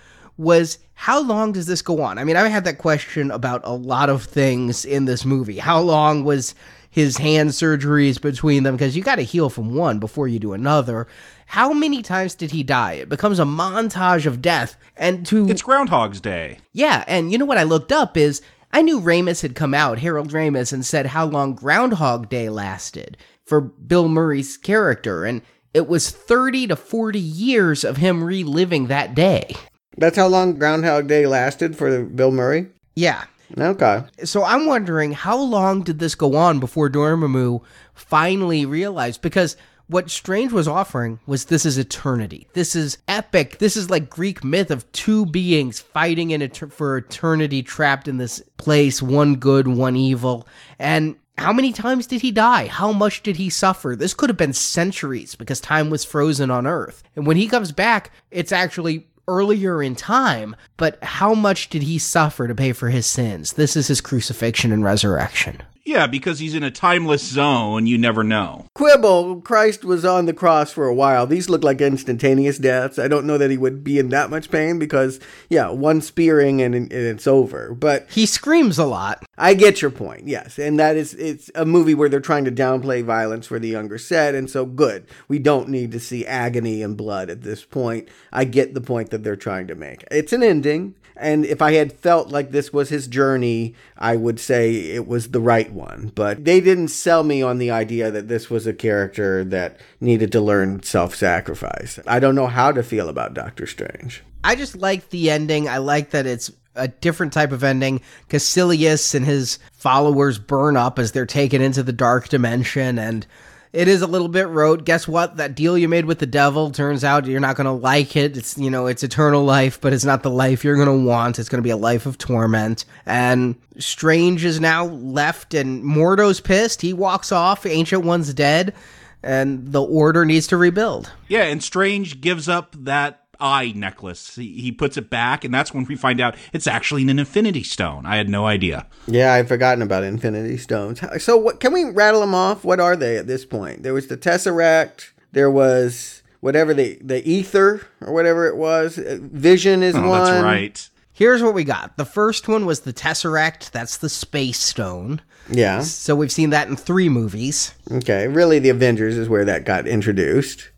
was how long does this go on? I mean, I had that question about a lot of things in this movie. How long was his hand surgeries between them because you got to heal from one before you do another. How many times did he die? It becomes a montage of death. And to It's Groundhog's Day. Yeah, and you know what I looked up is I knew Ramis had come out, Harold Ramis, and said how long Groundhog Day lasted for Bill Murray's character, and it was 30 to 40 years of him reliving that day. That's how long Groundhog Day lasted for Bill Murray? Yeah. Okay. So I'm wondering how long did this go on before Dormammu finally realized? Because what Strange was offering was this is eternity. This is epic. This is like Greek myth of two beings fighting in et- for eternity, trapped in this place, one good, one evil. And how many times did he die? How much did he suffer? This could have been centuries because time was frozen on Earth. And when he comes back, it's actually earlier in time, but how much did he suffer to pay for his sins? This is his crucifixion and resurrection. Yeah, because he's in a timeless zone, you never know. Quibble, Christ was on the cross for a while. These look like instantaneous deaths. I don't know that he would be in that much pain because, yeah, one spearing and, and it's over. But he screams a lot. I get your point, yes. And that is, it's a movie where they're trying to downplay violence for the younger set. And so, good. We don't need to see agony and blood at this point. I get the point that they're trying to make. It's an ending. And if I had felt like this was his journey, I would say it was the right one. But they didn't sell me on the idea that this was a character that needed to learn self sacrifice. I don't know how to feel about Doctor Strange. I just like the ending. I like that it's a different type of ending. Kaecilius and his followers burn up as they're taken into the dark dimension and it is a little bit rote. Guess what? That deal you made with the devil turns out you're not going to like it. It's, you know, it's eternal life, but it's not the life you're going to want. It's going to be a life of torment. And Strange is now left and Mordo's pissed. He walks off. Ancient One's dead. And the order needs to rebuild. Yeah, and Strange gives up that eye necklace. He, he puts it back, and that's when we find out it's actually an Infinity Stone. I had no idea. Yeah, I've forgotten about Infinity Stones. So, what can we rattle them off? What are they at this point? There was the Tesseract. There was whatever the the ether or whatever it was. Uh, vision is oh, one. That's right. Here's what we got. The first one was the Tesseract. That's the Space Stone. Yeah. So we've seen that in three movies. Okay. Really, the Avengers is where that got introduced.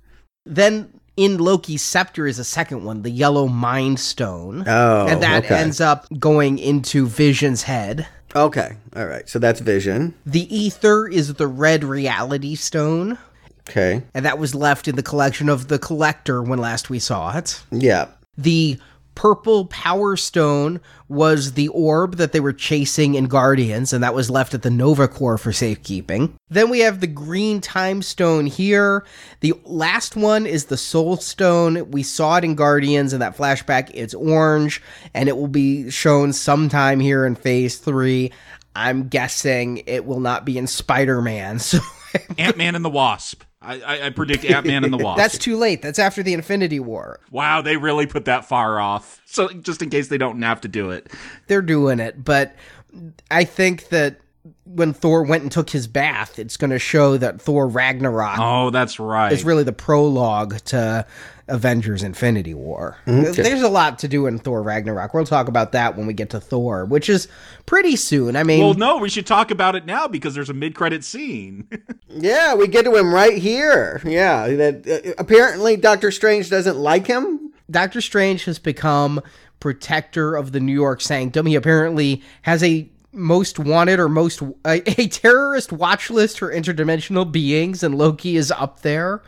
Then in Loki's scepter is a second one, the yellow mind stone. Oh, and that okay. ends up going into Vision's head. Okay, all right. So that's Vision. The ether is the red reality stone. Okay. And that was left in the collection of the collector when last we saw it. Yeah. The purple power stone was the orb that they were chasing in Guardians, and that was left at the Nova Corps for safekeeping. Then we have the green time stone here. The last one is the soul stone. We saw it in Guardians in that flashback. It's orange, and it will be shown sometime here in phase three. I'm guessing it will not be in Spider Man. So Ant Man and the Wasp. I, I, predict Ant Man and the Wasp. That's too late. That's after the Infinity War. Wow, they really put that far off. So just in case they don't have to do it, they're doing it. But I think that when Thor went and took his bath, it's going to show that Thor Ragnarok. Oh, that's right. Is really the prologue to Avengers Infinity War. Okay. There's a lot to do in Thor Ragnarok. We'll talk about that when we get to Thor, which is pretty soon. I mean, well, no, we should talk about it now because there's a mid-credit scene. yeah, we get to him right here. Yeah, that uh, apparently Doctor Strange doesn't like him. Doctor Strange has become protector of the New York Sanctum. He apparently has a most wanted or most a, a, terrorist watch list for interdimensional beings and Loki is up there.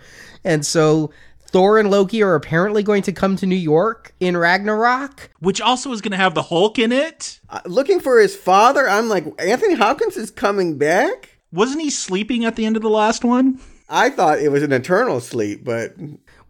And so Thor and Loki are apparently going to come to New York in Ragnarok, which also is going to have the Hulk in it. Uh, looking for his father, I'm like Anthony Hopkins is coming back. Wasn't he sleeping at the end of the last one? I thought it was an eternal sleep, but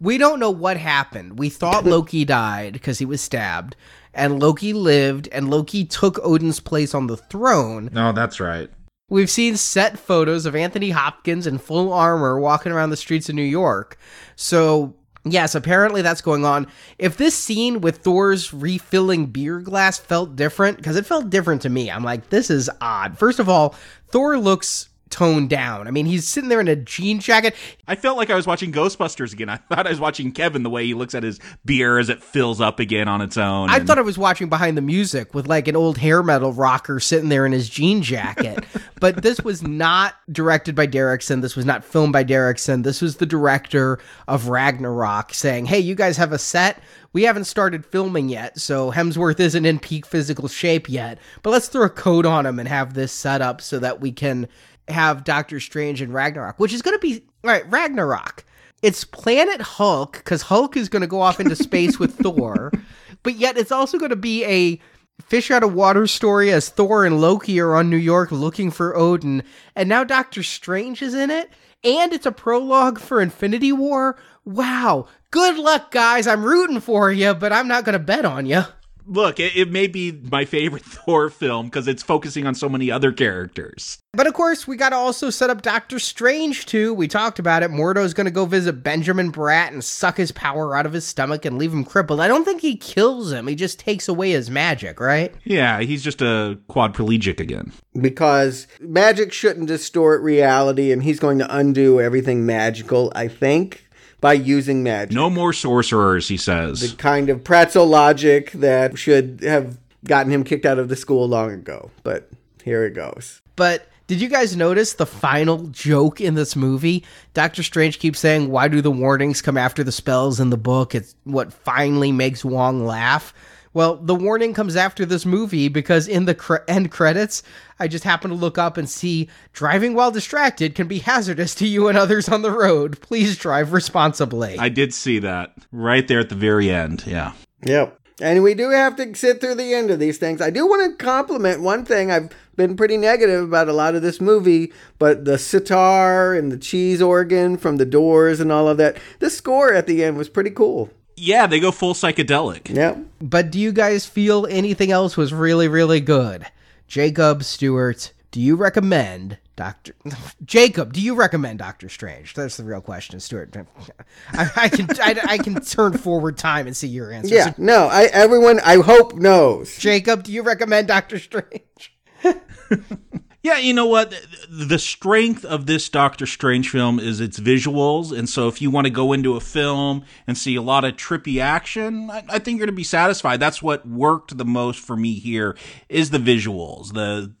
we don't know what happened. We thought Loki died because he was stabbed and Loki lived, and Loki took Odin's place on the throne. No, that's right. We've seen set photos of Anthony Hopkins in full armor walking around the streets of New York. So, yes, apparently that's going on. If this scene with Thor's refilling beer glass felt different, because it felt different to me, I'm like, this is odd. First of all, Thor looks toned down. I mean, he's sitting there in a jean jacket. I felt like I was watching Ghostbusters again. I thought I was watching Kevin the way he looks at his beer as it fills up again on its own. I thought I was watching Behind the Music with like an old hair metal rocker sitting there in his jean jacket. but this was not directed by Derrickson. This was not filmed by Derrickson. This was the director of Ragnarok saying, "Hey, you guys have a set we haven't started filming yet, so Hemsworth isn't in peak physical shape yet. But let's throw a coat on him and have this set up so that we can have Doctor Strange and Ragnarok, which is going to be right Ragnarok. It's Planet Hulk because Hulk is going to go off into space with Thor, but yet it's also going to be a fish out of water story as Thor and Loki are on New York looking for Odin, and now Doctor Strange is in it, and it's a prologue for Infinity War. Wow, good luck, guys. I'm rooting for you, but I'm not going to bet on you look, it, it, may be my favorite Thor film because it's focusing on so many other characters. But of course, we got to also set up Doctor Strange too. We talked about it. Mordo's going to go visit Benjamin Bratt and suck his power out of his stomach and leave him crippled. I don't think he kills him. He just takes away his magic, right? Yeah, he's just a quadriplegic again. Because magic shouldn't distort reality, and he's going to undo everything magical. I think by using magic. No more sorcerers, he says. The kind of pretzel logic that should have gotten him kicked out of the school long ago. But here it goes. But did you guys notice the final joke in this movie? Doctor Strange keeps saying, Why do the warnings come after the spells in the book? It's what finally makes Wong laugh. Well, the warning comes after this movie because in the cre- end credits, I just happen to look up and see driving while distracted can be hazardous to you and others on the road. Please drive responsibly. I did see that right there at the very end. Yeah. Yep. And we do have to sit through the end of these things. I do want to compliment one thing. I've been pretty negative about a lot of this movie, but the sitar and the cheese organ from the doors and all of that, the score at the end was pretty cool. Yeah, they go full psychedelic. Yeah. But do you guys feel anything else was really, really good? Jacob Stuart, do you recommend Doctor Jacob? Do you recommend Doctor Strange? That's the real question, Stuart. I, I can I, I, can turn forward time and see your answer. Yeah, so, no. I everyone I hope knows. Jacob, do you recommend Doctor Strange? Yeah, you know what? The strength of this Doctor Strange film is its visuals. And so if you want to go into a film and see a lot of trippy action, I, think you're going to be satisfied. That's what worked the most for me here is the visuals, the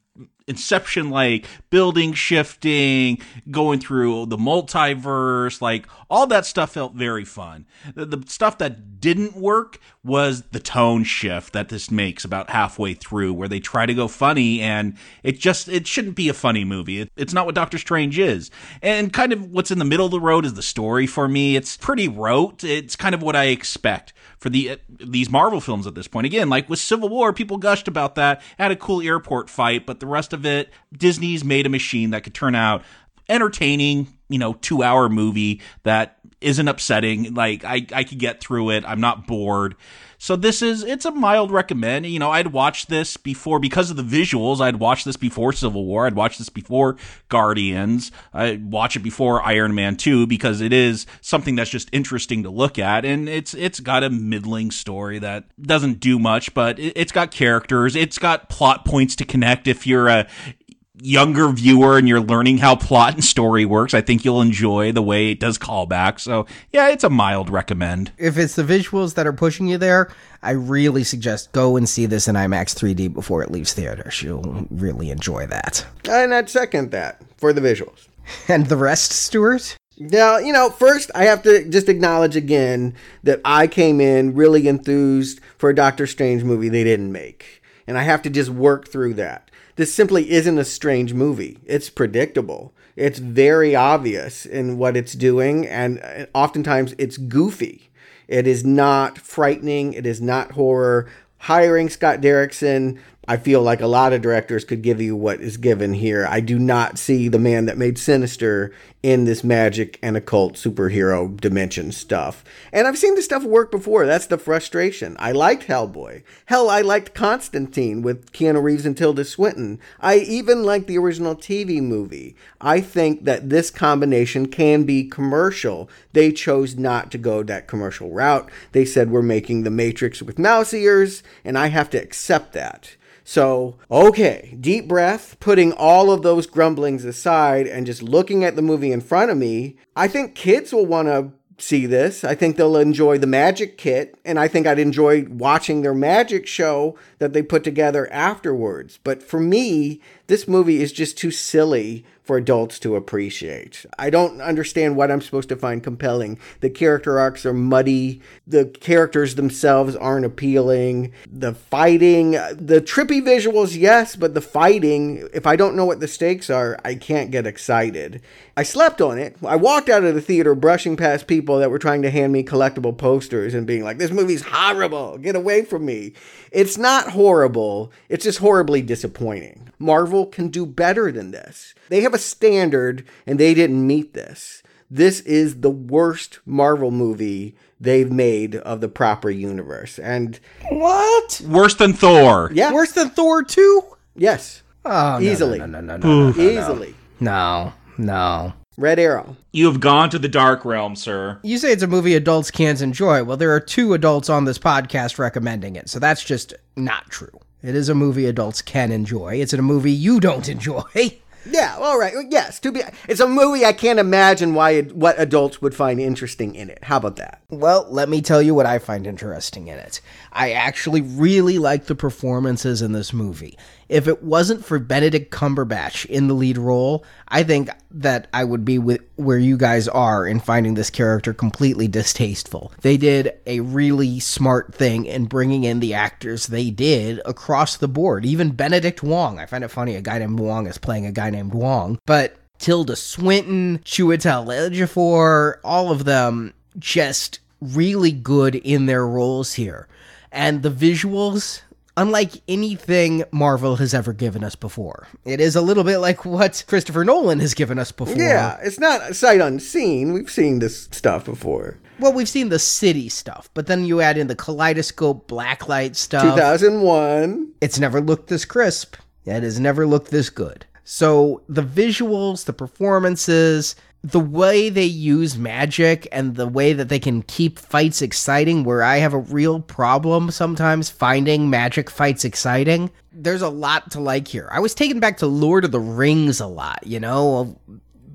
inception like building shifting going through the multiverse like all that stuff felt very fun. The, the, stuff that didn't work was the tone shift that this makes about halfway through where they try to go funny and it just it shouldn't be a funny movie. It, it's not what doctor strange is. And kind of what's in the middle of the road is the story for me. It's pretty rote. It's kind of what i expect for the uh, these marvel films at this point. Again like with civil war people gushed about that. Had a cool airport fight but the rest of it disney's made a machine that could turn out entertaining you know two hour movie that isn't upsetting. Like I, I could get through it. I'm not bored. So this is it's a mild recommend. You know, I'd watched this before because of the visuals. I'd watched this before Civil War. I'd watched this before Guardians. I'd watch it before Iron Man 2 because it is something that's just interesting to look at and it's it's got a middling story that doesn't do much, but it, it's got characters. It's got plot points to connect if you're a younger viewer and you're learning how plot and story works, I think you'll enjoy the way it does callback. So yeah, it's a mild recommend. If it's the visuals that are pushing you there, I really suggest go and see this in IMAX 3D before it leaves theaters. You'll really enjoy that. And I'd second that for the visuals. And the rest, Stuart? Now, you know, first I have to just acknowledge again that I came in really enthused for a Doctor Strange movie they didn't make. And I have to just work through that. This simply isn't a strange movie. It's predictable. It's very obvious in what it's doing, and uh, oftentimes it's goofy. It is not frightening. It is not horror. Hiring Scott Derrickson I feel like a lot of directors could give you what is given here. I do not see the man that made Sinister in this magic and occult superhero dimension stuff. And I've seen this stuff work before. That's the frustration. I liked Hellboy. Hell, I liked Constantine with Keanu Reeves and Tilda Swinton. I even liked the original TV movie. I think that this combination can be commercial. They chose not to go that commercial route. They said we're making the Matrix with mouse ears, and I have to accept that. So, okay, deep breath, putting all of those grumblings aside and just looking at the movie in front of me, I think kids will want to see this. I think they'll enjoy the magic kit, and I think I'd enjoy watching their magic show that they put together afterwards. But for me, this movie is just too silly for adults to appreciate. I don't understand what I'm supposed to find compelling. The character arcs are muddy. The characters themselves aren't appealing. The fighting, the trippy visuals, yes, but the fighting, if I don't know what the stakes are, I can't get excited. I slept on it. I walked out of the theater brushing past people that were trying to hand me collectible posters and being like, this movie's horrible. Get away from me. It's not horrible, it's just horribly disappointing. Marvel can do better than this. They have a standard and they didn't meet this. This is the worst Marvel movie they've made of the proper universe. And what? Worse than Thor. Yeah. Worse than Thor 2? Yes. Oh, easily. No, no, no, no, no, no, no, Easily. No, no. Red Arrow. You have gone to the dark realm, sir. You say it's a movie adults can't enjoy. Well, there are two adults on this podcast recommending it, so that's just not true. It is a movie adults can enjoy. It's a movie you don't enjoy. Yeah, all right. Yes, to be it's a movie I can't imagine why what adults would find interesting in it. How about that? Well, let me tell you what I find interesting in it. I actually really like the performances in this movie. If it wasn't for Benedict Cumberbatch in the lead role, I think that I would be with where you guys are in finding this character completely distasteful. They did a really smart thing in bringing in the actors they did across the board. Even Benedict Wong. I find it funny a guy named Wong is playing a guy named Wong, but Tilda Swinton, Chiwetel Ejiofor, all of them just really good in their roles here. And the visuals, unlike anything Marvel has ever given us before. It is a little bit like what Christopher Nolan has given us before. Yeah, it's not sight unseen. We've seen this stuff before. Well, we've seen the city stuff, but then you add in the kaleidoscope blacklight stuff. 2001. It's never looked this crisp. It has never looked this good. So the visuals, the performances, the way they use magic and the way that they can keep fights exciting, where I have a real problem sometimes finding magic fights exciting, there's a lot to like here. I was taken back to Lord of the Rings a lot, you know,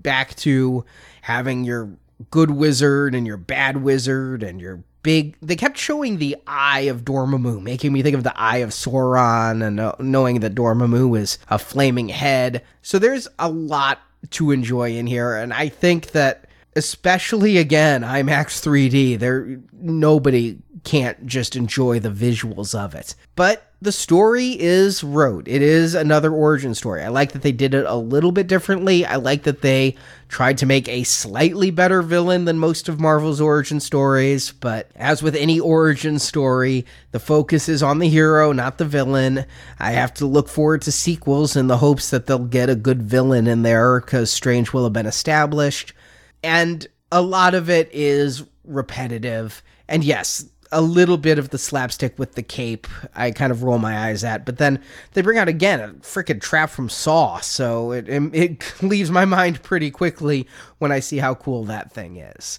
back to having your good wizard and your bad wizard and your big they kept showing the eye of Dormammu making me think of the eye of Sauron and knowing that Dormammu is a flaming head so there's a lot to enjoy in here and I think that especially again IMAX 3D there nobody can't just enjoy the visuals of it. But the story is rote. It is another origin story. I like that they did it a little bit differently. I like that they tried to make a slightly better villain than most of Marvel's origin stories. But as with any origin story, the focus is on the hero, not the villain. I have to look forward to sequels in the hopes that they'll get a good villain in there because Strange will have been established. And a lot of it is repetitive. And yes, a little bit of the slapstick with the cape I kind of roll my eyes at, but then they bring out again a freaking trap from Saw, so it, it, it leaves my mind pretty quickly when I see how cool that thing is.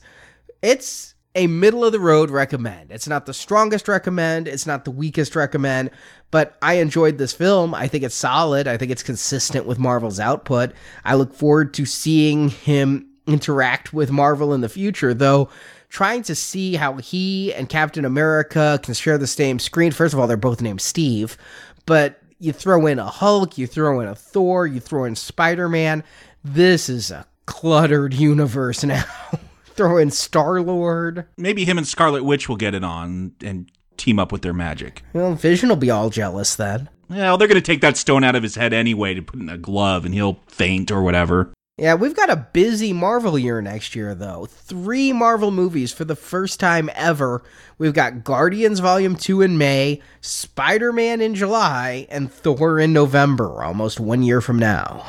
It's a middle of the road recommend. It's not the strongest recommend, it's not the weakest recommend, but I enjoyed this film. I think it's solid. I think it's consistent with Marvel's output. I look forward to seeing him interact with Marvel in the future, though trying to see how he and Captain America can share the same screen. First of all, they're both named Steve, but you throw in a Hulk, you throw in a Thor, you throw in Spider Man. This is a cluttered universe now. throw in Star Lord. Maybe him and Scarlet Witch will get it on and team up with their magic. Well, Vision will be all jealous then. Yeah, well, they're going to take that stone out of his head anyway to put in a glove and he'll faint or whatever. Yeah, we've got a busy Marvel year next year, though. Three Marvel movies for the first time ever. We've got Guardians Volume 2 in May, Spider Man in July, and Thor in November, almost one year from now.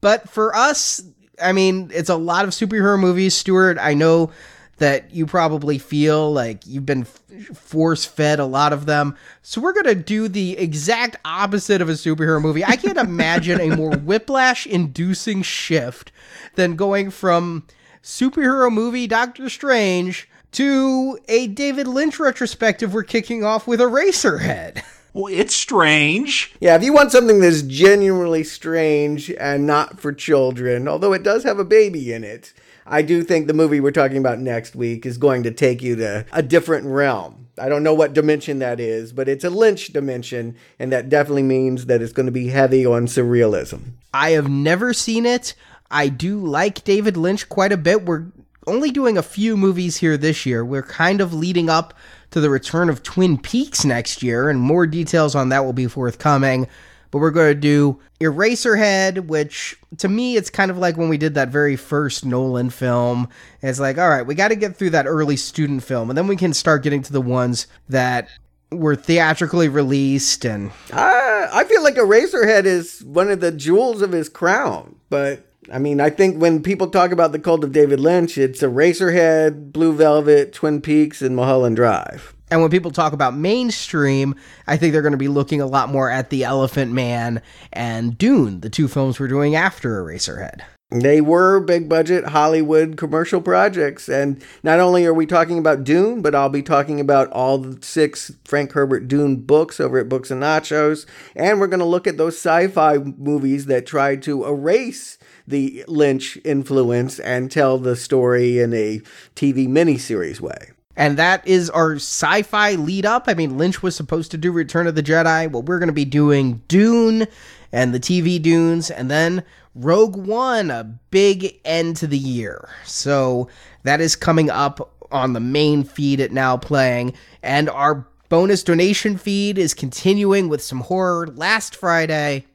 But for us, I mean, it's a lot of superhero movies. Stuart, I know that you probably feel like you've been force fed a lot of them. So we're going to do the exact opposite of a superhero movie. I can't imagine a more whiplash inducing shift than going from superhero movie Doctor Strange to a David Lynch retrospective we're kicking off with Eraserhead. Well, it's strange. Yeah, if you want something that's genuinely strange and not for children, although it does have a baby in it, I do think the movie we're talking about next week is going to take you to a different realm. I don't know what dimension that is, but it's a Lynch dimension, and that definitely means that it's going to be heavy on surrealism. I have never seen it. I do like David Lynch quite a bit. We're only doing a few movies here this year. We're kind of leading up to the return of Twin Peaks next year, and more details on that will be forthcoming but we're going to do Eraserhead, which to me, it's kind of like when we did that very first Nolan film. It's like, all right, we got to get through that early student film, and then we can start getting to the ones that were theatrically released. And uh, I feel like Eraserhead is one of the jewels of his crown, but. I mean, I think when people talk about the cult of David Lynch, it's Eraserhead, Blue Velvet, Twin Peaks, and Mulholland Drive. And when people talk about mainstream, I think they're going to be looking a lot more at The Elephant Man and Dune, the two films we're doing after Eraserhead. They were big budget Hollywood commercial projects. And not only are we talking about Dune, but I'll be talking about all the six Frank Herbert Dune books over at Books and Nachos. And we're going to look at those sci fi movies that tried to erase the Lynch influence and tell the story in a TV miniseries way. And that is our sci fi lead up. I mean, Lynch was supposed to do Return of the Jedi. Well, we're going to be doing Dune and the TV Dunes, and then Rogue One, a big end to the year. So that is coming up on the main feed at Now Playing. And our bonus donation feed is continuing with some horror. Last Friday,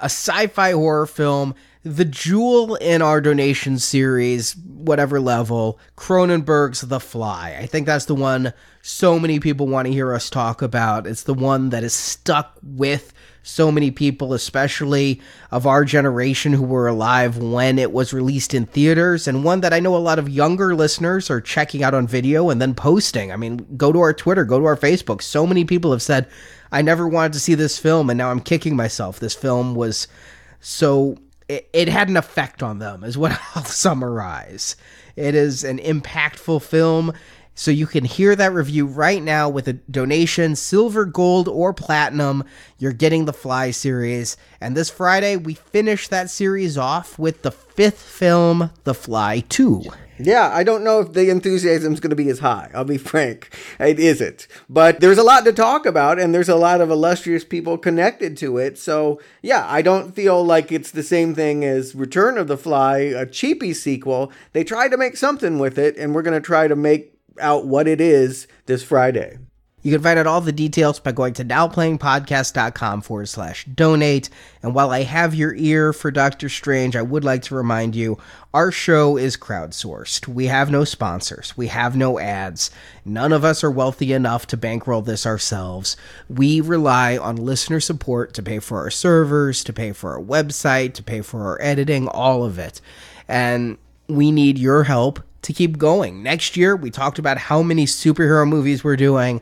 a sci fi horror film the jewel in our donation series, whatever level, Cronenberg's The Fly. I think that's the one so many people want to hear us talk about. It's the one that is stuck with so many people, especially of our generation who were alive when it was released in theaters, and one that I know a lot of younger listeners are checking out on video and then posting. I mean, go to our Twitter, go to our Facebook. So many people have said, I never wanted to see this film, and now I'm kicking myself. This film was so it, had an effect on them, is what I'll summarize. It is an impactful film. So you can hear that review right now with a donation, silver, gold, or platinum. You're getting the Fly series. And this Friday, we finish that series off with the fifth film, The Fly 2. Yeah, I don't know if the enthusiasm is going to be as high. I'll be frank. It isn't. But there's a lot to talk about, and there's a lot of illustrious people connected to it. So, yeah, I don't feel like it's the same thing as Return of the Fly, a cheapy sequel. They tried to make something with it, and we're going to try to make out what it is this Friday. You can find out all the details by going to nowplayingpodcast.com forward slash donate. And while I have your ear for Doctor Strange, I would like to remind you our show is crowdsourced. We have no sponsors, we have no ads. None of us are wealthy enough to bankroll this ourselves. We rely on listener support to pay for our servers, to pay for our website, to pay for our editing, all of it. And we need your help to keep going. Next year, we talked about how many superhero movies we're doing.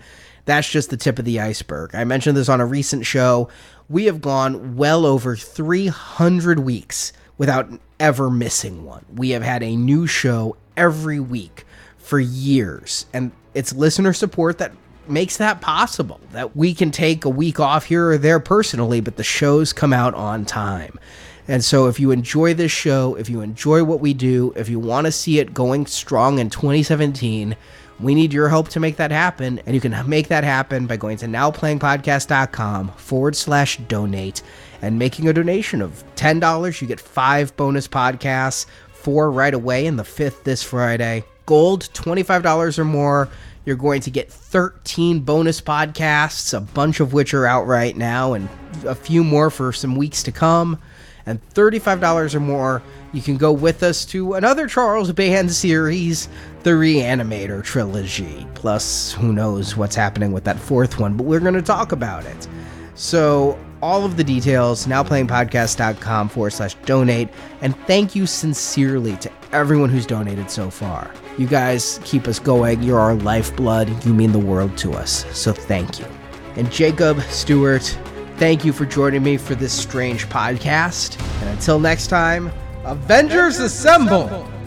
That's just the tip of the iceberg. I mentioned this on a recent show. We have gone well over 300 weeks without ever missing one. We have had a new show every week for years, and it's listener support that makes that possible. That we can take a week off here or there personally, but the shows come out on time. And so, if you enjoy this show, if you enjoy what we do, if you want to see it going strong in 2017, we need your help to make that happen. And you can make that happen by going to nowplayingpodcast.com forward slash donate and making a donation of $10. You get five bonus podcasts, four right away, and the fifth this Friday. Gold, $25 or more. You're going to get 13 bonus podcasts, a bunch of which are out right now, and a few more for some weeks to come. And $35 or more, you can go with us to another Charles Band series, the Reanimator trilogy. Plus, who knows what's happening with that fourth one, but we're going to talk about it. So, all of the details, nowplayingpodcast.com forward slash donate. And thank you sincerely to everyone who's donated so far. You guys keep us going. You're our lifeblood. You mean the world to us. So thank you. And Jacob Stuart, thank you for joining me for this strange podcast. And until next time, Avengers, Avengers Assemble. Assemble.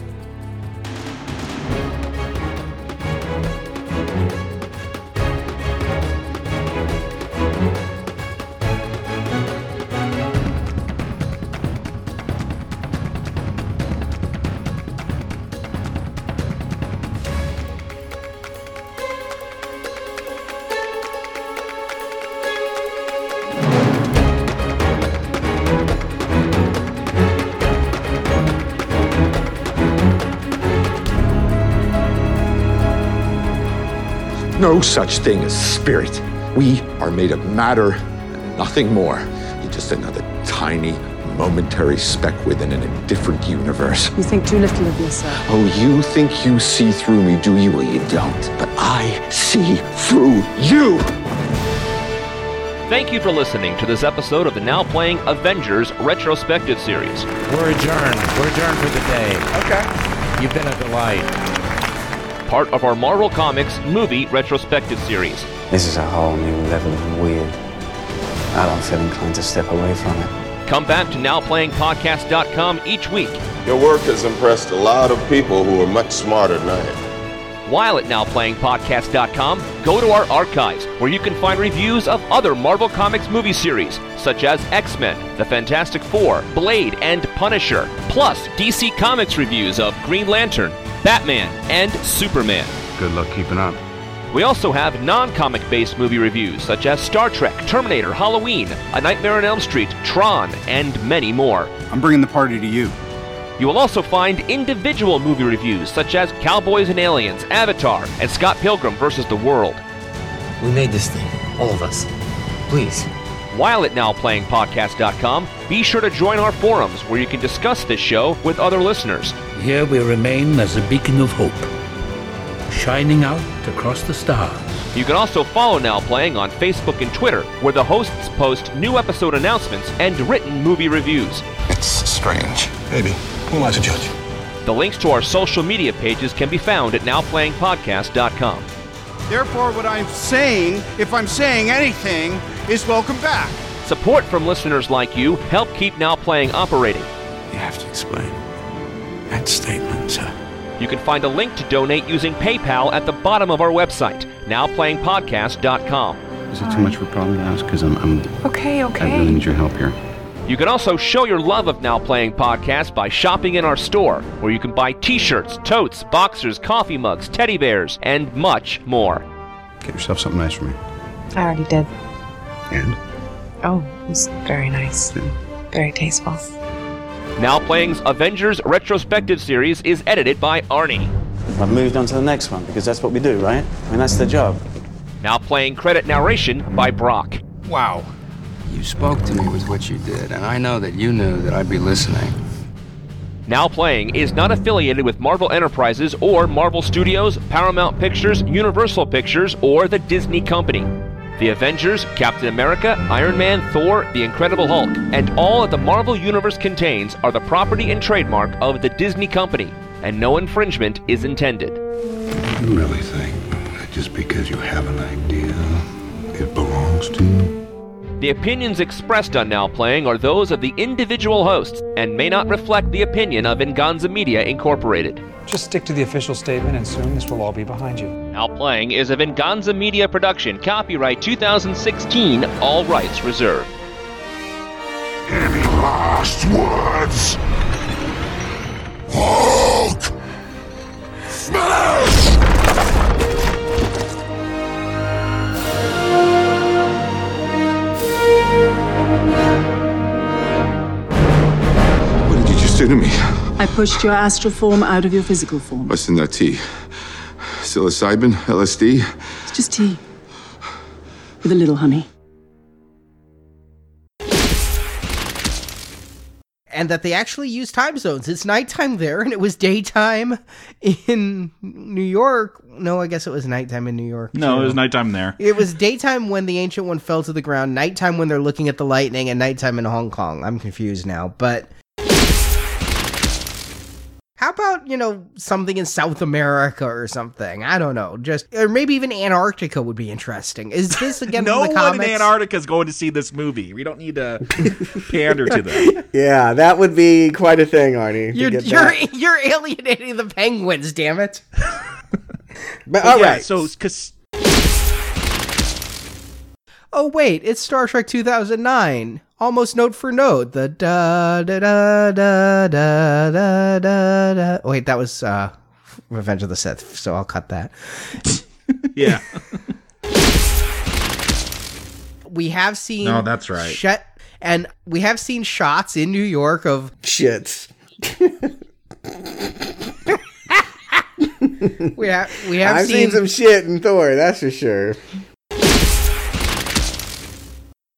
Such thing as spirit. We are made of matter and nothing more. You're just another tiny, momentary speck within an indifferent universe. You think too little of yourself. Oh, you think you see through me, do you? Well, you don't. But I see through you. Thank you for listening to this episode of the now playing Avengers retrospective series. We're adjourned. We're adjourned for the day. Okay. You've been a delight part of our Marvel Comics movie retrospective series. This is a whole new level of weird. I don't feel inclined to step away from it. Come back to NowPlayingPodcast.com each week. Your work has impressed a lot of people who are much smarter than I am. While at NowPlayingPodcast.com, go to our archives where you can find reviews of other Marvel Comics movie series, such as X Men, The Fantastic Four, Blade, and Punisher, plus DC Comics reviews of Green Lantern, Batman, and Superman. Good luck keeping up. We also have non comic based movie reviews such as Star Trek, Terminator, Halloween, A Nightmare on Elm Street, Tron, and many more. I'm bringing the party to you. You will also find individual movie reviews such as Cowboys and Aliens, Avatar, and Scott Pilgrim vs. the World. We made this thing, all of us. Please. While at NowPlayingPodcast.com, be sure to join our forums where you can discuss this show with other listeners. Here we remain as a beacon of hope, shining out across the stars. You can also follow Now Playing on Facebook and Twitter, where the hosts post new episode announcements and written movie reviews. It's strange. Maybe. Who am I to judge? The links to our social media pages can be found at NowPlayingPodcast.com. Therefore, what I'm saying, if I'm saying anything, is welcome back. Support from listeners like you help keep Now Playing operating. You have to explain that statement, sir. You can find a link to donate using PayPal at the bottom of our website, nowplayingpodcast.com. Is it too much for a problem to ask? Because I'm, I'm. Okay, okay. I really need your help here. You can also show your love of Now Playing Podcast by shopping in our store, where you can buy t shirts, totes, boxers, coffee mugs, teddy bears, and much more. Get yourself something nice for me. I already did. And? Oh, it was very nice. Yeah. Very tasteful. Now Playing's Avengers retrospective series is edited by Arnie. I've moved on to the next one because that's what we do, right? I mean, that's the job. Now playing credit narration by Brock. Wow. You spoke to me with what you did, and I know that you knew that I'd be listening. Now Playing is not affiliated with Marvel Enterprises or Marvel Studios, Paramount Pictures, Universal Pictures, or the Disney Company. The Avengers, Captain America, Iron Man, Thor, The Incredible Hulk, and all that the Marvel Universe contains are the property and trademark of the Disney Company, and no infringement is intended. You really think that just because you have an idea, it belongs to you? The opinions expressed on Now Playing are those of the individual hosts and may not reflect the opinion of Venganza Media Incorporated. Just stick to the official statement, and soon this will all be behind you. Now Playing is a Venganza Media production, copyright 2016, all rights reserved. Any last words? Hulk! Smash! To me? I pushed your astral form out of your physical form. What's in that tea? Psilocybin? LSD? It's just tea. With a little honey. and that they actually use time zones. It's nighttime there, and it was daytime in New York. No, I guess it was nighttime in New York. No, too. it was nighttime there. It was daytime when the ancient one fell to the ground, nighttime when they're looking at the lightning, and nighttime in Hong Kong. I'm confused now, but. How about, you know, something in South America or something? I don't know. Just or maybe even Antarctica would be interesting. Is this again no in the one in Antarctica is going to see this movie. We don't need to pander to them. Yeah, that would be quite a thing, Arnie. You're get you're, that. you're alienating the penguins, damn it. But But all yeah, right. so because Oh wait, it's Star Trek 2009. Almost note for note. The da da da da da da da da. Wait, that was uh Revenge of the Sith, so I'll cut that. yeah, We have seen No, that's right. Shet and we have seen shots in New York of shits. we have we have I've seen, seen some shit in Thor, that's for sure.